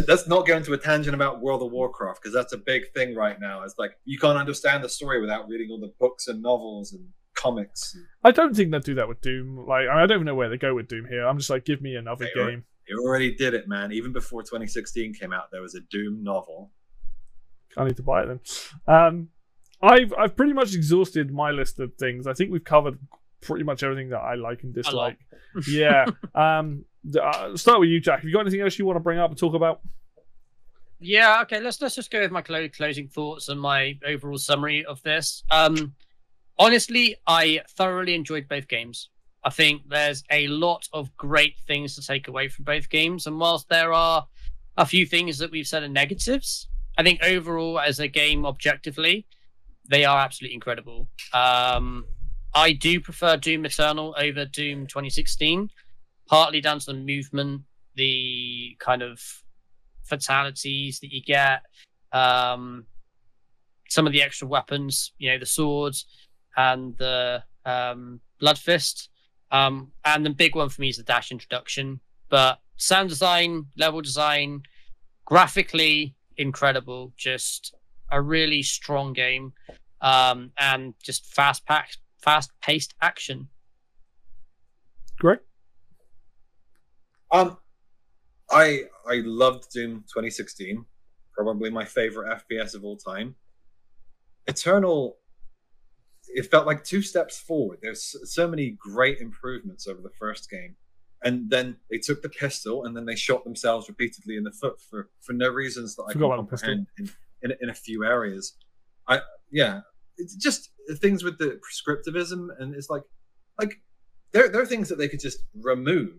Let's not go into a tangent about World of Warcraft because that's a big thing right now. It's like you can't understand the story without reading all the books and novels and comics. I don't think they'll do that with Doom. Like I don't even know where they go with Doom here. I'm just like, give me another They game. They already did it, man. Even before 2016 came out, there was a Doom novel. I need to buy it then. Um, I've I've pretty much exhausted my list of things. I think we've covered pretty much everything that I like and dislike. yeah. Um, uh, start with you, Jack. Have you got anything else you want to bring up and talk about? Yeah, okay. Let's let's just go with my clo- closing thoughts and my overall summary of this. Um, honestly, I thoroughly enjoyed both games. I think there's a lot of great things to take away from both games, and whilst there are a few things that we've said are negatives, I think overall, as a game, objectively, they are absolutely incredible. Um, I do prefer Doom Eternal over Doom 2016, partly down to the movement, the kind of fatalities that you get, um, some of the extra weapons, you know, the swords and the um, blood fist. Um, and the big one for me is the dash introduction. But sound design, level design, graphically incredible. Just a really strong game, um, and just fast packed, fast paced action. Great. Um, I I loved Doom 2016, probably my favorite FPS of all time. Eternal, it felt like two steps forward. There's so many great improvements over the first game, and then they took the pistol and then they shot themselves repeatedly in the foot for for no reasons that I Forgot can the pistol. comprehend in, in in a few areas. I yeah, it's just things with the prescriptivism, and it's like like there there are things that they could just remove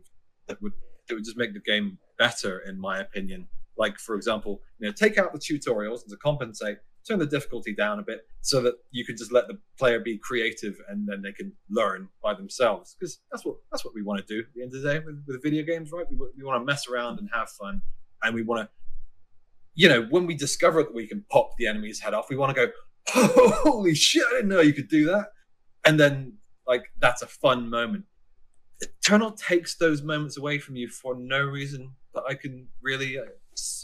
that would that would just make the game better, in my opinion. Like for example, you know, take out the tutorials and to compensate, turn the difficulty down a bit so that you can just let the player be creative and then they can learn by themselves. Because that's what that's what we want to do at the end of the day with, with video games, right? We, we want to mess around and have fun, and we want to, you know, when we discover that we can pop the enemy's head off, we want to go, holy shit, I didn't know you could do that, and then like that's a fun moment. Eternal takes those moments away from you for no reason that I can really. Uh,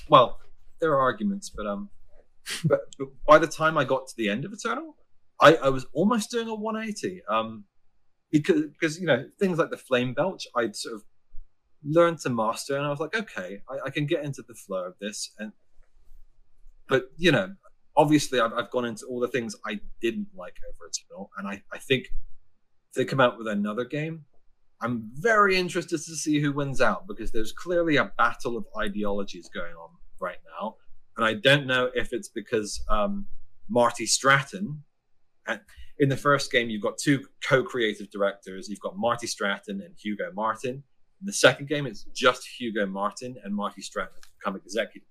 well, there are arguments, but um, but, but by the time I got to the end of Eternal, I, I was almost doing a 180. Um, because because you know things like the flame belch, I'd sort of learned to master, and I was like, okay, I, I can get into the flow of this. And but you know, obviously, I've, I've gone into all the things I didn't like over Eternal, and I I think if they come out with another game, I'm very interested to see who wins out because there's clearly a battle of ideologies going on right now, and I don't know if it's because um, Marty Stratton. In the first game, you've got two co-creative directors. You've got Marty Stratton and Hugo Martin. In the second game, it's just Hugo Martin and Marty Stratton become executive.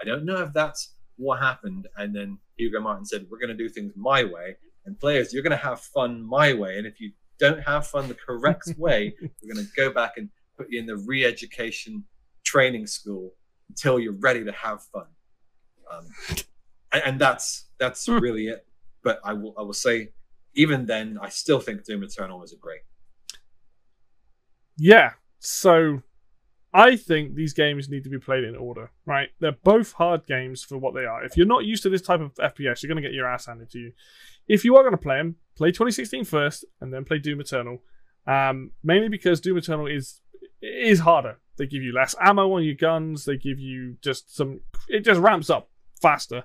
I don't know if that's what happened. And then Hugo Martin said, "We're going to do things my way, and players, you're going to have fun my way. And if you don't have fun the correct way, we're going to go back and put you in the re-education training school until you're ready to have fun." Um, and, and that's that's Hmm. really it. But I will I will say, even then, I still think Doom Eternal was a great. Yeah. So I think these games need to be played in order, right? They're both hard games for what they are. If you're not used to this type of FPS, you're going to get your ass handed to you. If you are going to play them, play 2016 first and then play Doom Eternal. Um, mainly because Doom Eternal is is harder. They give you less ammo on your guns. They give you just some. It just ramps up faster,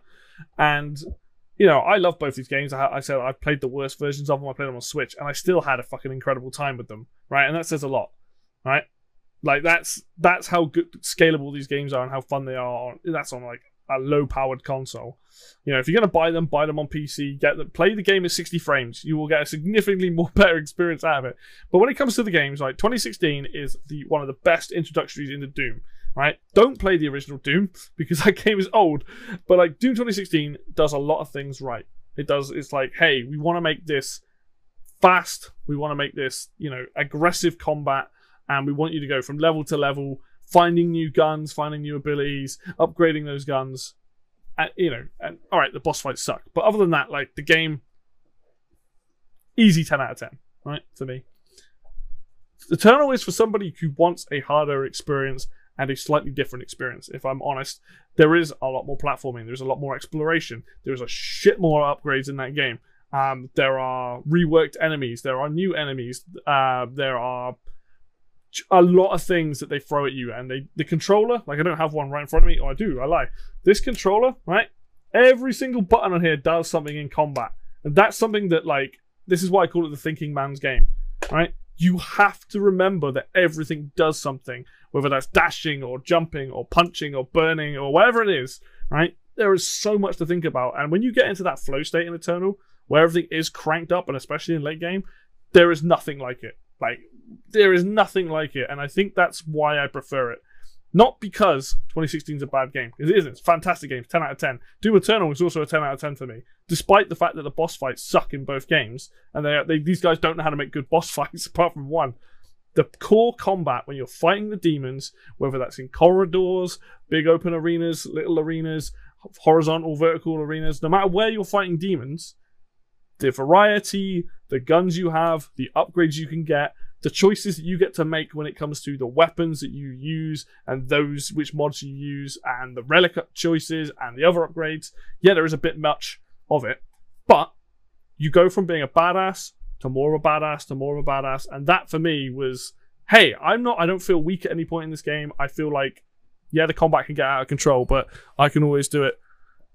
and you know I love both these games. I, I said I played the worst versions of them. I played them on Switch, and I still had a fucking incredible time with them. Right, and that says a lot right? Like that's that's how good scalable these games are and how fun they are. That's on like a low powered console. You know, if you're gonna buy them, buy them on PC. Get them, play the game at 60 frames. You will get a significantly more better experience out of it. But when it comes to the games, like 2016 is the one of the best introductories into Doom. Right? Don't play the original Doom because that game is old. But like Doom 2016 does a lot of things right. It does. It's like, hey, we want to make this fast. We want to make this, you know, aggressive combat and we want you to go from level to level, finding new guns, finding new abilities, upgrading those guns. And, you know, and all right, the boss fights suck, but other than that, like the game, easy ten out of ten, right? To me, Eternal is for somebody who wants a harder experience and a slightly different experience. If I'm honest, there is a lot more platforming, there's a lot more exploration, there's a shit more upgrades in that game. Um, there are reworked enemies, there are new enemies, uh, there are a lot of things that they throw at you and they the controller like i don't have one right in front of me or i do i lie. This controller right every single button on here does something in combat and that's something that like this is why i call it the thinking man's game right? You have to remember that everything does something whether that's dashing or jumping or punching or burning or whatever it is right? There is so much to think about and when you get into that flow state in eternal where everything is cranked up and especially in late game there is nothing like it. Like there is nothing like it, and I think that's why I prefer it. Not because 2016 is a bad game, because it isn't. It's fantastic game, 10 out of 10. Doom Eternal is also a 10 out of 10 for me, despite the fact that the boss fights suck in both games, and they, they these guys don't know how to make good boss fights apart from one. The core combat when you're fighting the demons, whether that's in corridors, big open arenas, little arenas, horizontal, vertical arenas, no matter where you're fighting demons, the variety, the guns you have, the upgrades you can get, the choices that you get to make when it comes to the weapons that you use and those which mods you use and the relic choices and the other upgrades. Yeah, there is a bit much of it, but you go from being a badass to more of a badass to more of a badass, and that for me was, hey, I'm not, I don't feel weak at any point in this game. I feel like, yeah, the combat can get out of control, but I can always do it.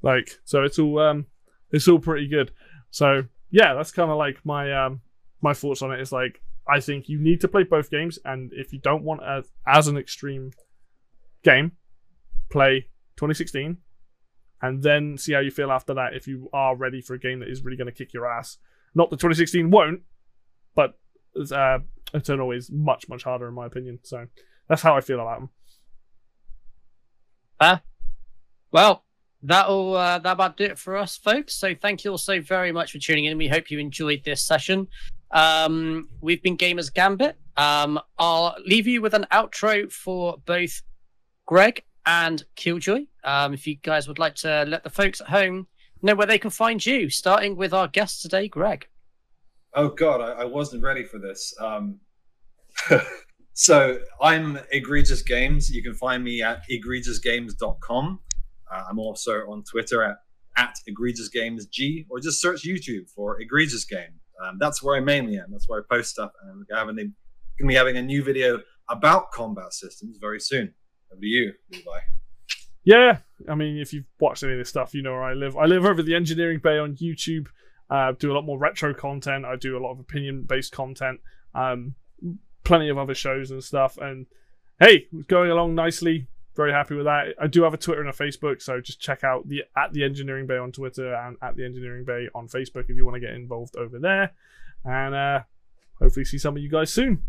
Like, so it's all, um, it's all pretty good. So yeah, that's kind of like my um my thoughts on it. Is like I think you need to play both games, and if you don't want as as an extreme game, play 2016, and then see how you feel after that. If you are ready for a game that is really going to kick your ass, not that 2016 won't, but uh, Eternal is much much harder in my opinion. So that's how I feel about them. Uh, well, that'll uh, that about do it for us, folks. So thank you all so very much for tuning in. We hope you enjoyed this session. Um, we've been Gamers Gambit. Um, I'll leave you with an outro for both Greg and Killjoy. Um, if you guys would like to let the folks at home know where they can find you, starting with our guest today, Greg. Oh God, I, I wasn't ready for this. Um, so I'm Egregious Games. You can find me at egregiousgames.com. Uh, I'm also on Twitter at, at Egregious Games G, or just search YouTube for Egregious Game. Um, that's where I mainly am. That's where I post stuff. And we're having going to be having a new video about combat systems very soon. Over to you, Levi. Yeah, I mean, if you've watched any of this stuff, you know where I live. I live over the Engineering Bay on YouTube. Uh, do a lot more retro content. I do a lot of opinion-based content. Um, plenty of other shows and stuff. And hey, going along nicely. Very happy with that. I do have a Twitter and a Facebook, so just check out the at the Engineering Bay on Twitter and at the Engineering Bay on Facebook if you want to get involved over there. And uh, hopefully see some of you guys soon.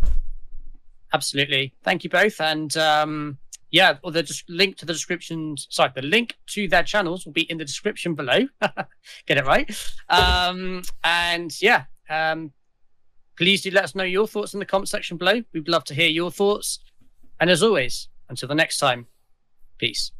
Absolutely. Thank you both. And um, yeah, or the just link to the description. Sorry, the link to their channels will be in the description below. Get it right. Um, and yeah, um, please do let us know your thoughts in the comment section below. We'd love to hear your thoughts. And as always, until the next time. Peace.